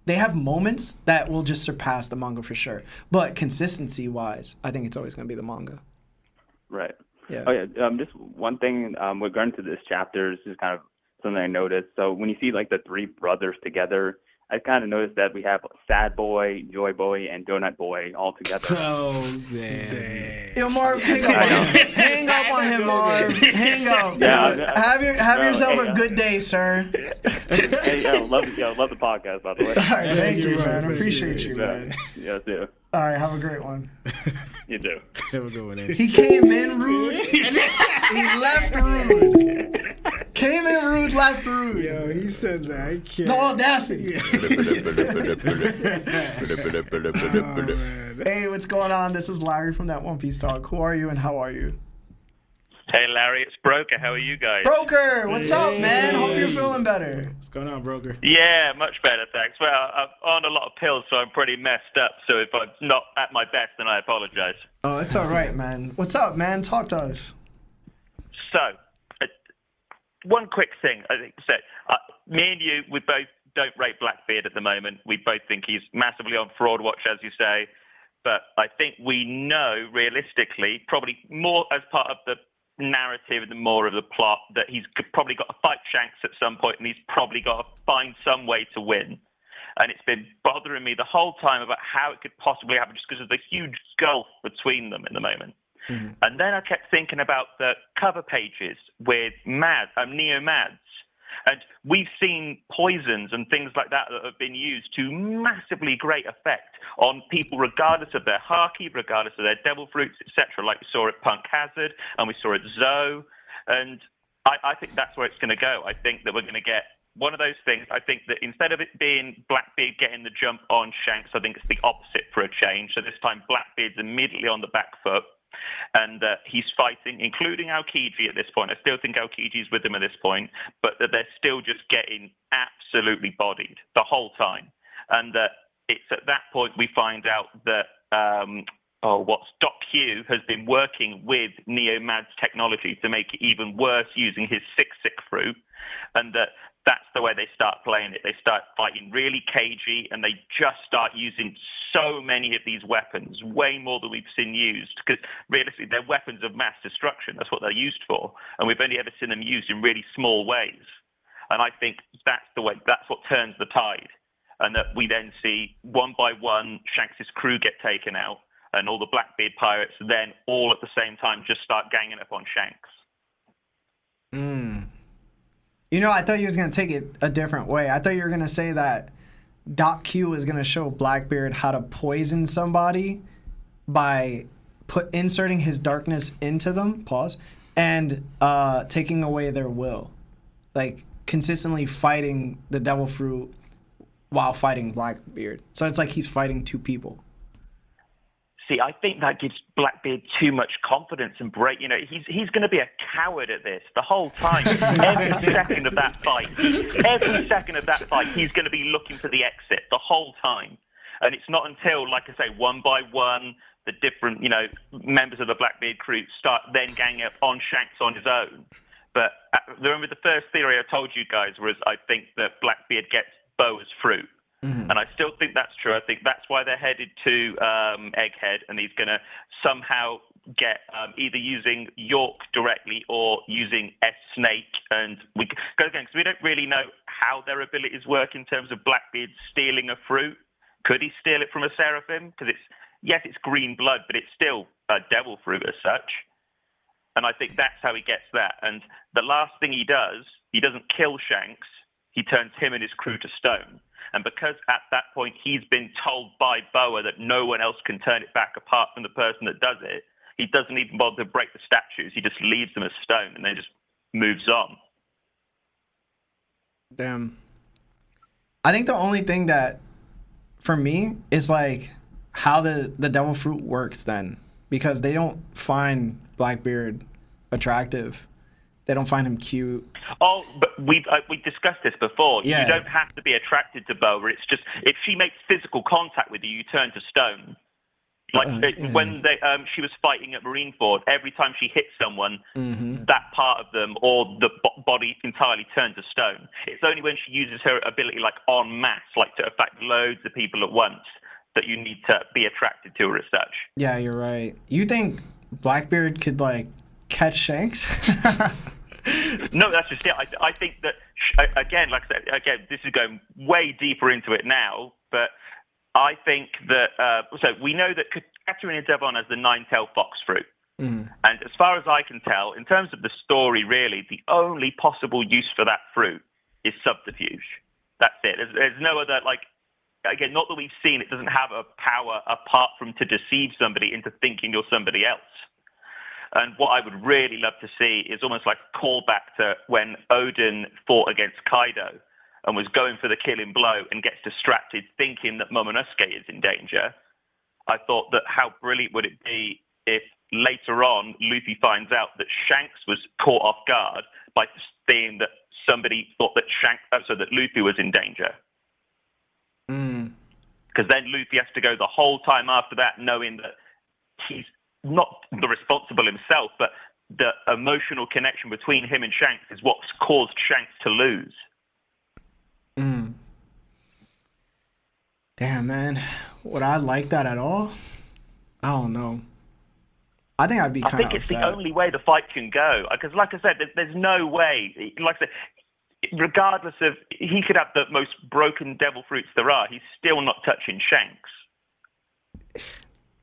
they have moments that will just surpass the manga for sure but consistency wise i think it's always going to be the manga right. yeah Oh yeah. Um, just one thing um, regarding to this chapter is just kind of something I noticed. So when you see like the three brothers together, I kind of noticed that we have Sad Boy, Joy Boy, and Donut Boy all together. Oh man. Yo, Marv, hang up on him. Hang up on him, Marv. Hang up. Yeah, dude. Have your have no, yourself hey, a uh, good day, sir. hey, yo, love, yo, love the podcast by the way. All right, thank you, you, man. I appreciate you, Yeah, man. yes, yeah, All right, have a great one. you do. Have a good one, Andy. He came in rude. he left rude. Came in rude, left rude. Yo, he said that. I can't. The audacity. Oh, man. Hey, what's going on? This is Larry from that One Piece Talk. Who are you and how are you? Hey Larry, it's Broker. How are you guys? Broker, what's up, man? Hope you're feeling better. What's going on, broker? Yeah, much better, thanks. Well, I'm on a lot of pills, so I'm pretty messed up. So if I'm not at my best, then I apologize. Oh, it's all right, man. What's up, man? Talk to us. So, one quick thing. I think so. Uh, me and you, we both don't rate Blackbeard at the moment. We both think he's massively on fraud watch, as you say. But I think we know realistically, probably more as part of the narrative and more of the plot, that he's probably got to fight Shanks at some point, and he's probably got to find some way to win. And it's been bothering me the whole time about how it could possibly happen, just because of the huge gulf between them in the moment. Mm-hmm. And then I kept thinking about the cover pages with Mad, um, Neo Mads. And we've seen poisons and things like that that have been used to massively great effect on people, regardless of their haki, regardless of their devil fruits, etc. Like we saw at Punk Hazard and we saw at Zou. And I, I think that's where it's going to go. I think that we're going to get one of those things. I think that instead of it being Blackbeard getting the jump on Shanks, I think it's the opposite for a change. So this time Blackbeard's immediately on the back foot and uh, he's fighting, including Aokiji at this point. I still think Aokiji's with him at this point, but that they're still just getting absolutely bodied the whole time. And uh, it's at that point we find out that um, oh, what's Doc Q has been working with Neo Mad's technology to make it even worse using his six six fruit, and that that's the way they start playing it. They start fighting really cagey, and they just start using so many of these weapons, way more than we've seen used. Because realistically, they're weapons of mass destruction. That's what they're used for, and we've only ever seen them used in really small ways. And I think that's the way. That's what turns the tide, and that we then see one by one Shanks's crew get taken out, and all the Blackbeard pirates then all at the same time just start ganging up on Shanks. Mm. You know, I thought you was gonna take it a different way. I thought you were gonna say that Doc Q is gonna show Blackbeard how to poison somebody by put inserting his darkness into them. Pause and uh, taking away their will, like consistently fighting the devil fruit while fighting Blackbeard. So it's like he's fighting two people. See, I think that gives Blackbeard too much confidence and break. You know, he's he's going to be a coward at this the whole time. every second of that fight, every second of that fight, he's going to be looking for the exit the whole time. And it's not until, like I say, one by one, the different you know members of the Blackbeard crew start then ganging up on Shanks on his own. But uh, remember, the first theory I told you guys was I think that Blackbeard gets Boa's fruit. Mm-hmm. And I still think that's true. I think that's why they're headed to um, Egghead, and he's going to somehow get um, either using York directly or using S Snake. And we go again because we don't really know how their abilities work in terms of Blackbeard stealing a fruit. Could he steal it from a Seraphim? Because it's yes, it's green blood, but it's still a devil fruit as such. And I think that's how he gets that. And the last thing he does, he doesn't kill Shanks. He turns him and his crew to stone. And because at that point he's been told by Boa that no one else can turn it back apart from the person that does it, he doesn't even bother to break the statues. He just leaves them as stone and then just moves on. Damn. I think the only thing that, for me, is like how the the devil fruit works then, because they don't find Blackbeard attractive they don't find him cute. Oh, but we uh, we discussed this before. Yeah. You don't have to be attracted to Boa. It's just if she makes physical contact with you, you turn to stone. Like uh, it, when they, um, she was fighting at Marineford, every time she hit someone, mm-hmm. that part of them or the b- body entirely turned to stone. It's only when she uses her ability, like en masse, like to affect loads of people at once, that you need to be attracted to her as such. Yeah, you're right. You think Blackbeard could like catch Shanks? no, that's just it. I, I think that again, like I said, again, this is going way deeper into it now, but I think that uh, so we know that Catarina Devon has the nine-tailed fox fruit. Mm. And as far as I can tell, in terms of the story, really, the only possible use for that fruit is subterfuge. That's it. There's, there's no other, like, again, not that we've seen, it doesn't have a power apart from to deceive somebody into thinking you're somebody else. And what I would really love to see is almost like a callback to when Oden fought against Kaido and was going for the killing blow and gets distracted thinking that Momonosuke is in danger. I thought that how brilliant would it be if later on Luffy finds out that Shanks was caught off guard by seeing that somebody thought that Shanks, oh, so that Luffy was in danger. Hmm. Because mm. then Luffy has to go the whole time after that knowing that he's not the responsible himself, but the emotional connection between him and Shanks is what's caused Shanks to lose. Mm. Damn, man. Would I like that at all? I don't know. I think I'd be. I think it's upset. the only way the fight can go. Because, like I said, there's, there's no way. Like I said, regardless of he could have the most broken devil fruits there are, he's still not touching Shanks.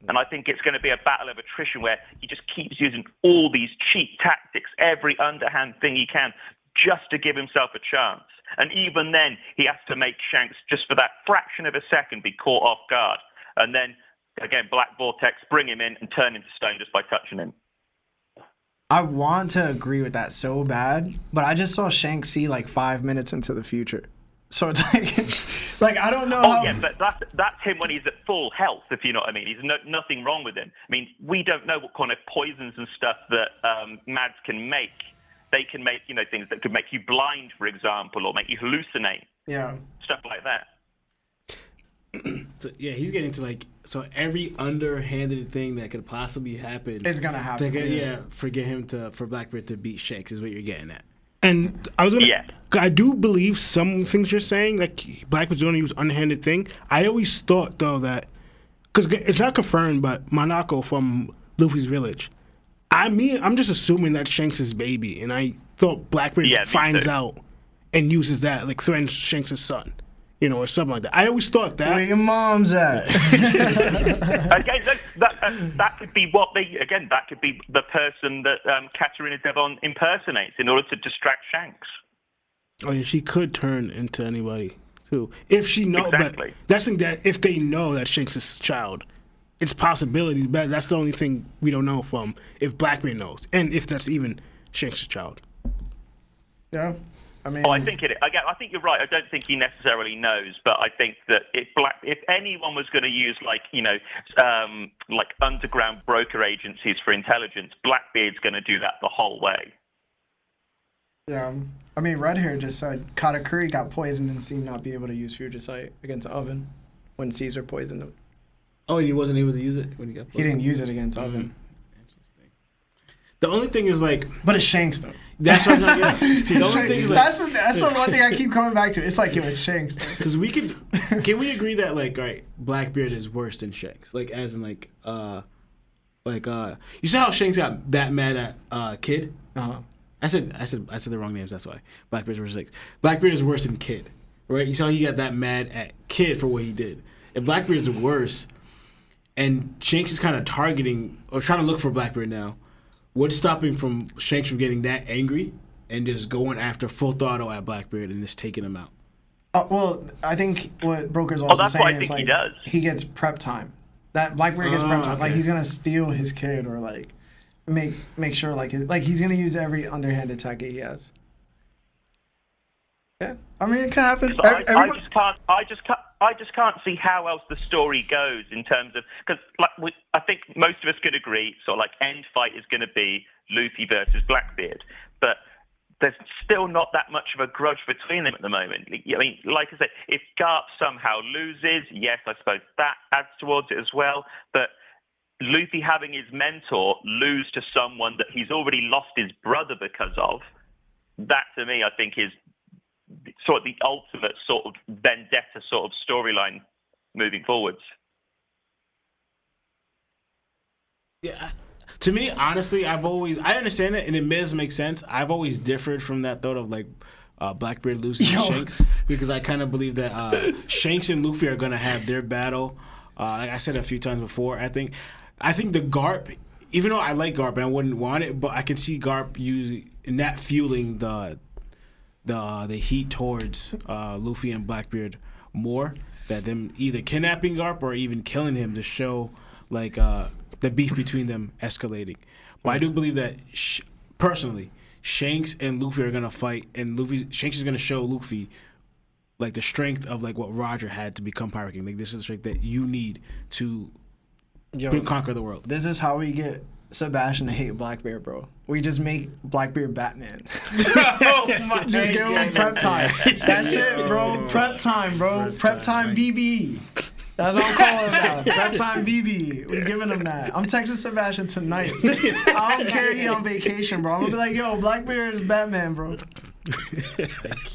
Mm. And I think it's going to be a battle of attrition where he just keeps using all these cheap tactics, every underhand thing he can, just to give himself a chance. And even then, he has to make Shanks just for that fraction of a second be caught off guard. And then, again, Black Vortex, bring him in and turn him to stone just by touching him. I want to agree with that so bad, but I just saw Shanks see like five minutes into the future. So it's like, like I don't know. Oh how- yeah, but that's that's him when he's at full health, if you know what I mean. He's no, nothing wrong with him. I mean, we don't know what kind of poisons and stuff that um, Mads can make. They can make you know things that could make you blind, for example, or make you hallucinate, yeah. stuff like that. So yeah, he's getting to like so every underhanded thing that could possibly happen is gonna happen, To get, yeah. yeah, for get him to for Blackbeard to beat Shanks is what you're getting at. And I was gonna. Yeah. I do believe some things you're saying, like Blackbeard's going to use unhanded thing. I always thought though that because it's not confirmed, but Makino from Luffy's village. I mean, I'm just assuming that Shanks' is baby, and I thought Blackbeard Yeah, finds too. out and uses that, like threatens Shanks' son, you know, or something like that. I always thought that. Where your mom's at? again, that that, uh, that could be what they again. That could be the person that um, Catarina Devon impersonates in order to distract Shanks. Oh yeah, she could turn into anybody too if she knows. Exactly. But that's the thing that if they know that Shanks' is child, it's possibility. But that's the only thing we don't know from if Blackbeard knows, and if that's even Shanks' child. yeah. I mean, Oh, I think it. Again, I think you're right. I don't think he necessarily knows, but I think that if black, if anyone was going to use like you know, um, like underground broker agencies for intelligence, Blackbeard's going to do that the whole way. yeah. I mean, Red Hair just said Katakuri got poisoned and seemed not be able to use future sight against Oven when Caesar poisoned him. Oh, he wasn't able to use it when he got. Poisoned. He didn't use it against Oven. The only thing is like But it's Shanks though. that's what I'm yeah. The only thing is like that's the, that's the one thing I keep coming back to. It's like it was Shanks. Because we could can we agree that like all right, Blackbeard is worse than Shanks? Like as in like uh like uh you saw how Shanks got that mad at uh Kid? Uh-huh. I said I said I said the wrong names. That's why Blackbeard's worse. Like Blackbeard is worse than Kid, right? You saw he got that mad at Kid for what he did. If Blackbeard is worse, and Shanks is kind of targeting or trying to look for Blackbeard now, what's stopping from Shanks from getting that angry and just going after full throttle at Blackbeard and just taking him out? Uh, well, I think what Broker's also that's saying is think he like does. he gets prep time. That Blackbeard gets Oh, prep time. Like he's gonna steal his kid or like make make sure like his, like he's gonna use every underhand attack he has. Yeah, I mean it can happen. So I, Ev- I just can't. I just can't. I just can't see how else the story goes in terms of because like we, I think most of us could agree. So like end fight is going to be Luffy versus Blackbeard, but there's still not that much of a grudge between them at the moment. I mean, like I said, if Garp somehow loses, yes, I suppose that adds towards it as well. But Luffy having his mentor lose to someone that he's already lost his brother because of, that to me, I think is sort of the ultimate sort of vendetta sort of storyline moving forwards. Yeah. To me, honestly, I've always I understand it, and it does make sense. I've always differed from that thought of like uh, Blackbeard losing to Yo. Shanks because I kind of believe that uh, Shanks and Luffy are gonna have their battle. Uh, like I said a few times before, I think I think the Garp, even though I like Garp and I wouldn't want it, but I can see Garp using and that fueling the the uh, the heat towards uh, Luffy and Blackbeard more. That them either kidnapping Garp or even killing him to show like uh, the beef between them escalating. But I do believe that sh- personally, Shanks and Luffy are gonna fight, and Luffy Shanks is gonna show Luffy like the strength of like what Roger had to become Pirate King. Like this is the strength that you need to Yo, conquer the world. this is how we get Sebastian to hate Blackbeard, bro. We just make Blackbeard Batman. oh my Just give him prep time. That's it, bro. Prep time, bro. Prep time, BB. That's what I'm calling him now. Prep time, BB. We giving him that. I'm texting Sebastian tonight. I don't care he on vacation, bro. I'm gonna be like, yo, Blackbeard is Batman, bro.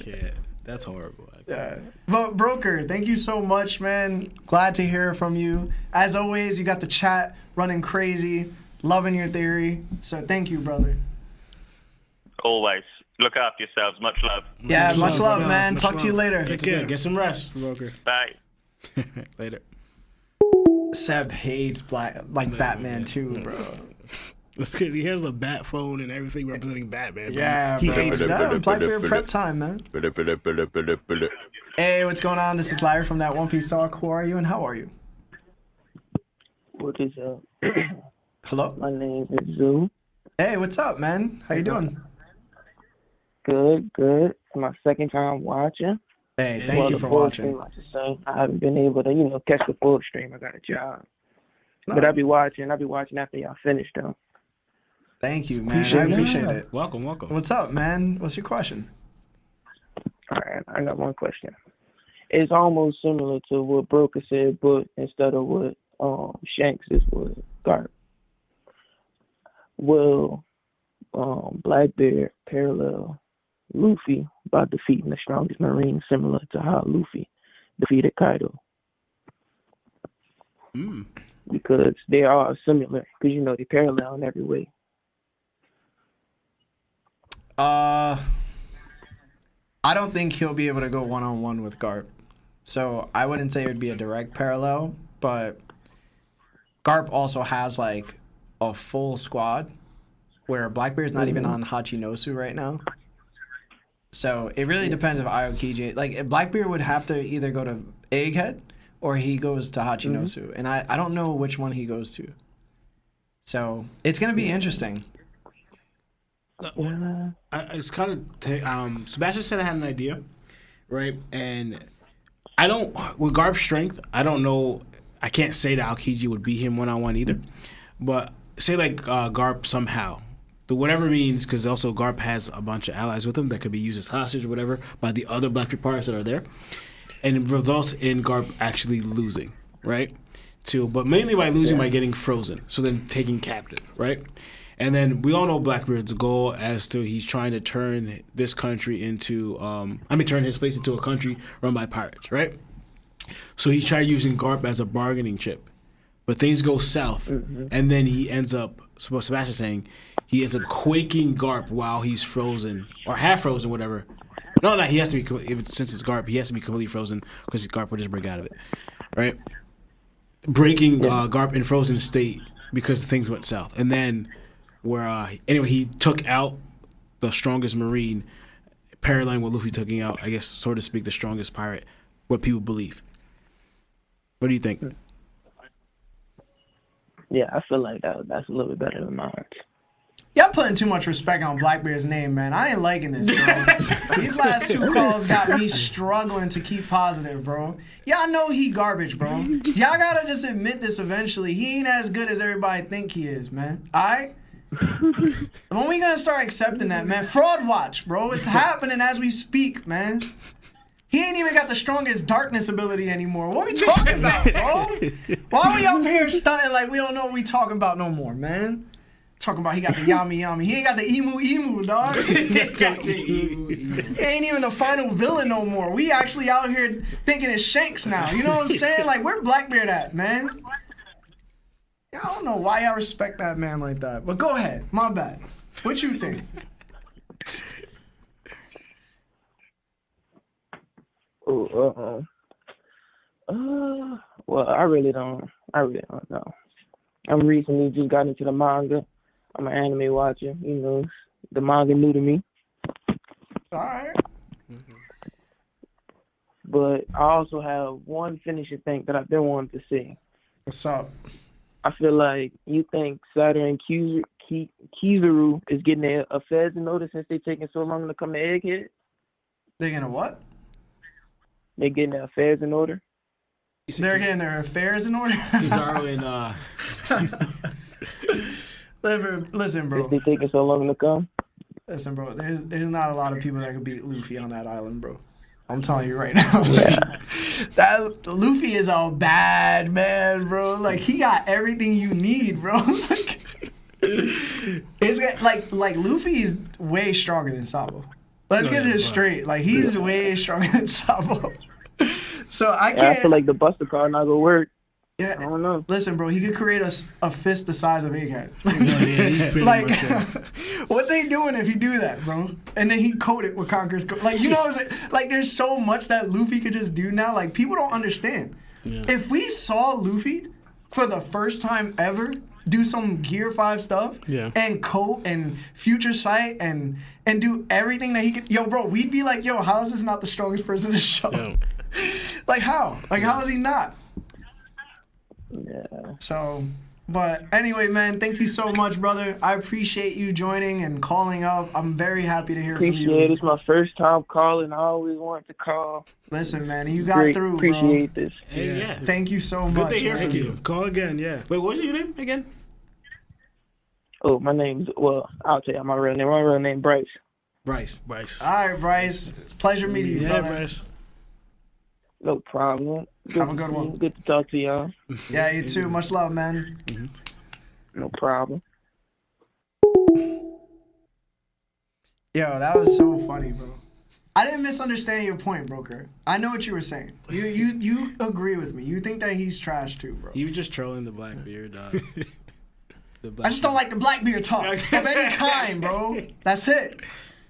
Yeah, that's horrible. Yeah. But Broker, thank you so much, man. Glad to hear from you. As always, you got the chat running crazy. Loving your theory. So thank you, brother. Always look after yourselves. Much love. Yeah, much love, love, man. much Talk to you love. later. Get, get some rest. Broker. Bye. Later. Seb hates black like Batman too, bro. That's because he has the bat phone and everything representing Batman. Yeah, he bro. hates Yeah, Blackbeard prep time, man. Hey, what's going on? This is Larry from that One Piece Talk. Who are you and how are you? What is up? Hello. My name is Zoo. Hey, what's up, man? How you doing? Good, good. It's my second time watching. Hey, thank Well, you for watching. Stream, I should say. I haven't been able to, you know, catch the full stream. I got a job. No, But I'll be watching. I'll be watching after y'all finish, though. thank you, man. Appreciate I it. appreciate it. Welcome, welcome. What's up, man? What's your question? All right, I got one question. It's almost similar to what Broker said, but instead of what um, Shanks is what Garp. Will um, Blackbeard parallel Luffy by defeating the strongest Marine, similar to how Luffy defeated Kaido? Mm. Because they are similar, because you know they parallel in every way. Uh, I don't think he'll be able to go one on one with Garp. So I wouldn't say it would be a direct parallel, but Garp also has like a full squad where Blackbeard's not even on Hachinosu right now. So it really depends if Aokiji like if Blackbeard would have to either go to Egghead or he goes to Hachinosu. And I, I don't know which one he goes to. So it's gonna be interesting. Yeah. It's kind of t- um, Sebastian said I had an idea, right? And I don't with Garp's strength. I don't know. I can't say that Aokiji would beat him one on one either. But say like uh, Garp somehow, the whatever means, because also Garp has a bunch of allies with him that could be used as hostage or whatever by the other Black Blackbeard pirates that are there, and it results in Garp actually losing, right? To but mainly by losing by getting frozen, so then taking captive, right? And then we all know Blackbeard's goal as to he's trying to turn this country into, um, I mean, turn his place into a country run by pirates, right? So he tried using Garp as a bargaining chip, but things go south, and then he ends up. Sebastian's saying, he ends up quaking Garp while he's frozen or half frozen, whatever. No, no, he has to be if it's, since it's Garp, he has to be completely frozen because Garp will just break out of it, right? Breaking uh, Garp in frozen state because things went south, and then where uh, anyway he took out the strongest marine, paralleling what Luffy taking out, I guess, so to speak, the strongest pirate. What people believe. What do you think? Yeah, I feel like that that's a little bit better than mine. Y'all putting too much respect on Blackbeard's name, man. I ain't liking this, bro. These last two calls got me struggling to keep positive, bro. Y'all know he garbage, bro. Y'all gotta just admit this eventually. He ain't as good as everybody think he is, man. Alright? when we gonna start accepting that, man? Fraud watch, bro. It's happening as we speak, man. He ain't even got the strongest darkness ability anymore. What we talking about, bro? Why we up here stunting like we don't know what we talking about no more, man? Talking about he got the yummy yummy. He ain't got the emu emu, dog. he ain't even the final villain no more. We actually out here thinking it's Shanks now. You know what I'm saying? Like where Blackbeard at, man? I don't know why I respect that man like that. But go ahead. My bad. What you think? Oh, uh, uh, well, I really don't. I really don't know. I'm recently just got into the manga. I'm an anime watcher. You know, the manga new to me. All right. But I also have one finishing thing that I've been wanting to see. What's up? I feel like you think Saturn Ki- Kizaru is getting a, a feds notice since they taking so long to come to Egghead. They're gonna what? They getting their affairs in order. They're getting their affairs in order. Kizaru and uh, Listen, listen, bro. Since they taking so long to come. Listen, bro. There's there's not a lot of people that could beat Luffy on that island, bro. I'm telling you right now. that Luffy is a bad man, bro. Like he got everything you need, bro. like, it's like like Luffy is way stronger than Sabo. Let's No, get this but- straight. Like he's way stronger than Sabo. So I Yeah, I can't. feel like the Buster Call not gonna work. Yeah, I don't know. listen, bro. He could create a, a fist the size of Egghead. yeah, he's like, uh, what they doing if he do that, bro? And then he coat it with Conqueror's coat. Like, you know, what I'm saying? like there's so much that Luffy could just do now. Like, people don't understand. Yeah. If we saw Luffy for the first time ever do some Gear Five stuff. Yeah. And coat and future sight and and do everything that he could. Yo, bro, we'd be like, yo, how is this not the strongest person in the show? Yeah. like how? Like how is he not? Yeah. So, but anyway, man, thank you so much, brother. I appreciate you joining and calling up. I'm very happy to hear from you. Appreciate you. it. It's my first time calling. I always wanted to call. Listen, man, you got Great. through, bro. Appreciate this. Hey, yeah. Thank you so Good much. Good to hear man. from you. Call again, yeah. Wait, what was your name again? Oh, my name's well. I'll tell you my real name. My real name Bryce. Bryce. Bryce. All right, Bryce. Pleasure meeting you, yeah, brother. Bryce. No problem. Have a good one. Good to talk to y'all. Yeah, you too. Much love, man. No problem. Yo, that was so funny, bro. I didn't misunderstand your point, broker. I know what you were saying. You you you agree with me. You think that he's trash too, bro. He was just trolling the Blackbeard. Uh, the Black I just don't like the black beard talk of any kind, bro. That's it.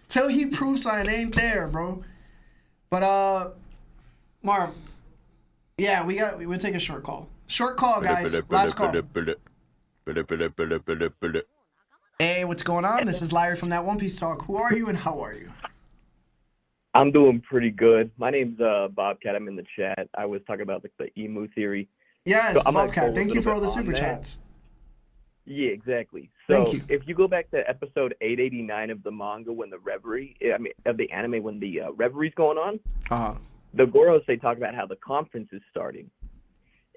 Till he proves something ain't there, bro. But uh, Marv, yeah, we got we'll take a short call. Short call, guys. Last call. Hey, what's going on? This is Larry from that One Piece Talk. Who are you and how are you? I'm doing pretty good. My name's uh, Bobcat. I'm in the chat. I was talking about like, the Imu theory. Yes, So Bobcat. Thank you for all the super that. chats. Yeah, exactly. So Thank you. if you go back to episode 889 of the manga, when the reverie, I mean, of the anime, when the uh, reverie's going on, Uh huh. The Gorosei talk about how the conference is starting,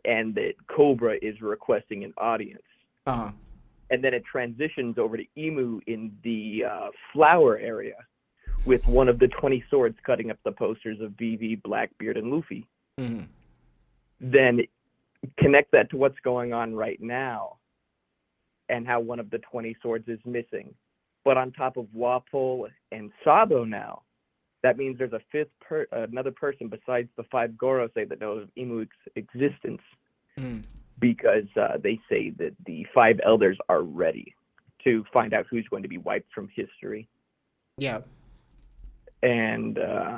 and that Cobra is requesting an audience, Uh huh. and then it transitions over to Imu in the uh, flower area, with one of the 20 swords cutting up the posters of Vivi, Blackbeard, and Luffy. Mm-hmm. then connect that to what's going on right now and how one of the 20 swords is missing. But on top of Wapol and Sabo now, that means there's a fifth per another person besides the five Gorosei that knows of Imu's existence Mm. because uh, they say that the five elders are ready to find out who's going to be wiped from history. Yeah. And uh,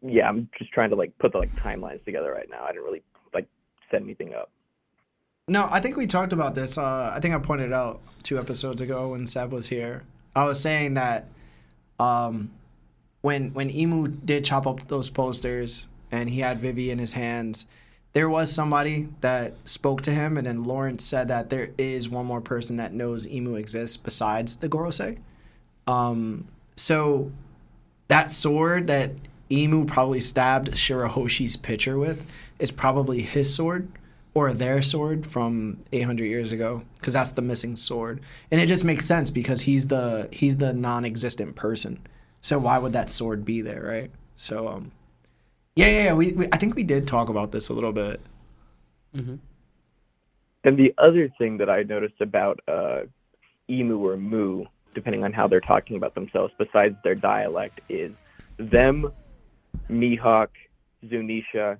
yeah, I'm just trying to like put the like timelines together right now. I didn't really like set anything up. No, I think we talked about this. Uh, I think I pointed out two episodes ago when Seb was here. I was saying that um, when when Imu did chop up those posters and he had Vivi in his hands, there was somebody that spoke to him, and then Lawrence said that there is one more person that knows Imu exists besides the Gorosei. Um, so that sword that Imu probably stabbed Shirahoshi's picture with is probably his sword or their sword from 800 years ago because that's the missing sword. And it just makes sense because he's the he's the non-existent person so why would that sword be there right? So um yeah yeah, yeah we, we i think we did talk about this a little bit. And the other thing that I noticed about uh, Imu or Mu, depending on how they're talking about themselves, besides their dialect, is them, Mihawk, Zunisha,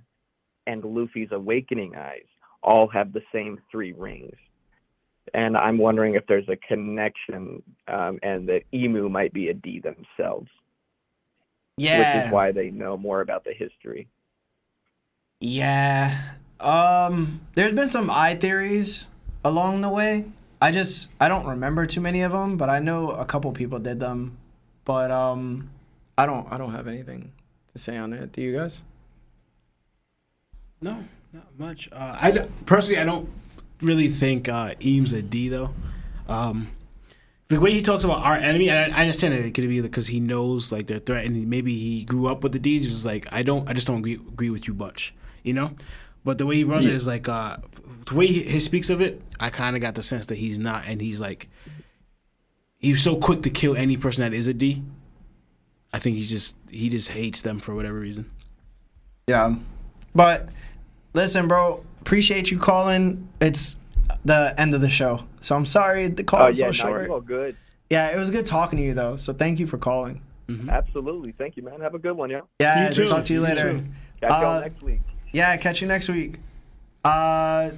and Luffy's awakening eyes all have the same three rings. And I'm wondering if there's a connection, um, and that Imu might be a D themselves, yeah which is why they know more about the history. Yeah. Um there's been some eye theories along the way. I just I don't remember too many of them, but I know a couple people did them. But um I don't I don't have anything to say on it. Do you guys? No, not much. Uh, I d- personally, I don't really think uh, Im's a D though. Um, the way he talks about our enemy, I, I understand that it could be because he knows like their threat, and maybe he grew up with the D's. He was like, I don't, I just don't agree, agree with you much, you know. But the way he runs it is like uh, the way he, he speaks of it. I kind of got the sense that he's not, and he's like, he's so quick to kill any person that is a D. I think he's just he just hates them for whatever reason. Yeah. But listen, bro, appreciate you calling. It's the end of the show. So I'm sorry the call Oh was yeah, so no, short. you're all good. Yeah, it was good talking to you though. So thank you for calling. Absolutely. Thank you, man. Have a good one, yeah. Yeah, You too. talk to you You later. too. Catch y'all Uh, next week. Yeah, catch you next week. Uh,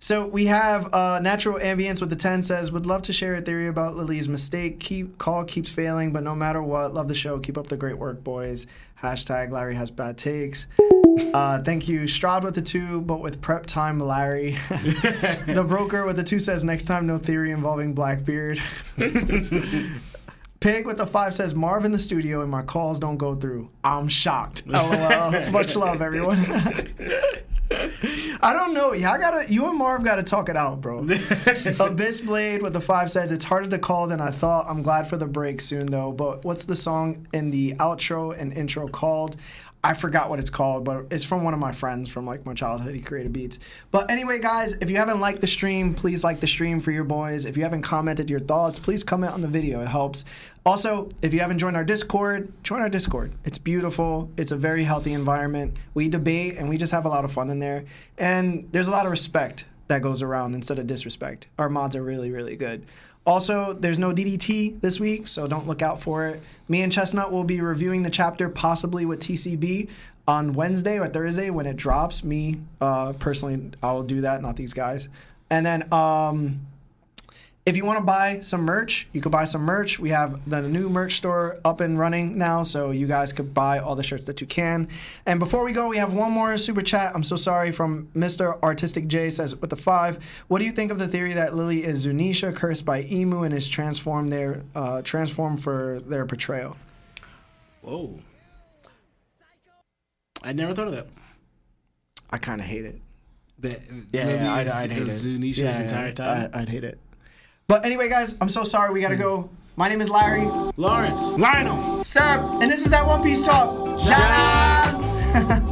so we have uh, natural ambience with the ten says would love to share a theory about Lily's mistake. Keep call keeps failing, but no matter what, love the show. Keep up the great work, boys. Hashtag Larry has bad takes. Uh, thank you, Stroud with the two, but with prep time, Larry. the broker with the two says next time no theory involving Blackbeard. Pig with the five says Marv in the studio and my calls don't go through. I'm shocked. LOL. Much love, everyone. I don't know. Yeah, I gotta. You and Marv gotta talk it out, bro. Abyss Blade with the five says it's harder to call than I thought. I'm glad for the break soon though. But what's the song in the outro and intro called? I forgot what it's called, but it's from one of my friends from like my childhood. He created beats. But anyway, guys, if you haven't liked the stream, please like the stream for your boys. If you haven't commented your thoughts, please comment on the video. It helps. Also, if you haven't joined our Discord, join our Discord. It's beautiful. It's a very healthy environment. We debate and we just have a lot of fun in there. And there's a lot of respect that goes around instead of disrespect. Our mods are really, really good. Also, there's no DDT this week, so don't look out for it. Me and Chestnut will be reviewing the chapter possibly with TCB on Wednesday or Thursday when it drops. Me, uh, personally, I will do that, not these guys. And then, um, if you want to buy some merch, you could buy some merch. We have the new merch store up and running now, so you guys could buy all the shirts that you can. And before we go, we have one more super chat. I'm so sorry from Mr. Artistic J says with the five. What do you think of the theory that Lily is Zunisha cursed by Imu and is transformed their uh, transformed for their portrayal? Whoa. I never thought of that. I kind of hate it. That Yeah, yeah, I'd, I'd hate it. Zunisha yeah, this yeah, time. I, I'd hate it. But anyway, guys, I'm so sorry. We gotta go. My name is Larry. Lawrence. Lionel. Sam. And this is that One Piece Talk. Shout out.